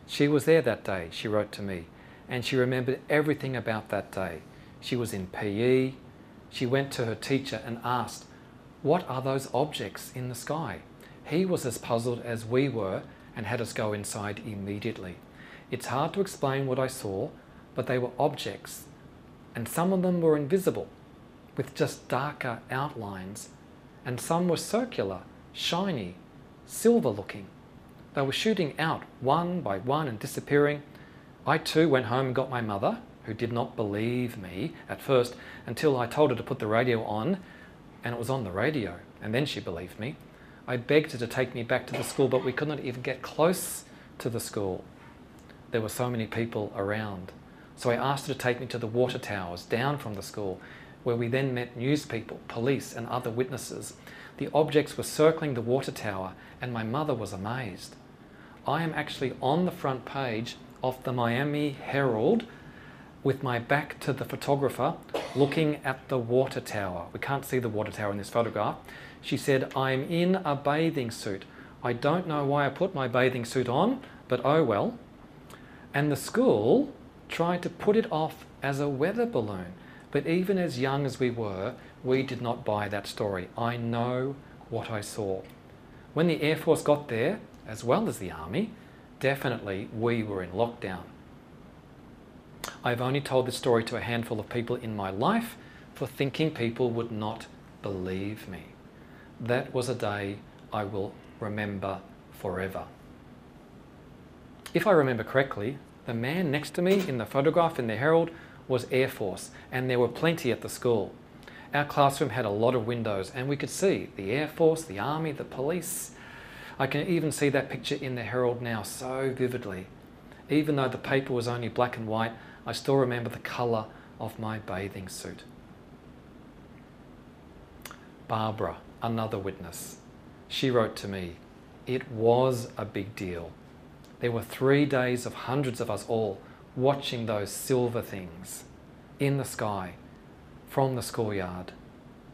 She was there that day, she wrote to me, and she remembered everything about that day. She was in PE. She went to her teacher and asked, what are those objects in the sky? He was as puzzled as we were and had us go inside immediately. It's hard to explain what I saw, but they were objects, and some of them were invisible, with just darker outlines, and some were circular, shiny, silver looking. They were shooting out one by one and disappearing. I too went home and got my mother, who did not believe me at first until I told her to put the radio on and it was on the radio. And then she believed me. I begged her to take me back to the school, but we could not even get close to the school. There were so many people around. So I asked her to take me to the water towers down from the school, where we then met news people, police, and other witnesses. The objects were circling the water tower, and my mother was amazed. I am actually on the front page of the Miami Herald with my back to the photographer looking at the water tower. We can't see the water tower in this photograph. She said, I'm in a bathing suit. I don't know why I put my bathing suit on, but oh well. And the school tried to put it off as a weather balloon. But even as young as we were, we did not buy that story. I know what I saw. When the Air Force got there, as well as the Army, definitely we were in lockdown. I've only told this story to a handful of people in my life for thinking people would not believe me. That was a day I will remember forever. If I remember correctly, the man next to me in the photograph in the Herald was Air Force, and there were plenty at the school. Our classroom had a lot of windows, and we could see the Air Force, the Army, the police. I can even see that picture in the Herald now so vividly. Even though the paper was only black and white, I still remember the colour of my bathing suit. Barbara, another witness, she wrote to me, It was a big deal. There were three days of hundreds of us all watching those silver things in the sky from the schoolyard,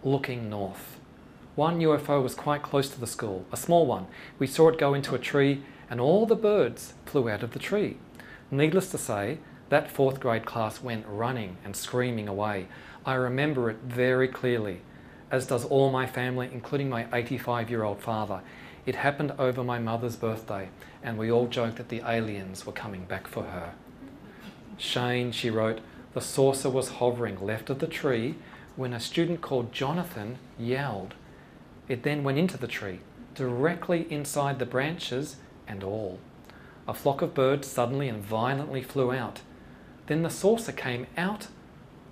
looking north. One UFO was quite close to the school, a small one. We saw it go into a tree and all the birds flew out of the tree. Needless to say, that fourth grade class went running and screaming away. I remember it very clearly, as does all my family, including my 85 year old father. It happened over my mother's birthday, and we all joked that the aliens were coming back for her. Shane, she wrote, the saucer was hovering left of the tree when a student called Jonathan yelled. It then went into the tree, directly inside the branches and all. A flock of birds suddenly and violently flew out. Then the saucer came out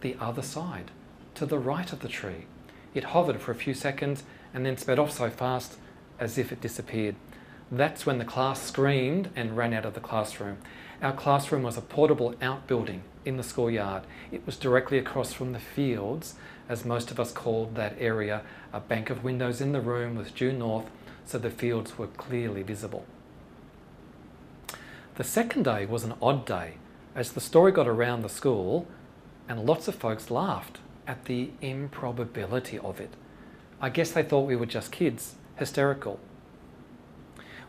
the other side, to the right of the tree. It hovered for a few seconds and then sped off so fast as if it disappeared. That's when the class screamed and ran out of the classroom. Our classroom was a portable outbuilding in the schoolyard. It was directly across from the fields, as most of us called that area, a bank of windows in the room was due north, so the fields were clearly visible. The second day was an odd day, as the story got around the school, and lots of folks laughed at the improbability of it. I guess they thought we were just kids, hysterical.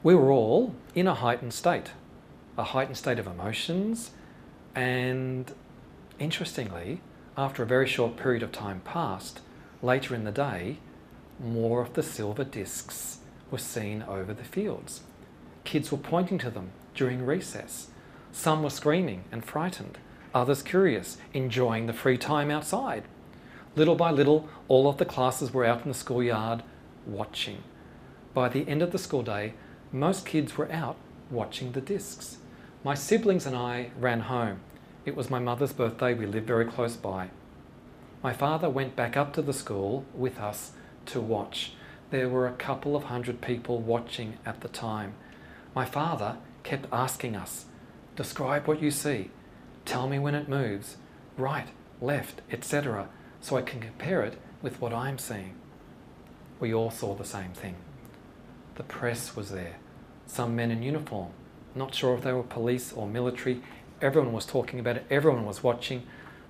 We were all in a heightened state a heightened state of emotions. And interestingly, after a very short period of time passed, later in the day, more of the silver discs were seen over the fields. Kids were pointing to them during recess. Some were screaming and frightened, others curious, enjoying the free time outside. Little by little, all of the classes were out in the schoolyard watching. By the end of the school day, most kids were out watching the discs. My siblings and I ran home. It was my mother's birthday, we lived very close by. My father went back up to the school with us to watch. There were a couple of hundred people watching at the time. My father kept asking us, Describe what you see. Tell me when it moves. Right, left, etc., so I can compare it with what I'm seeing. We all saw the same thing. The press was there, some men in uniform, not sure if they were police or military. Everyone was talking about it, everyone was watching.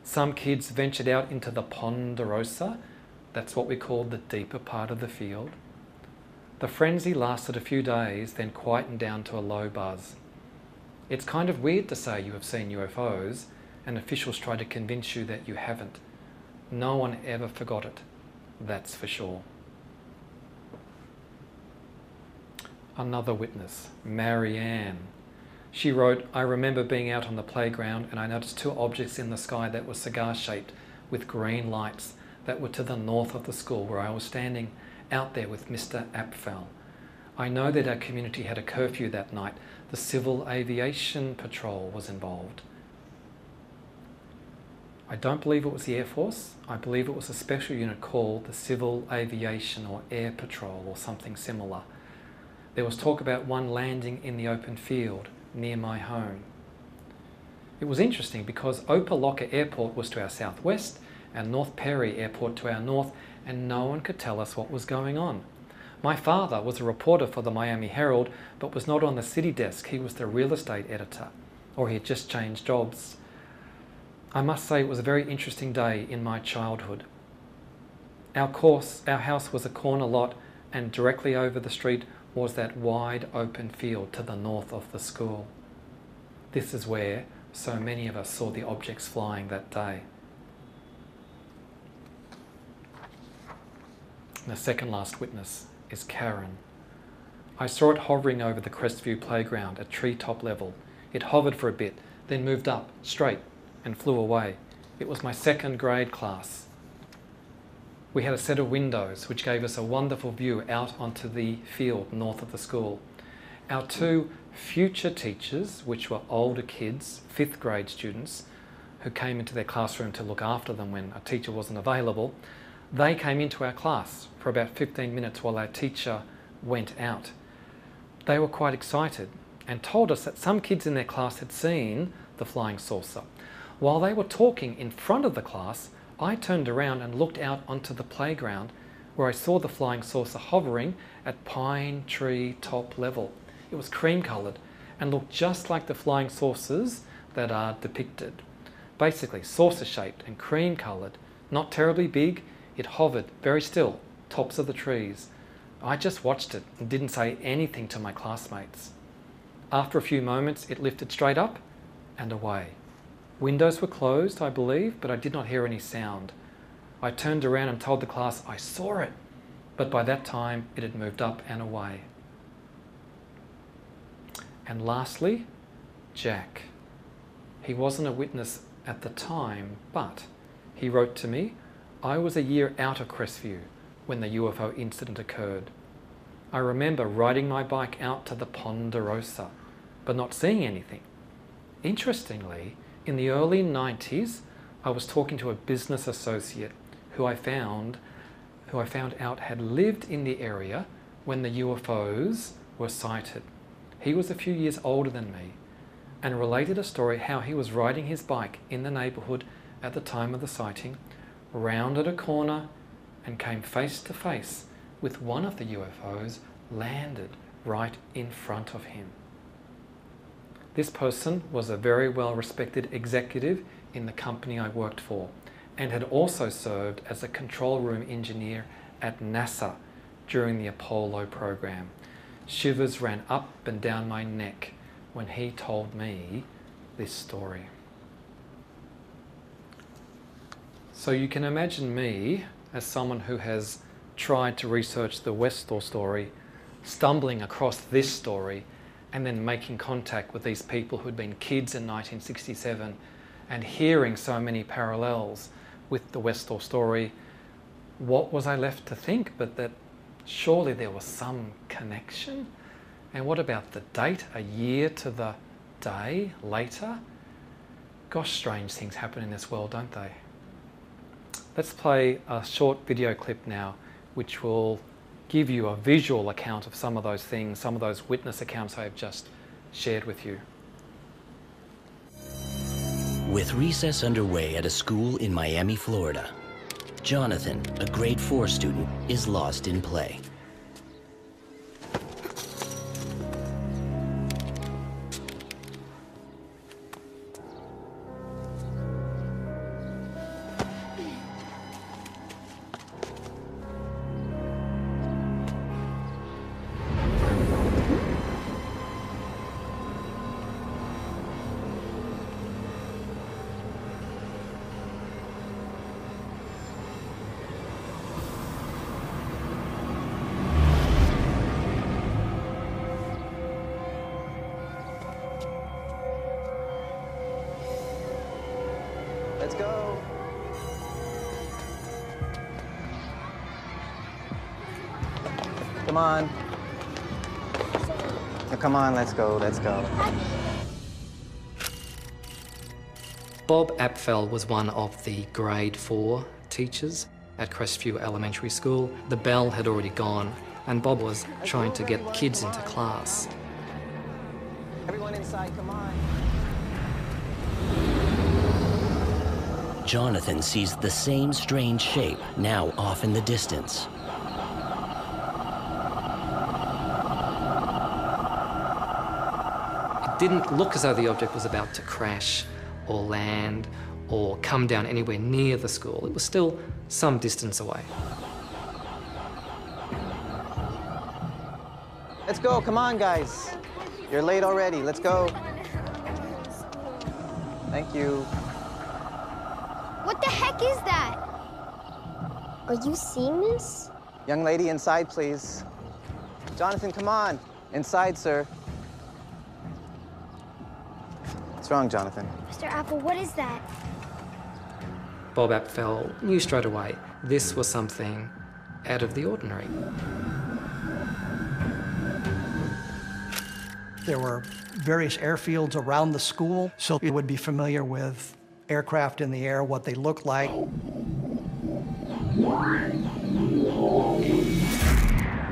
Some kids ventured out into the ponderosa, that's what we call the deeper part of the field. The frenzy lasted a few days, then quietened down to a low buzz. It's kind of weird to say you have seen UFOs and officials try to convince you that you haven't. No one ever forgot it, that's for sure. Another witness, Marianne. She wrote, I remember being out on the playground and I noticed two objects in the sky that were cigar shaped with green lights that were to the north of the school where I was standing out there with Mr. Apfel. I know that our community had a curfew that night. The Civil Aviation Patrol was involved. I don't believe it was the Air Force. I believe it was a special unit called the Civil Aviation or Air Patrol or something similar. There was talk about one landing in the open field near my home. It was interesting because Opa-locka Airport was to our southwest and North Perry Airport to our north, and no one could tell us what was going on. My father was a reporter for the Miami Herald, but was not on the city desk. He was the real estate editor, or he had just changed jobs. I must say it was a very interesting day in my childhood. Our course, our house was a corner lot, and directly over the street was that wide open field to the north of the school. This is where so many of us saw the objects flying that day. The second last witness is Karen. I saw it hovering over the Crestview playground at treetop level. It hovered for a bit, then moved up, straight, and flew away. It was my second grade class. We had a set of windows which gave us a wonderful view out onto the field north of the school. Our two future teachers, which were older kids, fifth grade students, who came into their classroom to look after them when a teacher wasn't available, they came into our class for about 15 minutes while our teacher went out. They were quite excited and told us that some kids in their class had seen the flying saucer. While they were talking in front of the class, I turned around and looked out onto the playground where I saw the flying saucer hovering at pine tree top level. It was cream coloured and looked just like the flying saucers that are depicted. Basically, saucer shaped and cream coloured, not terribly big, it hovered very still, tops of the trees. I just watched it and didn't say anything to my classmates. After a few moments, it lifted straight up and away. Windows were closed, I believe, but I did not hear any sound. I turned around and told the class I saw it, but by that time it had moved up and away. And lastly, Jack. He wasn't a witness at the time, but he wrote to me I was a year out of Crestview when the UFO incident occurred. I remember riding my bike out to the Ponderosa, but not seeing anything. Interestingly, in the early 90s, I was talking to a business associate who I found who I found out had lived in the area when the UFOs were sighted. He was a few years older than me and related a story how he was riding his bike in the neighborhood at the time of the sighting rounded a corner and came face to face with one of the UFOs landed right in front of him. This person was a very well respected executive in the company I worked for and had also served as a control room engineer at NASA during the Apollo program. Shivers ran up and down my neck when he told me this story. So you can imagine me as someone who has tried to research the Westall story, stumbling across this story, and then making contact with these people who'd been kids in 1967 and hearing so many parallels with the Westall story. What was I left to think but that surely there was some connection? And what about the date, a year to the day later? Gosh, strange things happen in this world, don't they? Let's play a short video clip now, which will give you a visual account of some of those things, some of those witness accounts I have just shared with you. With recess underway at a school in Miami, Florida, Jonathan, a grade 4 student, is lost in play. Come on, let's go, let's go. Bob Apfel was one of the grade four teachers at Crestview Elementary School. The bell had already gone, and Bob was trying to get kids into class. Everyone inside, come on. Jonathan sees the same strange shape now off in the distance. Didn't look as though the object was about to crash or land or come down anywhere near the school. It was still some distance away. Let's go. Come on, guys. You're late already. Let's go. Thank you. What the heck is that? Are you seeing this? Young lady, inside, please. Jonathan, come on. Inside, sir. What's wrong, Jonathan? Mr. Apple, what is that? Bob Apfel knew straight away this was something out of the ordinary. There were various airfields around the school, so you would be familiar with aircraft in the air, what they look like.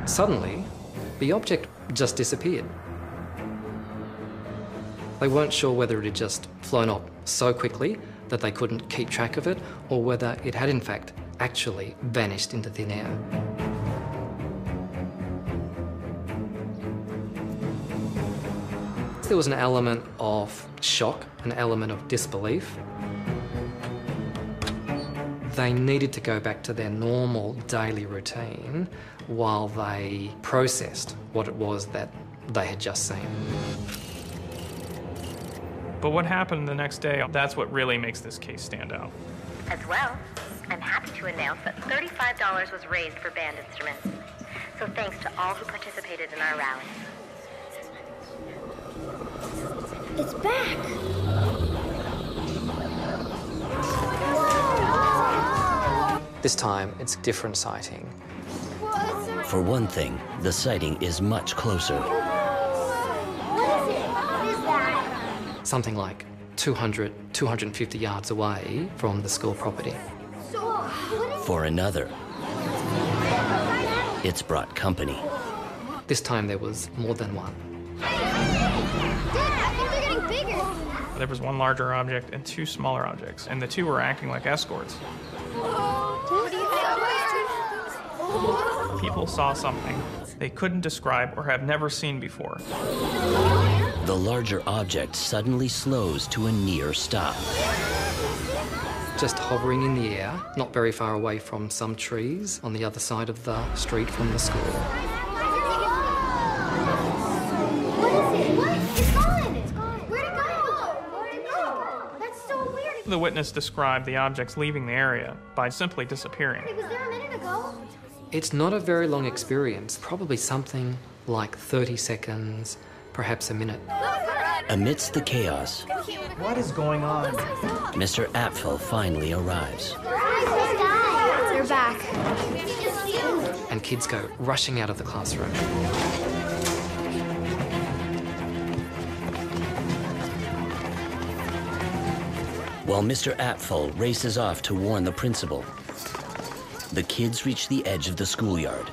Suddenly, the object just disappeared. They weren't sure whether it had just flown off so quickly that they couldn't keep track of it, or whether it had in fact actually vanished into thin air. There was an element of shock, an element of disbelief. They needed to go back to their normal daily routine while they processed what it was that they had just seen. But what happened the next day, that's what really makes this case stand out. As well, I'm happy to announce that $35 was raised for band instruments. So thanks to all who participated in our rally. It's back. This time, it's a different sighting. For one thing, the sighting is much closer. Something like 200, 250 yards away from the school property. For another, it's brought company. This time there was more than one. There was one larger object and two smaller objects, and the two were acting like escorts. People saw something they couldn't describe or have never seen before. The larger object suddenly slows to a near stop. Just hovering in the air, not very far away from some trees on the other side of the street from the school. The witness described the objects leaving the area by simply disappearing. It was there a minute ago. It's not a very long experience, probably something like 30 seconds, perhaps a minute. Amidst the chaos, What is going on? Mr. Apfel finally arrives. They're back. And kids go rushing out of the classroom. While Mr. Apfel races off to warn the principal, the kids reach the edge of the schoolyard.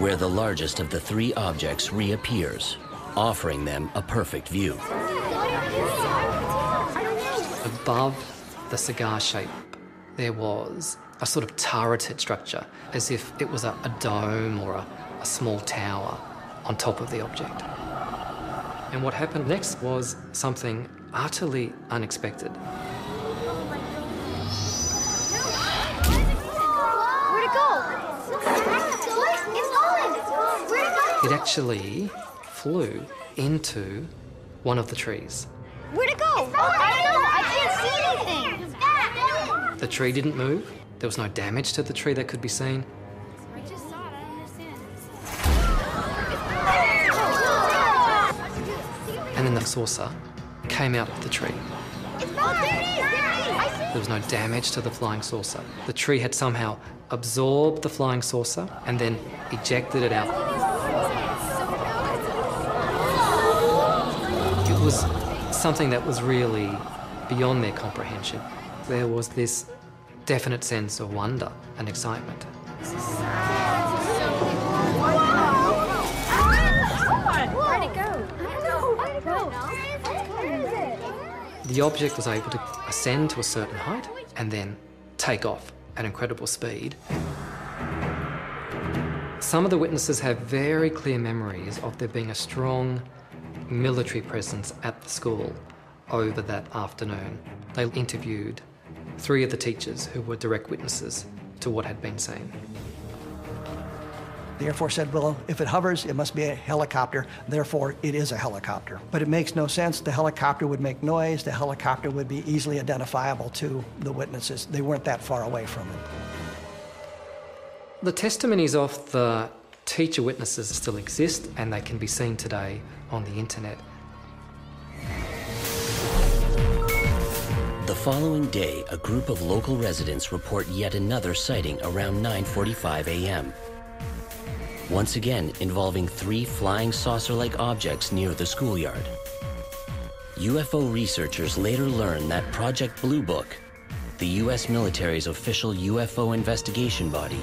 Where the largest of the three objects reappears, offering them a perfect view. Above the cigar shape, there was a sort of turreted structure, as if it was a, a dome or a, a small tower on top of the object. And what happened next was something utterly unexpected. Where'd it go? It's gone. Where'd it? It actually flew into one of the trees. Where'd it go? I don't know. I can't see anything. The tree didn't move, there was no damage to the tree that could be seen. And then the saucer came out of the tree. There was no damage to the flying saucer. The tree had somehow absorbed the flying saucer and then ejected it out. Was something that was really beyond their comprehension. There was this definite sense of wonder and excitement. The object was able to ascend to a certain height and then take off at incredible speed. Some of the witnesses have very clear memories of there being a strong military presence at the school over that afternoon. They interviewed three of the teachers who were direct witnesses to what had been seen. The Air Force said, well, if it hovers, it must be a helicopter, therefore it is a helicopter. But it makes no sense. The helicopter would make noise, the helicopter would be easily identifiable to the witnesses. They weren't that far away from it. The testimonies of the teacher witnesses still exist and they can be seen today on the internet. The following day, a group of local residents report yet another sighting around 9:45 a.m. Once again involving three flying saucer-like objects near the schoolyard. UFO researchers later learned that Project Blue Book, the US military's official UFO investigation body,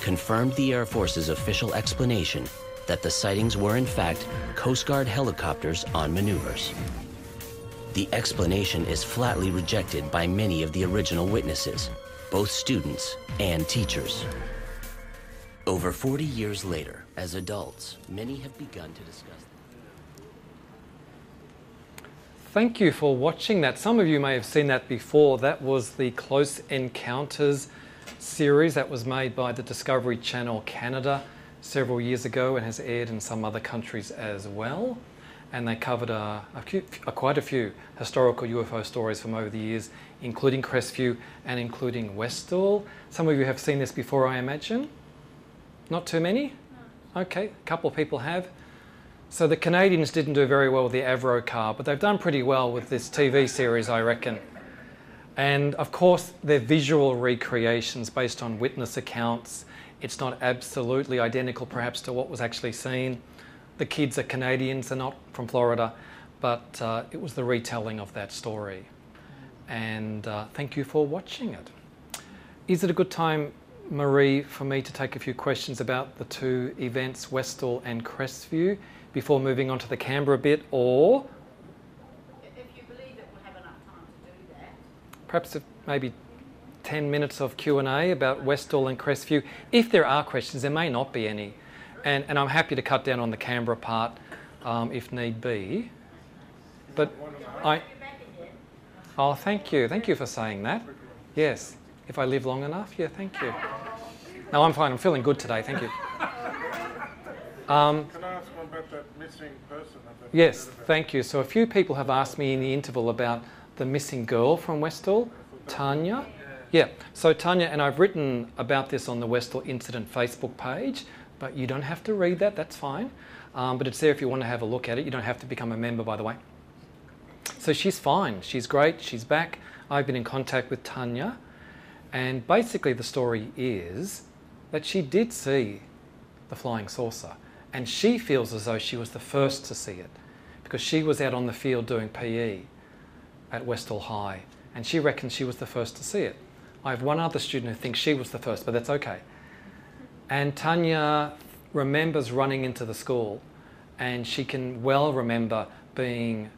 confirmed the Air Force's official explanation that the sightings were in fact Coast Guard helicopters on maneuvers. The explanation is flatly rejected by many of the original witnesses, both students and teachers. Over 40 years later, as adults, many have begun to discuss. Thank you for watching that. Some of you may have seen that before. That was the Close Encounters series that was made by the Discovery Channel Canada several years ago and has aired in some other countries as well. And they covered a, a, few, a quite a few historical UFO stories from over the years, including Crestview and including Westall. Some of you have seen this before, I imagine. Not too many? Okay, a couple of people have. So the Canadians didn't do very well with the Avrocar, but they've done pretty well with this TV series, I reckon. And of course, they're visual recreations based on witness accounts. It's not absolutely identical, perhaps, to what was actually seen. The kids are Canadians, they're not from Florida, but uh, it was the retelling of that story. And uh, thank you for watching it. Is it a good time Marie, for me to take a few questions about the two events, Westall and Crestview, before moving on to the Canberra bit, or if you believe it will have enough time to do that. Perhaps maybe 10 minutes of Q&A about Westall and Crestview. If there are questions, there may not be any. And, and I'm happy to cut down on the Canberra part um, if need be. But I... Oh, thank you. Thank you for saying that. Yes. If I live long enough, yeah, thank you. No, I'm fine. I'm feeling good today. Thank you. Um, Can I ask one about that missing person? Yes, thank you. So a few people have asked me in the interval about the missing girl from Westall, Tanya. Yeah, so Tanya, and I've written about this on the Westall Incident Facebook page, but you don't have to read that, that's fine. Um, but it's there if you want to have a look at it. You don't have to become a member, by the way. So she's fine. She's great. She's back. I've been in contact with Tanya. And basically, the story is that she did see the flying saucer, and she feels as though she was the first to see it because she was out on the field doing PE at Westall High, and she reckons she was the first to see it. I have one other student who thinks she was the first, but that's okay. And Tanya remembers running into the school, and she can well remember being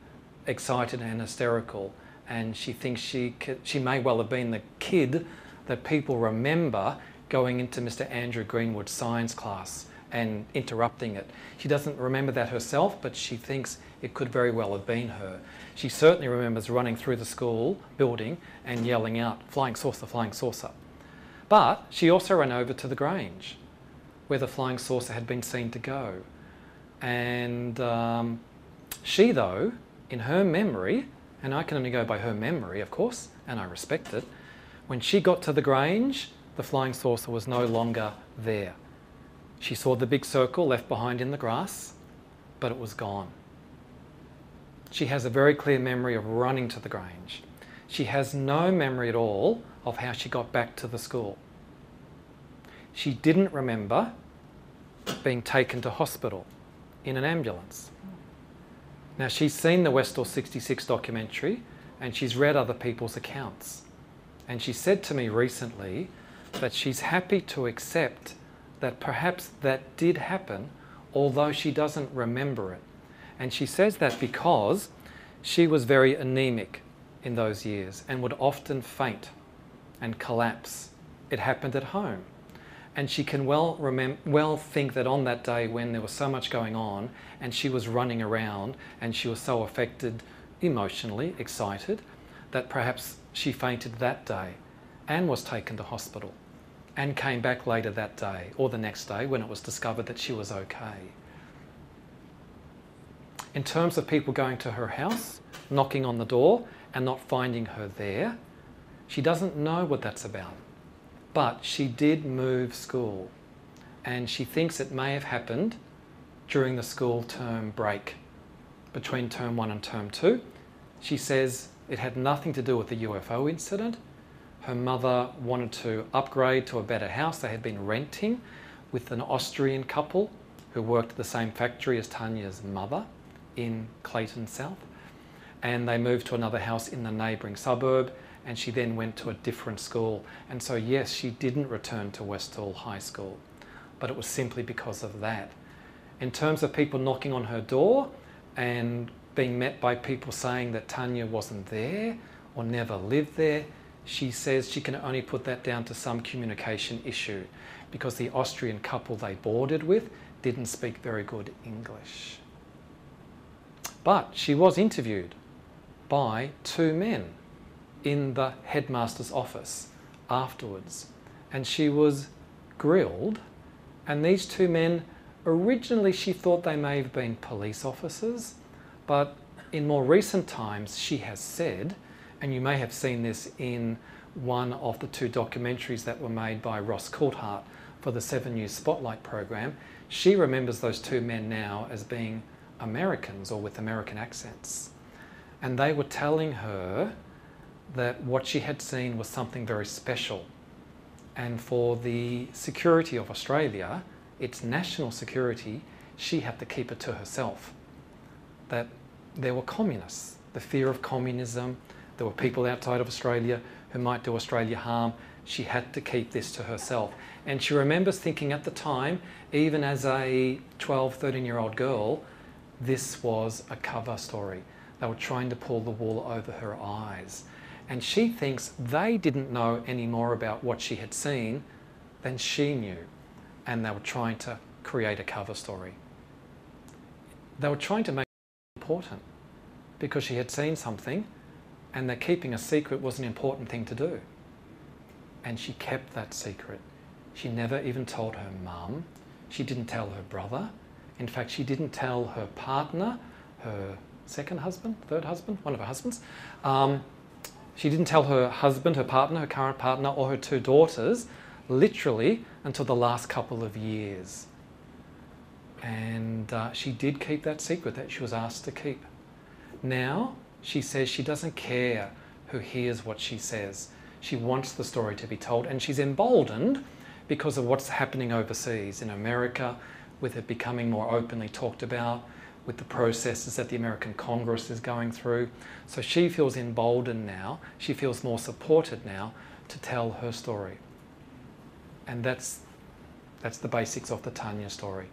excited and hysterical and she thinks she she may well have been the kid that people remember going into Mr. Andrew Greenwood's science class and interrupting it. She doesn't remember that herself, but she thinks it could very well have been her. She certainly remembers running through the school building and yelling out, flying saucer, flying saucer. But she also ran over to the Grange, where the flying saucer had been seen to go. And um, she, though, in her memory, and I can only go by her memory, of course, and I respect it. When she got to the Grange, the flying saucer was no longer there. She saw the big circle left behind in the grass, but it was gone. She has a very clear memory of running to the Grange. She has no memory at all of how she got back to the school. She didn't remember being taken to hospital in an ambulance. Now, she's seen the Westall 66 documentary and she's read other people's accounts. And she said to me recently that she's happy to accept that perhaps that did happen, although she doesn't remember it. And she says that because she was very anemic in those years and would often faint and collapse. It happened at home. And she can well, well think that on that day when there was so much going on and she was running around and she was so affected emotionally, excited, that perhaps she fainted that day and was taken to hospital and came back later that day or the next day when it was discovered that she was okay. In terms of people going to her house, knocking on the door, and not finding her there, she doesn't know what that's about. But she did move school, and she thinks it may have happened during the school term break between term one and term two. She says it had nothing to do with the UFO incident. Her mother wanted to upgrade to a better house. They had been renting with an Austrian couple who worked at the same factory as Tanya's mother in Clayton South. And they moved to another house in the neighbouring suburb, and she then went to a different school. And so, yes, she didn't return to Westall High School, but it was simply because of that. In terms of people knocking on her door and being met by people saying that Tanya wasn't there or never lived there, she says she can only put that down to some communication issue because the Austrian couple they boarded with didn't speak very good English. But she was interviewed by two men in the headmaster's office afterwards, and she was grilled. And these two men, originally she thought they may have been police officers, but in more recent times she has said, and you may have seen this in one of the two documentaries that were made by Ross Coulthart for the Seven News Spotlight program, she remembers those two men now as being Americans or with American accents. And they were telling her that what she had seen was something very special. And for the security of Australia, its national security, she had to keep it to herself. That there were communists, the fear of communism, there were people outside of Australia who might do Australia harm. She had to keep this to herself. And she remembers thinking at the time, even as a 12, 13 year old girl, this was a cover story. They were trying to pull the wool over her eyes. And she thinks they didn't know any more about what she had seen than she knew. And they were trying to create a cover story. They were trying to make it important because she had seen something and that keeping a secret was an important thing to do. And she kept that secret. She never even told her mum. She didn't tell her brother. In fact, she didn't tell her partner, her second husband, third husband, one of her husbands. Um, she didn't tell her husband, her partner, her current partner, or her two daughters, literally until the last couple of years. And uh, she did keep that secret that she was asked to keep. Now, she says she doesn't care who hears what she says. She wants the story to be told, and she's emboldened because of what's happening overseas in America, with it becoming more openly talked about, with the processes that the American Congress is going through. So she feels emboldened now, she feels more supported now to tell her story. And that's, that's the basics of the Tanya story.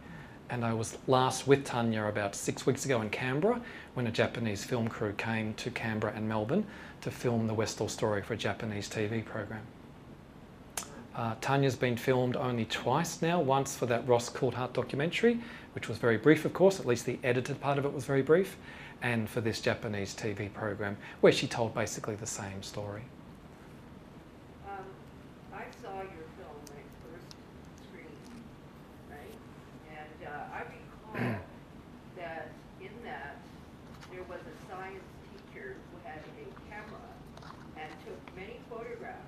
And I was last with Tanya about six weeks ago in Canberra when a Japanese film crew came to Canberra and Melbourne to film the Westall story for a Japanese TV program. Uh, Tanya's been filmed only twice now, once for that Ross Coulthart documentary, which was very brief, of course, at least the edited part of it was very brief, and for this Japanese TV program, where she told basically the same story. Um, I saw your film when it first screened, right? And uh, I that in that there was a science teacher who had a camera and took many photographs,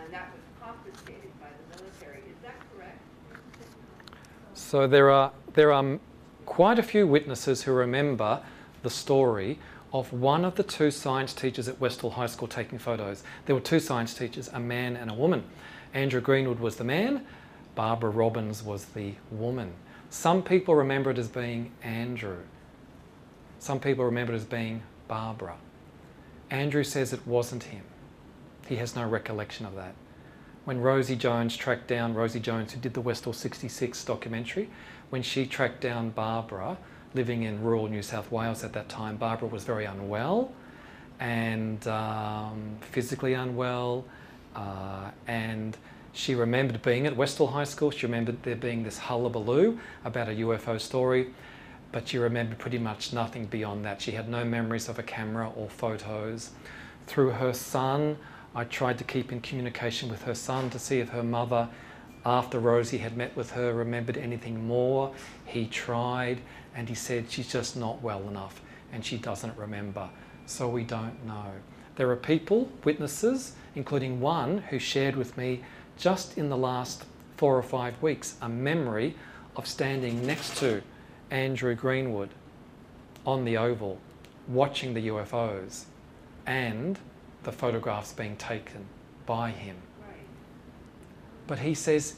and that was confiscated by the military. Is that correct? So there are there are quite a few witnesses who remember the story of one of the two science teachers at Westall High School taking photos. There were two science teachers, a man and a woman. Andrew Greenwood was the man, Barbara Robbins was the woman. Some people remember it as being Andrew. Some people remember it as being Barbara. Andrew says it wasn't him. He has no recollection of that when Rosie Jones tracked down Rosie Jones, who did the Westall 66 documentary, when she tracked down Barbara, living in rural New South Wales at that time, Barbara was very unwell and um, physically unwell. Uh, and she remembered being at Westall High School. She remembered there being this hullabaloo about a UFO story, but she remembered pretty much nothing beyond that. She had no memories of a camera or photos. Through her son, I tried to keep in communication with her son to see if her mother, after Rosie had met with her, remembered anything more. He tried and he said she's just not well enough and she doesn't remember. So we don't know. There are people, witnesses, including one who shared with me just in the last four or five weeks a memory of standing next to Andrew Greenwood on the Oval watching the UFOs and the photographs being taken by him. But he says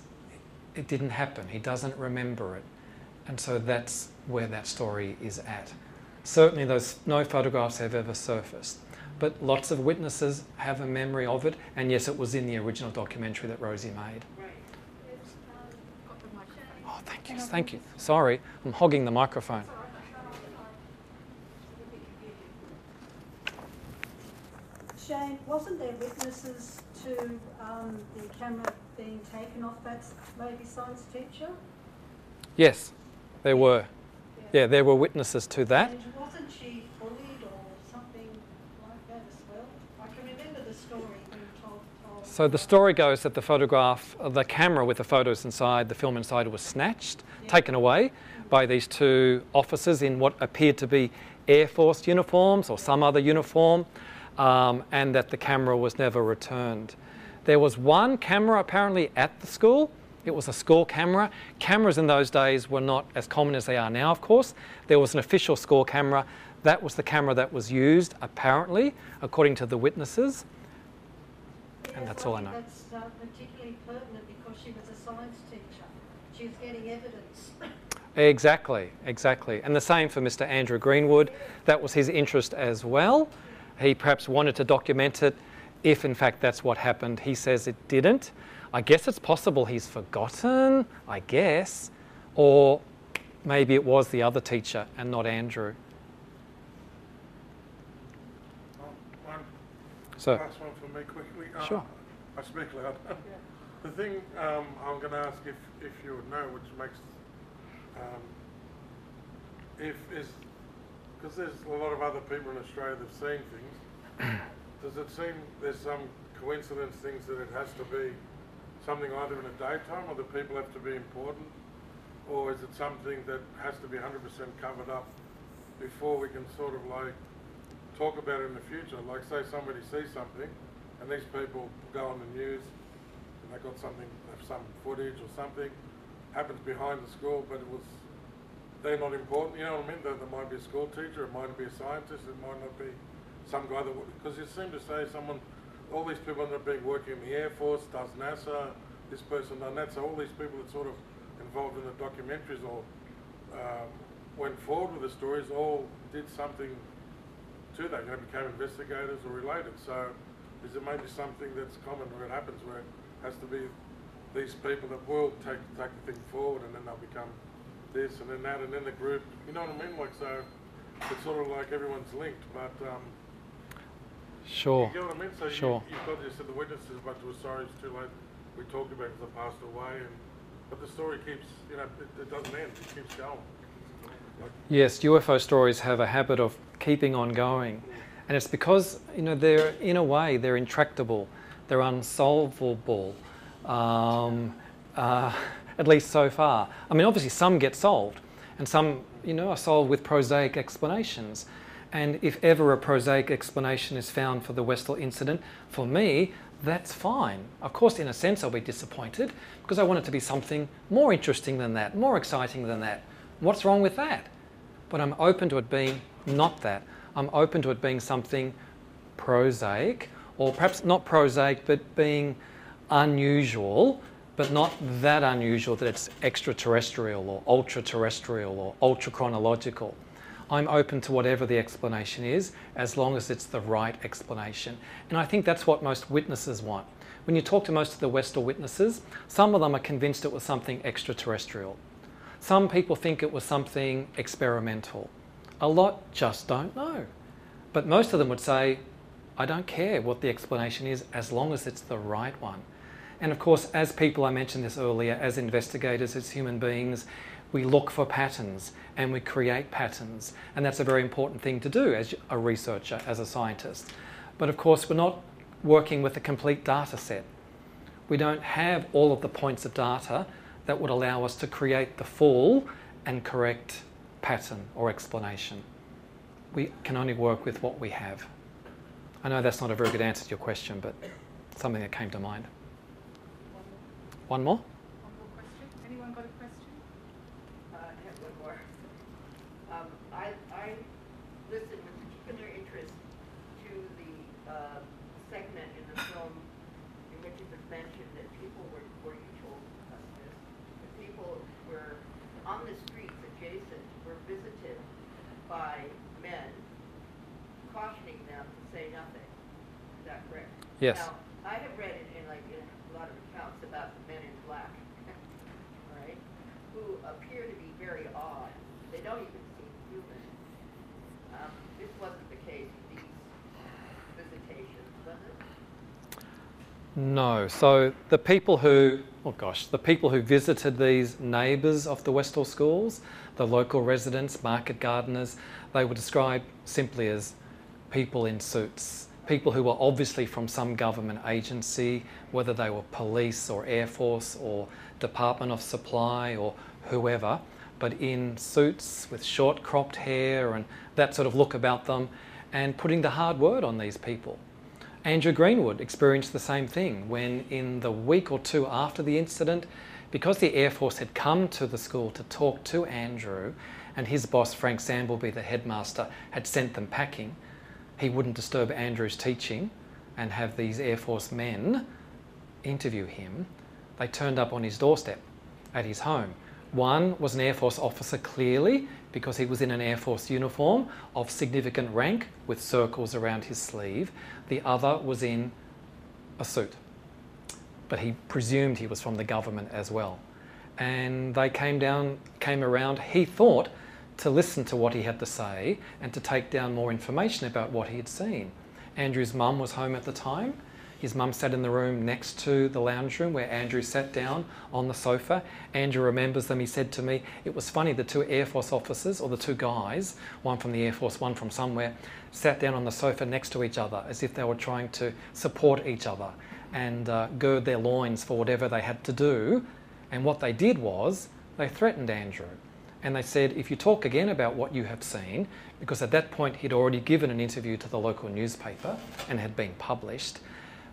it didn't happen, he doesn't remember it. And so that's where that story is at. Certainly, those no photographs have ever surfaced, but lots of witnesses have a memory of it. And yes, it was in the original documentary that Rosie made. Oh, thank you, thank you. Sorry, I'm hogging the microphone. Shane, wasn't there witnesses to um, the camera being taken off that lady science teacher? Yes, there were. Yeah, there were witnesses to that. And wasn't she bullied or something like that as well? I can remember the story being told. told So the story goes that the photograph, uh, the camera with the photos inside, the film inside, was snatched, taken away by these two officers in what appeared to be Air Force uniforms or some other uniform, um, and that the camera was never returned. There was one camera apparently at the school. It was a school camera. Cameras in those days were not as common as they are now, of course. There was an official school camera. That was the camera that was used, apparently, according to the witnesses. And that's all I know. That's uh, particularly pertinent because she was a science teacher. She was getting evidence. Exactly, exactly. And the same for Mr. Andrew Greenwood. That was his interest as well. He perhaps wanted to document it if, in fact, that's what happened. He says it didn't. I guess it's possible he's forgotten, I guess. Or maybe it was the other teacher and not Andrew. One So- last one for me quickly. Uh, Sure. I speak loud. the thing um, I'm going to ask if, if you would know, which makes um, if is because there's a lot of other people in Australia that've seen things. does it seem there's some coincidence things that it has to be something either in the daytime or the people have to be important, or is it something that has to be 100% covered up before we can sort of like talk about it in the future. Like say somebody sees something and these people go on the news and they got something, some footage or something, happens behind the school, but it was, they're not important, you know what I mean? There, there might be a school teacher, it might be a scientist, it might not be some guy that, because you seem to say someone, all these people end up being working in the Air Force, does NASA, this person done that, so all these people that sort of involved in the documentaries or um, went forward with the stories all did something to that, you know, became investigators or related. So is there maybe something that's common where it happens where it has to be these people that will take take the thing forward and then they'll become this and then that and then the group you know what I mean? Like so it's sort of like everyone's linked but um Sure. you get what I mean? So Sure. you, you've got you said the witnesses but we're sorry it's too late. We talked about it because I passed away and but the story keeps you know, it, it doesn't end, it keeps going. Like, Yes, UFO stories have a habit of keeping on going. And it's because, you know, they're, in a way, they're intractable, they're unsolvable, um, uh, at least so far. I mean, obviously, some get solved, and some, you know, are solved with prosaic explanations. And if ever a prosaic explanation is found for the Westall incident, for me, that's fine. Of course, in a sense, I'll be disappointed because I want it to be something more interesting than that, more exciting than that. What's wrong with that? But I'm open to it being not that. I'm open to it being something prosaic, or perhaps not prosaic, but being unusual, but not that unusual that it's extraterrestrial or ultra terrestrial or ultra chronological. I'm open to whatever the explanation is, as long as it's the right explanation. And I think that's what most witnesses want. When you talk to most of the Westall witnesses, some of them are convinced it was something extraterrestrial. Some people think it was something experimental. A lot just don't know. But most of them would say, I don't care what the explanation is as long as it's the right one. And of course, as people, I mentioned this earlier, as investigators, as human beings, we look for patterns and we create patterns. And that's a very important thing to do as a researcher, as a scientist. But of course, we're not working with a complete data set. We don't have all of the points of data that would allow us to create the full and correct pattern or explanation. We can only work with what we have. I know that's not a very good answer to your question, but something that came to mind. One more? One more, one more question. Anyone got a question? Uh, I have one more. Um, I, I listened with particular interest to the, uh, segment in the film in which it was mentioned that people were, where you told us this, that people were on the streets adjacent, were visited by men cautioning them to say nothing. Is that correct? Yes. Now, I have read in, in like in a lot of accounts about the men in black, right, who appear to be very odd. They don't even seem human. Um, this wasn't the case with these visitations, was it? No. So the people who, oh gosh, the people who visited these neighbours of the Westall schools, the local residents, market gardeners, they were described simply as people in suits. People who were obviously from some government agency, whether they were police or Air Force or Department of Supply or whoever, but in suits with short cropped hair and that sort of look about them, and putting the hard word on these people. Andrew Greenwood experienced the same thing when, in the week or two after the incident, because the Air Force had come to the school to talk to Andrew, and his boss, Frank Samblebe, the headmaster, had sent them packing, he wouldn't disturb Andrew's teaching and have these Air Force men interview him. They turned up on his doorstep at his home. One was an Air Force officer, clearly, because he was in an Air Force uniform of significant rank with circles around his sleeve. The other was in a suit, but he presumed he was from the government as well. And they came down, came around, he thought, to listen to what he had to say and to take down more information about what he had seen. Andrew's mum was home at the time. His mum sat in the room next to the lounge room where Andrew sat down on the sofa. Andrew remembers them. He said to me, It was funny, the two Air Force officers, or the two guys, one from the Air Force, one from somewhere, sat down on the sofa next to each other as if they were trying to support each other and uh, gird their loins for whatever they had to do. And what they did was they threatened Andrew. And they said, if you talk again about what you have seen, because at that point he'd already given an interview to the local newspaper and had been published,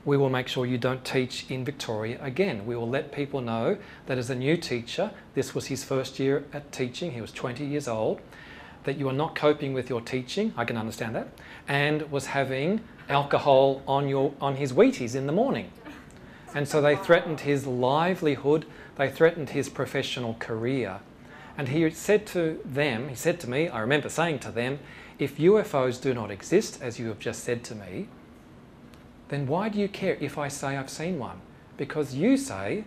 we will make sure you don't teach in Victoria again. We will let people know that as a new teacher, this was his first year at teaching, he was 20 years old, that you are not coping with your teaching, I can understand that, and was having alcohol on, your, on his Wheaties in the morning. And so they threatened his livelihood, they threatened his professional career. And he said to them, he said to me, I remember saying to them, if UFOs do not exist, as you have just said to me, then why do you care if I say I've seen one? Because you say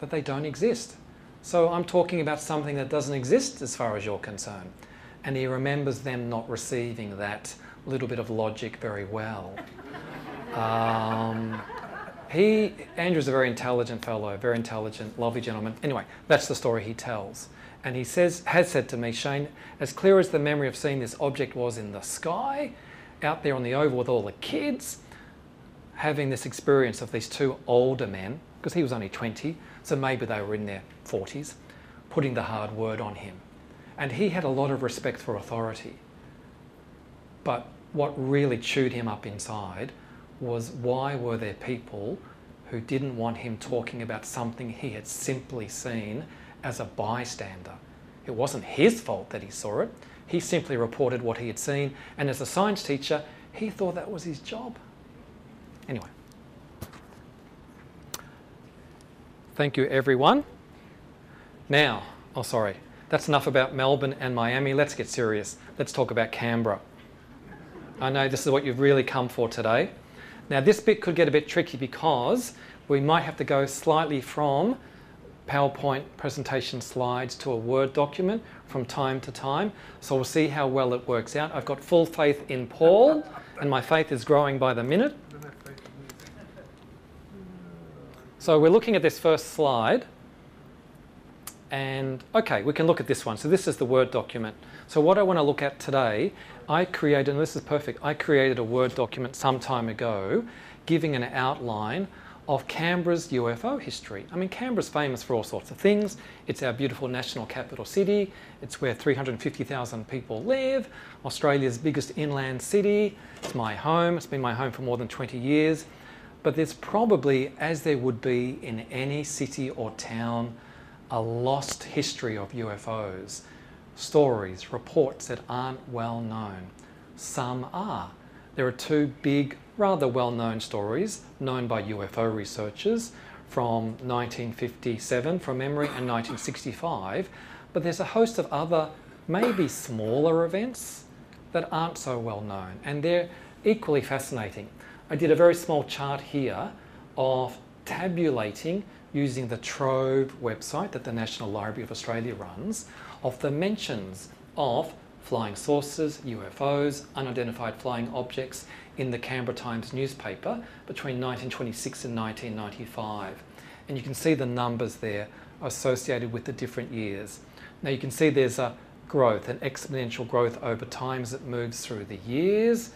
that they don't exist. So I'm talking about something that doesn't exist as far as you're concerned. And he remembers them not receiving that little bit of logic very well. Um, he, Andrew's a very intelligent fellow, very intelligent, lovely gentleman. Anyway, that's the story he tells. And he says, has said to me, Shane, as clear as the memory of seeing this object was in the sky, out there on the oval with all the kids, having this experience of these two older men, because he was only 20, so maybe they were in their 40s, putting the hard word on him. And he had a lot of respect for authority. But what really chewed him up inside was why were there people who didn't want him talking about something he had simply seen as a bystander? It wasn't his fault that he saw it. He simply reported what he had seen, and as a science teacher, he thought that was his job. Anyway. Thank you, everyone. Now, oh, sorry, that's enough about Melbourne and Miami. Let's get serious. Let's talk about Canberra. I know this is what you've really come for today. Now, this bit could get a bit tricky because we might have to go slightly from PowerPoint presentation slides to a Word document from time to time. So we'll see how well it works out. I've got full faith in Paul, and my faith is growing by the minute. So we're looking at this first slide. And okay, we can look at this one. So this is the Word document. So what I want to look at today, I created, and this is perfect, I created a Word document some time ago giving an outline of Canberra's UFO history. I mean, Canberra's famous for all sorts of things. It's our beautiful national capital city. It's where 350,000 people live. Australia's biggest inland city. It's my home. It's been my home for more than 20 years. But there's probably, as there would be in any city or town, a lost history of UFOs. Stories, reports that aren't well known. Some are. There are two big, rather well known stories known by UFO researchers from 1957 from memory and 1965, but there's a host of other, maybe smaller events that aren't so well known, and they're equally fascinating. I did a very small chart here of tabulating using the Trove website that the National Library of Australia runs of the mentions of flying saucers, UFOs, unidentified flying objects in the Canberra Times newspaper between 1926 and 1995. And you can see the numbers there associated with the different years. Now you can see there's a growth, an exponential growth over time as it moves through the years.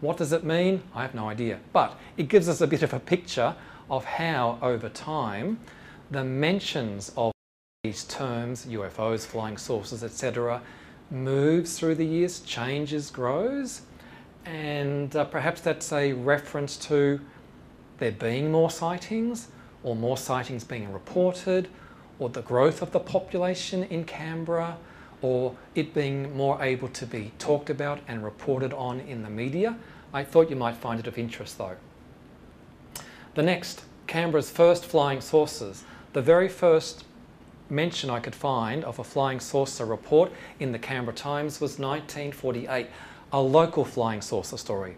What does it mean? I have no idea. But it gives us a bit of a picture of how, over time, the mentions of these terms, UFOs, flying saucers, etc., moves through the years, changes, grows, and uh, perhaps that's a reference to there being more sightings, or more sightings being reported, or the growth of the population in Canberra, or it being more able to be talked about and reported on in the media. I thought you might find it of interest though. The next, Canberra's first flying saucers. The very first mention I could find of a flying saucer report in the Canberra Times was 1948, a local flying saucer story.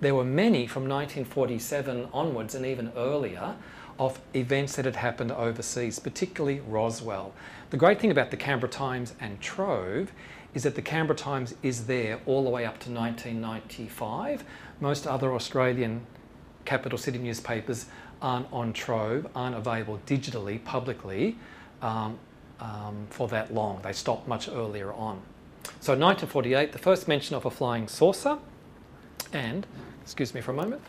There were many from 1947 onwards and even earlier of events that had happened overseas, particularly Roswell. The great thing about the Canberra Times and Trove is that the Canberra Times is there all the way up to 1995. Most other Australian capital city newspapers aren't on Trove, aren't available digitally, publicly, um, um, for that long. They stopped much earlier on. So 1948, the first mention of a flying saucer, and, excuse me for a moment,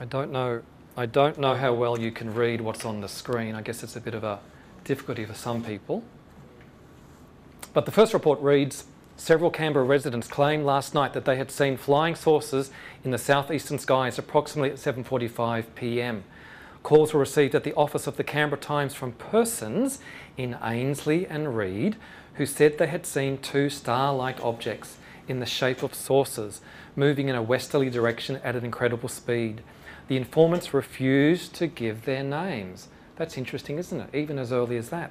I don't know. I don't know how well you can read what's on the screen. I guess it's a bit of a difficulty for some people. But the first report reads Several Canberra residents claimed last night that they had seen flying saucers in the southeastern skies approximately at 7:45 p.m. Calls were received at the office of the Canberra Times from persons in Ainslie and Reid who said they had seen two star-like objects in the shape of saucers moving in a westerly direction at an incredible speed. The informants refused to give their names. That's interesting, isn't it? Even as early as that.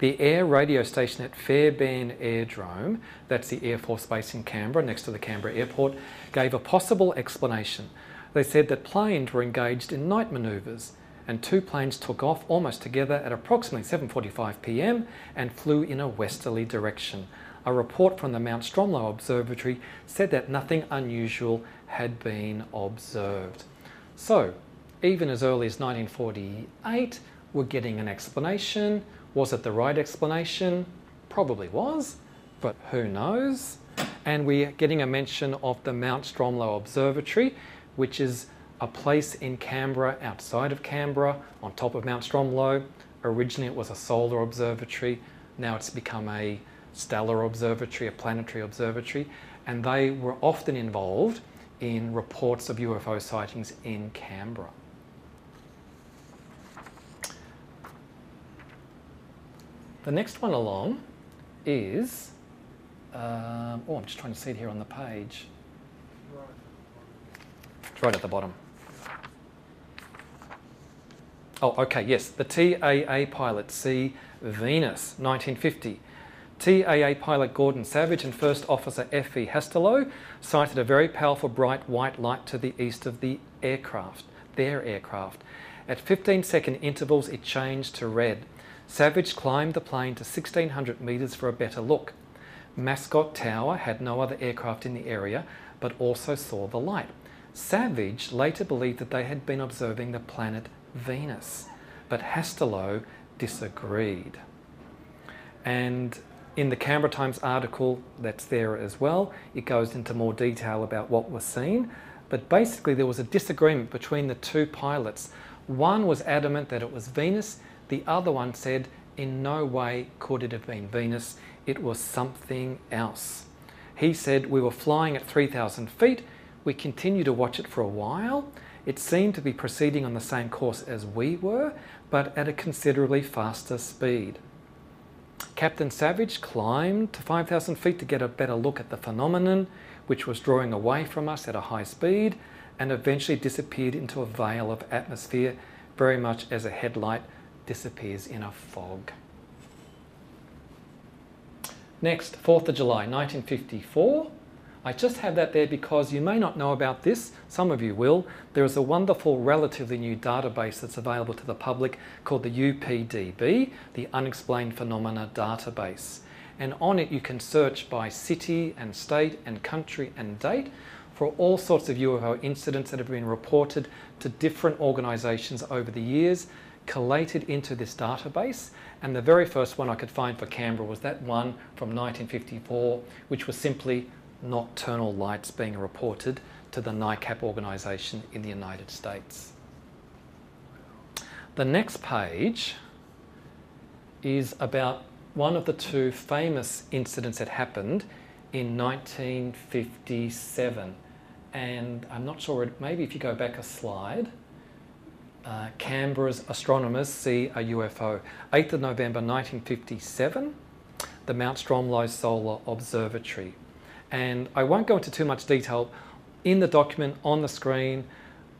The air radio station at Fairbairn Airdrome, that's the Air Force Base in Canberra, next to the Canberra Airport, gave a possible explanation. They said that planes were engaged in night manoeuvres and two planes took off almost together at approximately 7:45 p.m. and flew in a westerly direction. A report from the Mount Stromlo Observatory said that nothing unusual had been observed. So, even as early as 1948, we're getting an explanation. Was it the right explanation? Probably was, but who knows? And we're getting a mention of the Mount Stromlo Observatory, which is a place in Canberra, outside of Canberra, on top of Mount Stromlo. Originally it was a solar observatory, now it's become a stellar observatory, a planetary observatory, and they were often involved in reports of UFO sightings in Canberra. The next one along is, um, oh, I'm just trying to see it here on the page. It's right at the bottom. Oh, okay, yes, the TAA pilot C Venus, 1950. TAA pilot Gordon Savage and First Officer F.E. Hastelow sighted a very powerful bright white light to the east of the aircraft, their aircraft. At 15 second intervals, it changed to red. Savage climbed the plane to 1600 metres for a better look. Mascot Tower had no other aircraft in the area, but also saw the light. Savage later believed that they had been observing the planet Venus, but Hastelow disagreed. And In the Canberra Times article that's there as well, it goes into more detail about what was seen. But basically, there was a disagreement between the two pilots. One was adamant that it was Venus, the other one said, in no way could it have been Venus, it was something else. He said, We were flying at 3,000 feet, we continued to watch it for a while. It seemed to be proceeding on the same course as we were, but at a considerably faster speed. Captain Savage climbed to 5,000 feet to get a better look at the phenomenon, which was drawing away from us at a high speed and eventually disappeared into a veil of atmosphere, very much as a headlight disappears in a fog. Next, 4th of July 1954. I just have that there because you may not know about this, some of you will. There is a wonderful, relatively new database that's available to the public called the UPDB, the Unexplained Phenomena Database. And on it, you can search by city and state and country and date for all sorts of UFO incidents that have been reported to different organisations over the years, collated into this database. And the very first one I could find for Canberra was that one from 1954, which was simply nocturnal lights being reported to the NICAP organisation in the United States. The next page is about one of the two famous incidents that happened in 1957. And I'm not sure, maybe if you go back a slide, uh, Canberra's astronomers see a UFO. 8th of November 1957, the Mount Stromlo Solar Observatory. And I won't go into too much detail. In the document on the screen,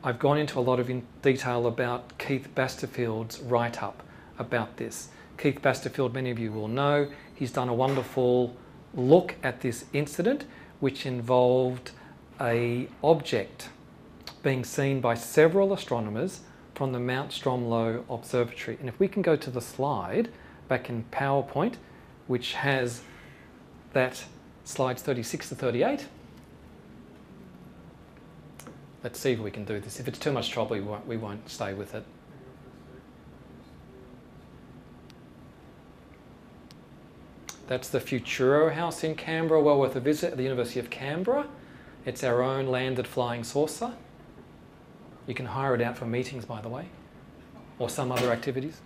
I've gone into a lot of detail about Keith Basterfield's write up about this. Keith Basterfield, many of you will know, he's done a wonderful look at this incident, which involved a object being seen by several astronomers from the Mount Stromlo Observatory. And if we can go to the slide back in PowerPoint, which has that slides 36 to 38. Let's see if we can do this. If it's too much trouble, we won't, we won't stay with it. That's the Futuro House in Canberra, well worth a visit at the University of Canberra. It's our own landed flying saucer. You can hire it out for meetings, by the way, or some other activities.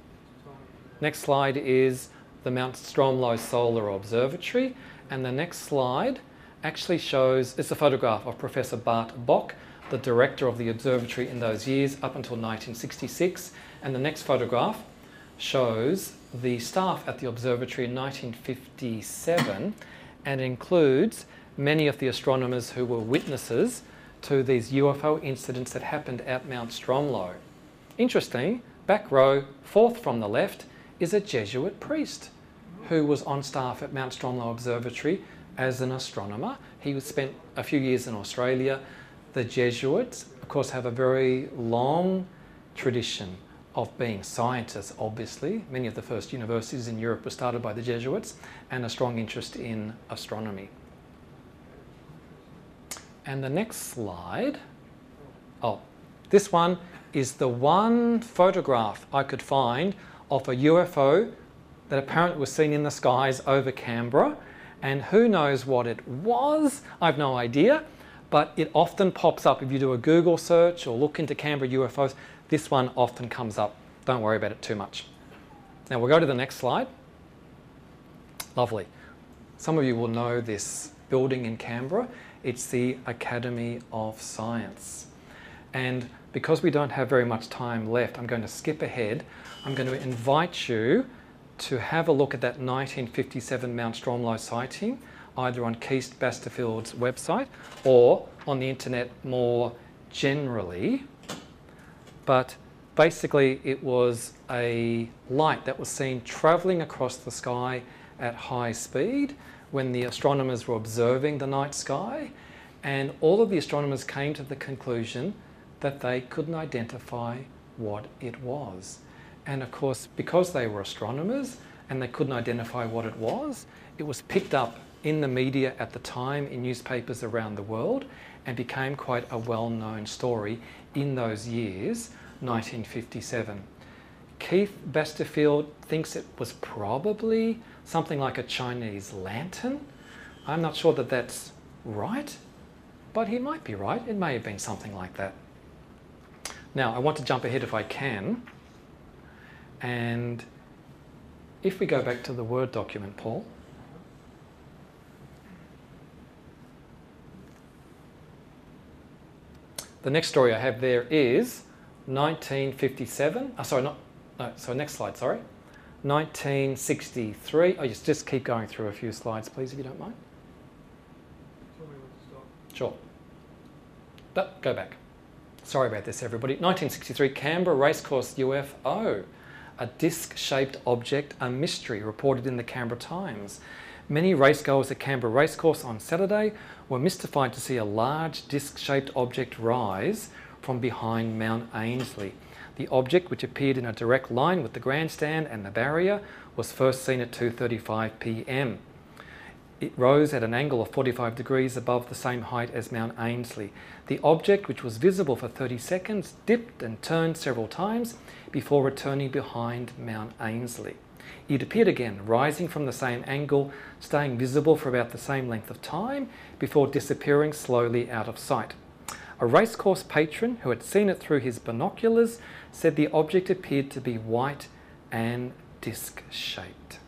Next slide is the Mount Stromlo Solar Observatory. And the next slide actually shows, it's a photograph of Professor Bart Bok, the director of the observatory in those years up until 1966. And the next photograph shows the staff at the observatory in 1957 and includes many of the astronomers who were witnesses to these UFO incidents that happened at Mount Stromlo. Interesting, back row, fourth from the left, is a Jesuit priest who was on staff at Mount Stromlo Observatory as an astronomer. He spent a few years in Australia. The Jesuits, of course, have a very long tradition of being scientists, obviously. Many of the first universities in Europe were started by the Jesuits and a strong interest in astronomy. And the next slide, oh, this one is the one photograph I could find of a UFO that apparently was seen in the skies over Canberra. And who knows what it was? I've no idea. But it often pops up if you do a Google search or look into Canberra UFOs. This one often comes up. Don't worry about it too much. Now we'll go to the next slide. Lovely. Some of you will know this building in Canberra. It's the Academy of Science. And because we don't have very much time left, I'm going to skip ahead. I'm going to invite you to have a look at that 1957 Mount Stromlo sighting, either on Keith Basterfield's website or on the internet more generally. But basically, it was a light that was seen travelling across the sky at high speed when the astronomers were observing the night sky. And all of the astronomers came to the conclusion that they couldn't identify what it was. And of course, because they were astronomers and they couldn't identify what it was, it was picked up in the media at the time in newspapers around the world and became quite a well known story in those years, 1957. Keith Basterfield thinks it was probably something like a Chinese lantern. I'm not sure that that's right, but he might be right. It may have been something like that. Now, I want to jump ahead if I can. And if we go back to the Word document, Paul. The next story I have there is 1957. Oh, ah, sorry, not. No, so next slide, sorry. 1963. Oh, just, just keep going through a few slides, please, if you don't mind. Sure. But go back. Sorry about this, everybody. 1963, Canberra Racecourse UFO. A disc shaped object, a mystery, reported in the Canberra Times. Many racegoers at Canberra Racecourse on Saturday were mystified to see a large disc shaped object rise from behind Mount Ainslie. The object, which appeared in a direct line with the grandstand and the barrier, was first seen at 2:35 p.m. It rose at an angle of 45 degrees above the same height as Mount Ainslie. The object, which was visible for 30 seconds, dipped and turned several times before returning behind Mount Ainslie. It appeared again, rising from the same angle, staying visible for about the same length of time before disappearing slowly out of sight. A racecourse patron who had seen it through his binoculars said the object appeared to be white and disc shaped.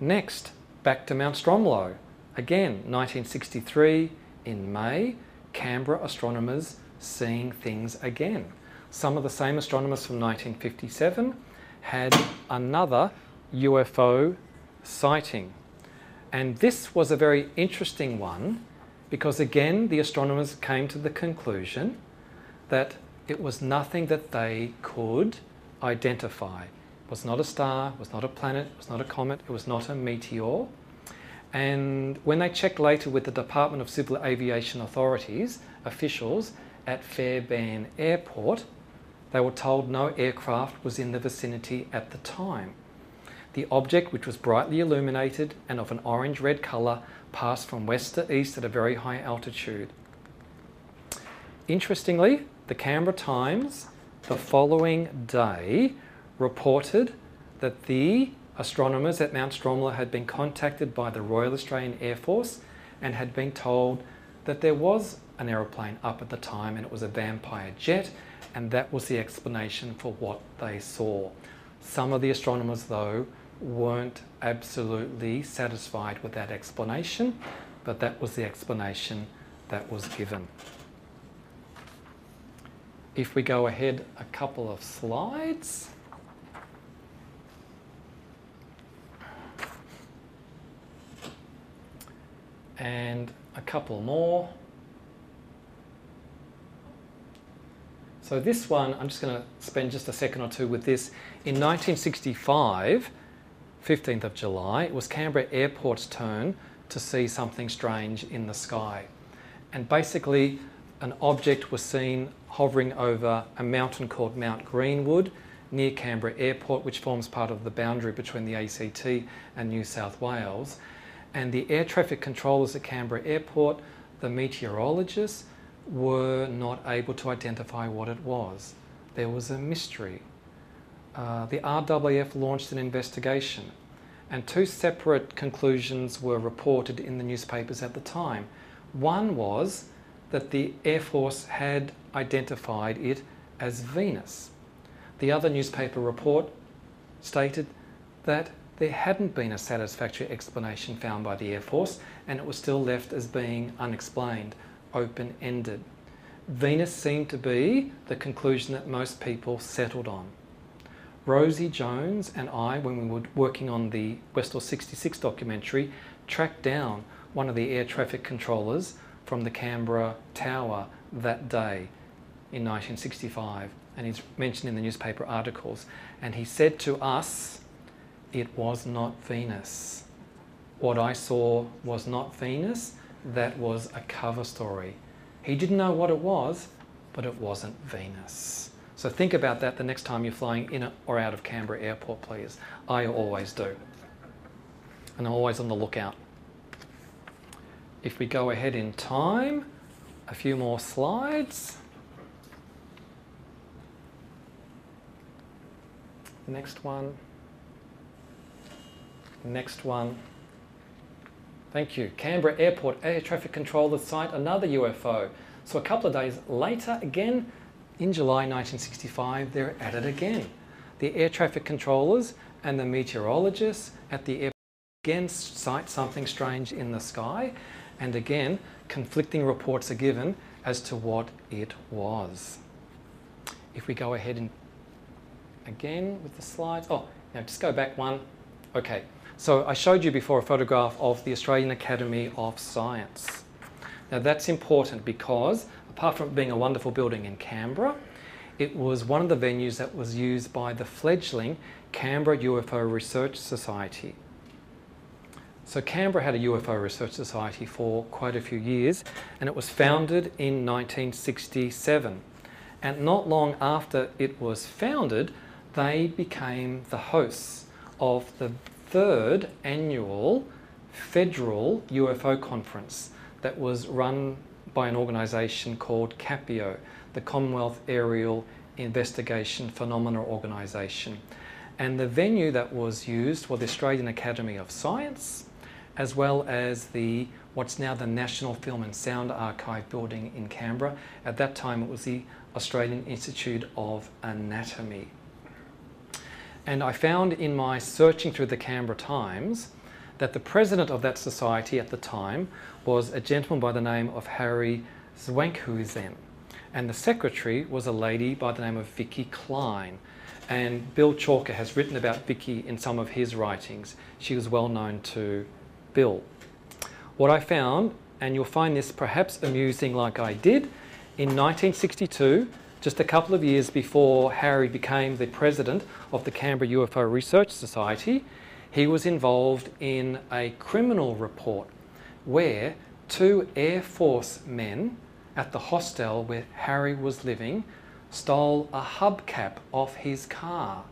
Next, back to Mount Stromlo. Again, 1963 in May, Canberra astronomers seeing things again. Some of the same astronomers from 1957 had another UFO sighting. And this was a very interesting one because, again, the astronomers came to the conclusion that it was nothing that they could identify. It was not a star, it was not a planet, it was not a comet, it was not a meteor. And when they checked later with the Department of Civil Aviation Authorities officials at Fairbairn Airport, they were told no aircraft was in the vicinity at the time. The object, which was brightly illuminated and of an orange red colour, passed from west to east at a very high altitude. Interestingly, the Canberra Times the following day reported that the astronomers at Mount Stromlo had been contacted by the Royal Australian Air Force and had been told that there was an aeroplane up at the time and it was a vampire jet and that was the explanation for what they saw. Some of the astronomers, though, weren't absolutely satisfied with that explanation, but that was the explanation that was given. If we go ahead a couple of slides. And a couple more. So this one, I'm just going to spend just a second or two with this. In 1965, 15th of July, it was Canberra Airport's turn to see something strange in the sky. And basically, an object was seen hovering over a mountain called Mount Greenwood near Canberra Airport, which forms part of the boundary between the ACT and New South Wales. And the air traffic controllers at Canberra Airport, the meteorologists, were not able to identify what it was. There was a mystery. Uh, the RAAF launched an investigation, and two separate conclusions were reported in the newspapers at the time. One was that the Air Force had identified it as Venus. The other newspaper report stated that there hadn't been a satisfactory explanation found by the Air Force and it was still left as being unexplained open ended. Venus seemed to be the conclusion that most people settled on. Rosie Jones and I, when we were working on the Westall 66 documentary, tracked down one of the air traffic controllers from the Canberra Tower that day in 1965. And he's mentioned in the newspaper articles. And he said to us, it was not Venus. What I saw was not Venus that was a cover story. He didn't know what it was, but it wasn't Venus. So think about that the next time you're flying in or out of Canberra Airport, please. I always do. And I'm always on the lookout. If we go ahead in time, a few more slides. Next one. Next one. Thank you. Canberra Airport Air Traffic controllers sight another UFO. So a couple of days later, again, in July 1965, they're at it again. The air traffic controllers and the meteorologists at the airport again sight something strange in the sky, and again, conflicting reports are given as to what it was. If we go ahead and again with the slides, oh, now just go back one. Okay, so I showed you before a photograph of the Australian Academy of Science. Now that's important because apart from being a wonderful building in Canberra, it was one of the venues that was used by the fledgling Canberra UFO Research Society. So Canberra had a UFO Research Society for quite a few years and it was founded in 1967. And not long after it was founded, they became the hosts of the third annual federal UFO conference that was run by an organisation called CAPIO, the Commonwealth Aerial Investigation Phenomena Organisation. And the venue that was used was the Australian Academy of Science, as well as the what's now the National Film and Sound Archive building in Canberra. At that time, it was the Australian Institute of Anatomy. And I found in my searching through the Canberra Times that the president of that society at the time was a gentleman by the name of Harry Zwankhuizen. And the secretary was a lady by the name of Vicky Klein. And Bill Chalker has written about Vicky in some of his writings. She was well known to Bill. What I found, and you'll find this perhaps amusing like I did, in 1962, just a couple of years before Harry became the president of the Canberra UFO Research Society, he was involved in a criminal report where two Air Force men at the hostel where Harry was living stole a hubcap off his car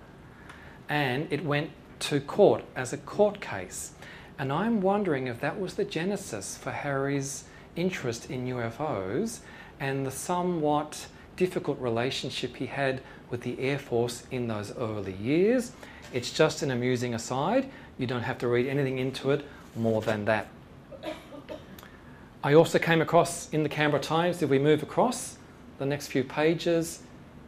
and it went to court as a court case. And I'm wondering if that was the genesis for Harry's interest in UFOs and the somewhat difficult relationship he had with the Air Force in those early years. It's just an amusing aside. You don't have to read anything into it more than that. I also came across in the Canberra Times, if we move across the next few pages,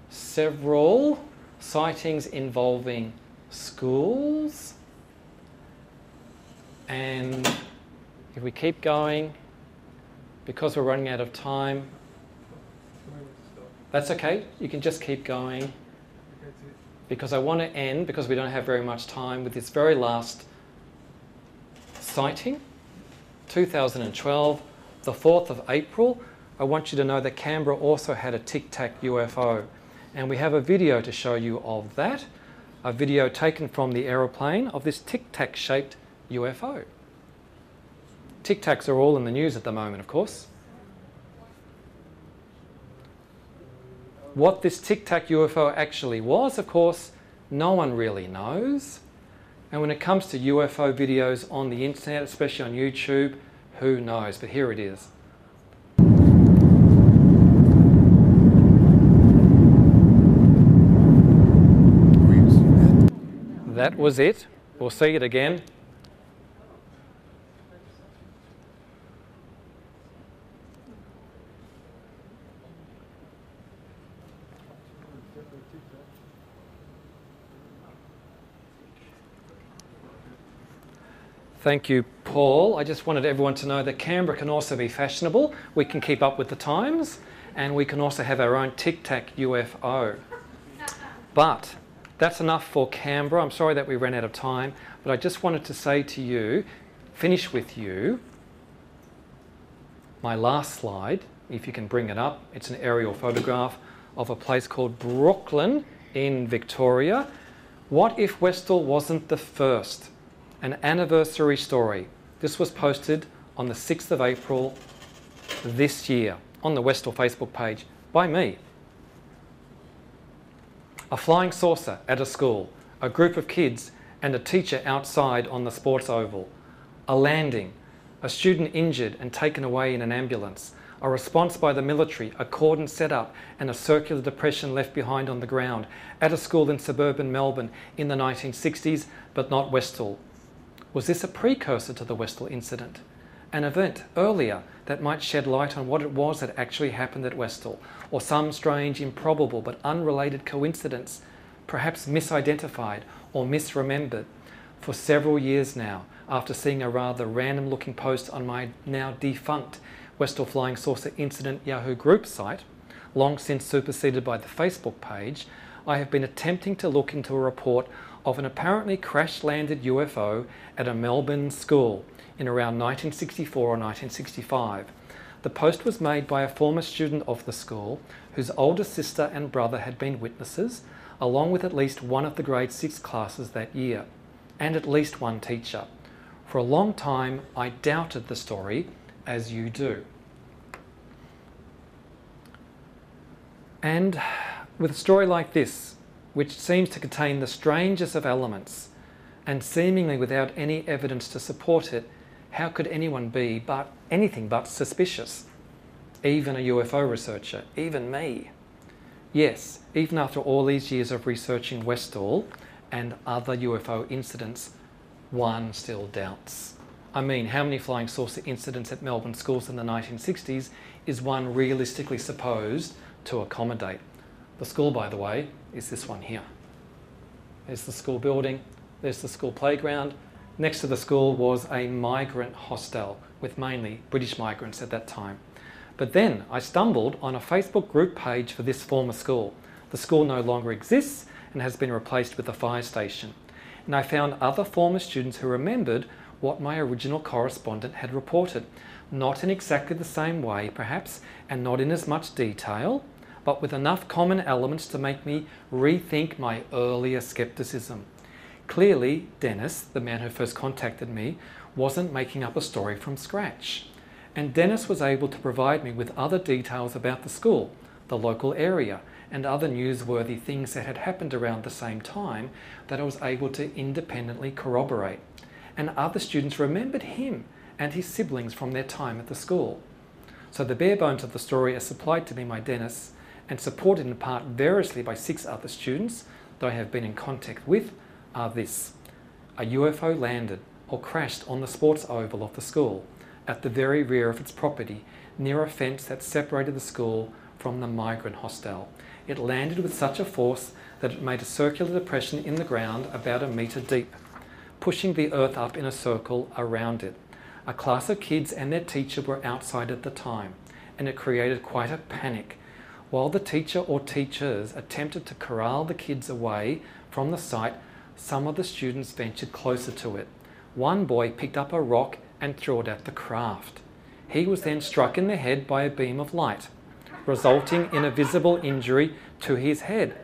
several sightings involving schools. And if we keep going, because we're running out of time, that's okay, you can just keep going. Because I want to end, because we don't have very much time, with this very last sighting, 2012, the 4th of April. I want you to know that Canberra also had a Tic Tac UFO. And we have a video to show you of that, a video taken from the aeroplane of this Tic Tac shaped UFO. Tic Tacs are all in the news at the moment, of course. What this Tic Tac UFO actually was, of course, no one really knows. And when it comes to UFO videos on the internet, especially on YouTube, who knows? But here it is. That was it. We'll see it again. Thank you, Paul. I just wanted everyone to know that Canberra can also be fashionable. We can keep up with the times and we can also have our own Tic Tac UFO. But that's enough for Canberra. I'm sorry that we ran out of time, but I just wanted to say to you, finish with you, my last slide, if you can bring it up. It's an aerial photograph of a place called Brooklyn in Victoria. What if Westall wasn't the first? An anniversary story. This was posted on the 6th of April this year on the Westall Facebook page by me. A flying saucer at a school, a group of kids and a teacher outside on the sports oval, a landing, a student injured and taken away in an ambulance, a response by the military, a cordon set up, and a circular depression left behind on the ground at a school in suburban Melbourne in the 1960s, but not Westall. Was this a precursor to the Westall incident? An event earlier that might shed light on what it was that actually happened at Westall, or some strange, improbable, but unrelated coincidence, perhaps misidentified or misremembered. For several years now, after seeing a rather random looking post on my now defunct Westall Flying Saucer Incident Yahoo group site, long since superseded by the Facebook page, I have been attempting to look into a report of an apparently crash landed UFO at a Melbourne school in around 1964 or 1965. The post was made by a former student of the school whose older sister and brother had been witnesses, along with at least one of the grade 6 classes that year, and at least one teacher. For a long time, I doubted the story as you do. And with a story like this, which seems to contain the strangest of elements, and seemingly without any evidence to support it, how could anyone be but anything but suspicious? Even a UFO researcher, even me. Yes, even after all these years of researching Westall and other UFO incidents, one still doubts. I mean, how many flying saucer incidents at Melbourne schools in the 1960s is one realistically supposed to accommodate? The school, by the way, is this one here. There's the school building, there's the school playground. Next to the school was a migrant hostel with mainly British migrants at that time. But then I stumbled on a Facebook group page for this former school. The school no longer exists and has been replaced with a fire station. And I found other former students who remembered what my original correspondent had reported. Not in exactly the same way, perhaps, and not in as much detail, but with enough common elements to make me rethink my earlier skepticism. Clearly, Dennis, the man who first contacted me, wasn't making up a story from scratch. And Dennis was able to provide me with other details about the school, the local area, and other newsworthy things that had happened around the same time that I was able to independently corroborate and other students remembered him and his siblings from their time at the school. So the bare bones of the story are supplied to me by Dennis and supported in part variously by six other students that I have been in contact with are this. A UFO landed or crashed on the sports oval of the school at the very rear of its property near a fence that separated the school from the migrant hostel. It landed with such a force that it made a circular depression in the ground about a metre deep pushing the earth up in a circle around it. A class of kids and their teacher were outside at the time, and it created quite a panic. While the teacher or teachers attempted to corral the kids away from the site, some of the students ventured closer to it. One boy picked up a rock and threw it at the craft. He was then struck in the head by a beam of light, resulting in a visible injury to his head.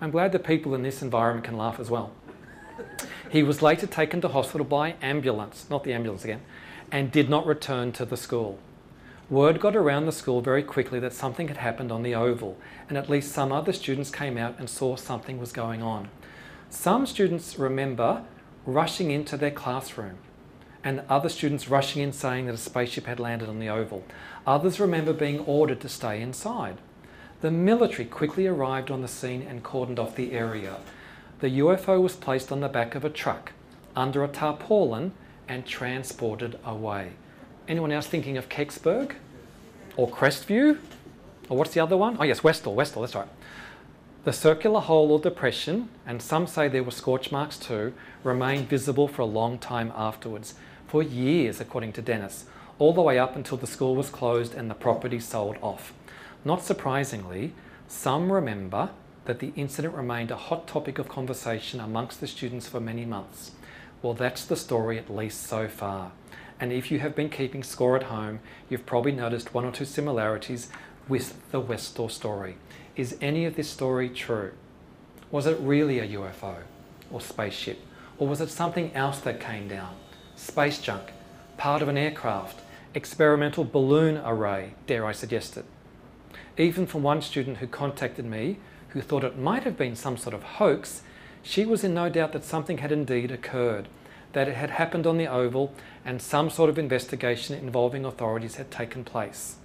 I'm glad the people in this environment can laugh as well. He was later taken to hospital by ambulance, not the ambulance again, and did not return to the school. Word got around the school very quickly that something had happened on the oval, and at least some other students came out and saw something was going on. Some students remember rushing into their classroom, and other students rushing in saying that a spaceship had landed on the oval. Others remember being ordered to stay inside. The military quickly arrived on the scene and cordoned off the area the UFO was placed on the back of a truck under a tarpaulin and transported away. Anyone else thinking of Kecksburg or Crestview? Or what's the other one? Oh, yes, Westall, Westall, that's right. The circular hole or depression, and some say there were scorch marks too, remained visible for a long time afterwards, for years, according to Dennis, all the way up until the school was closed and the property sold off. Not surprisingly, some remember that the incident remained a hot topic of conversation amongst the students for many months. Well, that's the story at least so far. And if you have been keeping score at home, you've probably noticed one or two similarities with the Westall story. Is any of this story true? Was it really a UFO or spaceship? Or was it something else that came down? Space junk, part of an aircraft, experimental balloon array, dare I suggest it? Even from one student who contacted me who thought it might have been some sort of hoax, she was in no doubt that something had indeed occurred, that it had happened on the Oval and some sort of investigation involving authorities had taken place.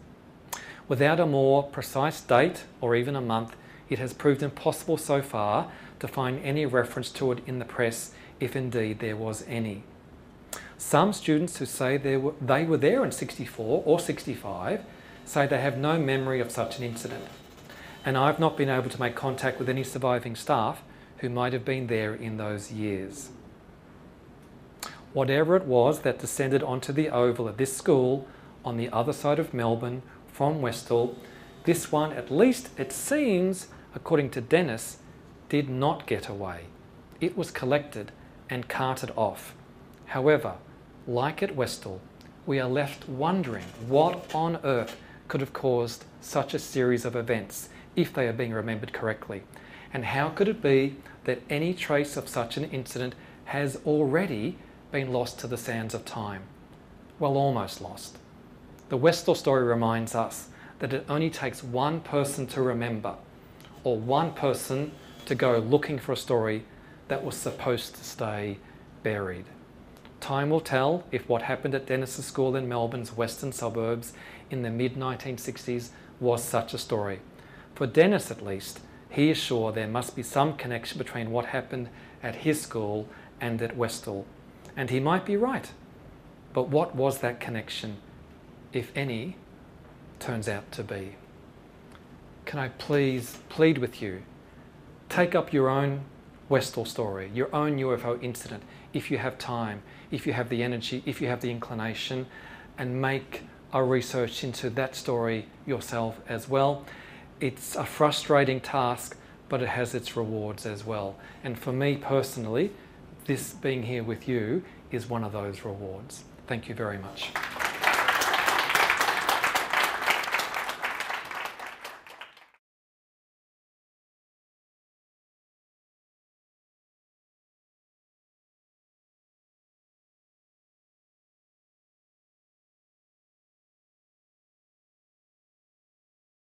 Without a more precise date or even a month, it has proved impossible so far to find any reference to it in the press, if indeed there was any. Some students who say they were, they were there in 64 or 65 say they have no memory of such an incident. And I've not been able to make contact with any surviving staff who might have been there in those years. Whatever it was that descended onto the oval at this school on the other side of Melbourne from Westall, this one, at least it seems, according to Dennis, did not get away. It was collected and carted off. However, like at Westall, we are left wondering what on earth could have caused such a series of events if they are being remembered correctly. And how could it be that any trace of such an incident has already been lost to the sands of time? Well, almost lost. The Westall story reminds us that it only takes one person to remember, or one person to go looking for a story that was supposed to stay buried. Time will tell if what happened at Dennis's School in Melbourne's western suburbs in the mid 1960s was such a story. For Dennis, at least, he is sure there must be some connection between what happened at his school and at Westall. And he might be right. But what was that connection, if any, turns out to be? Can I please plead with you? Take up your own Westall story, your own UFO incident, if you have time, if you have the energy, if you have the inclination, and make a research into that story yourself as well. It's a frustrating task, but it has its rewards as well. And for me personally, this being here with you is one of those rewards. Thank you very much.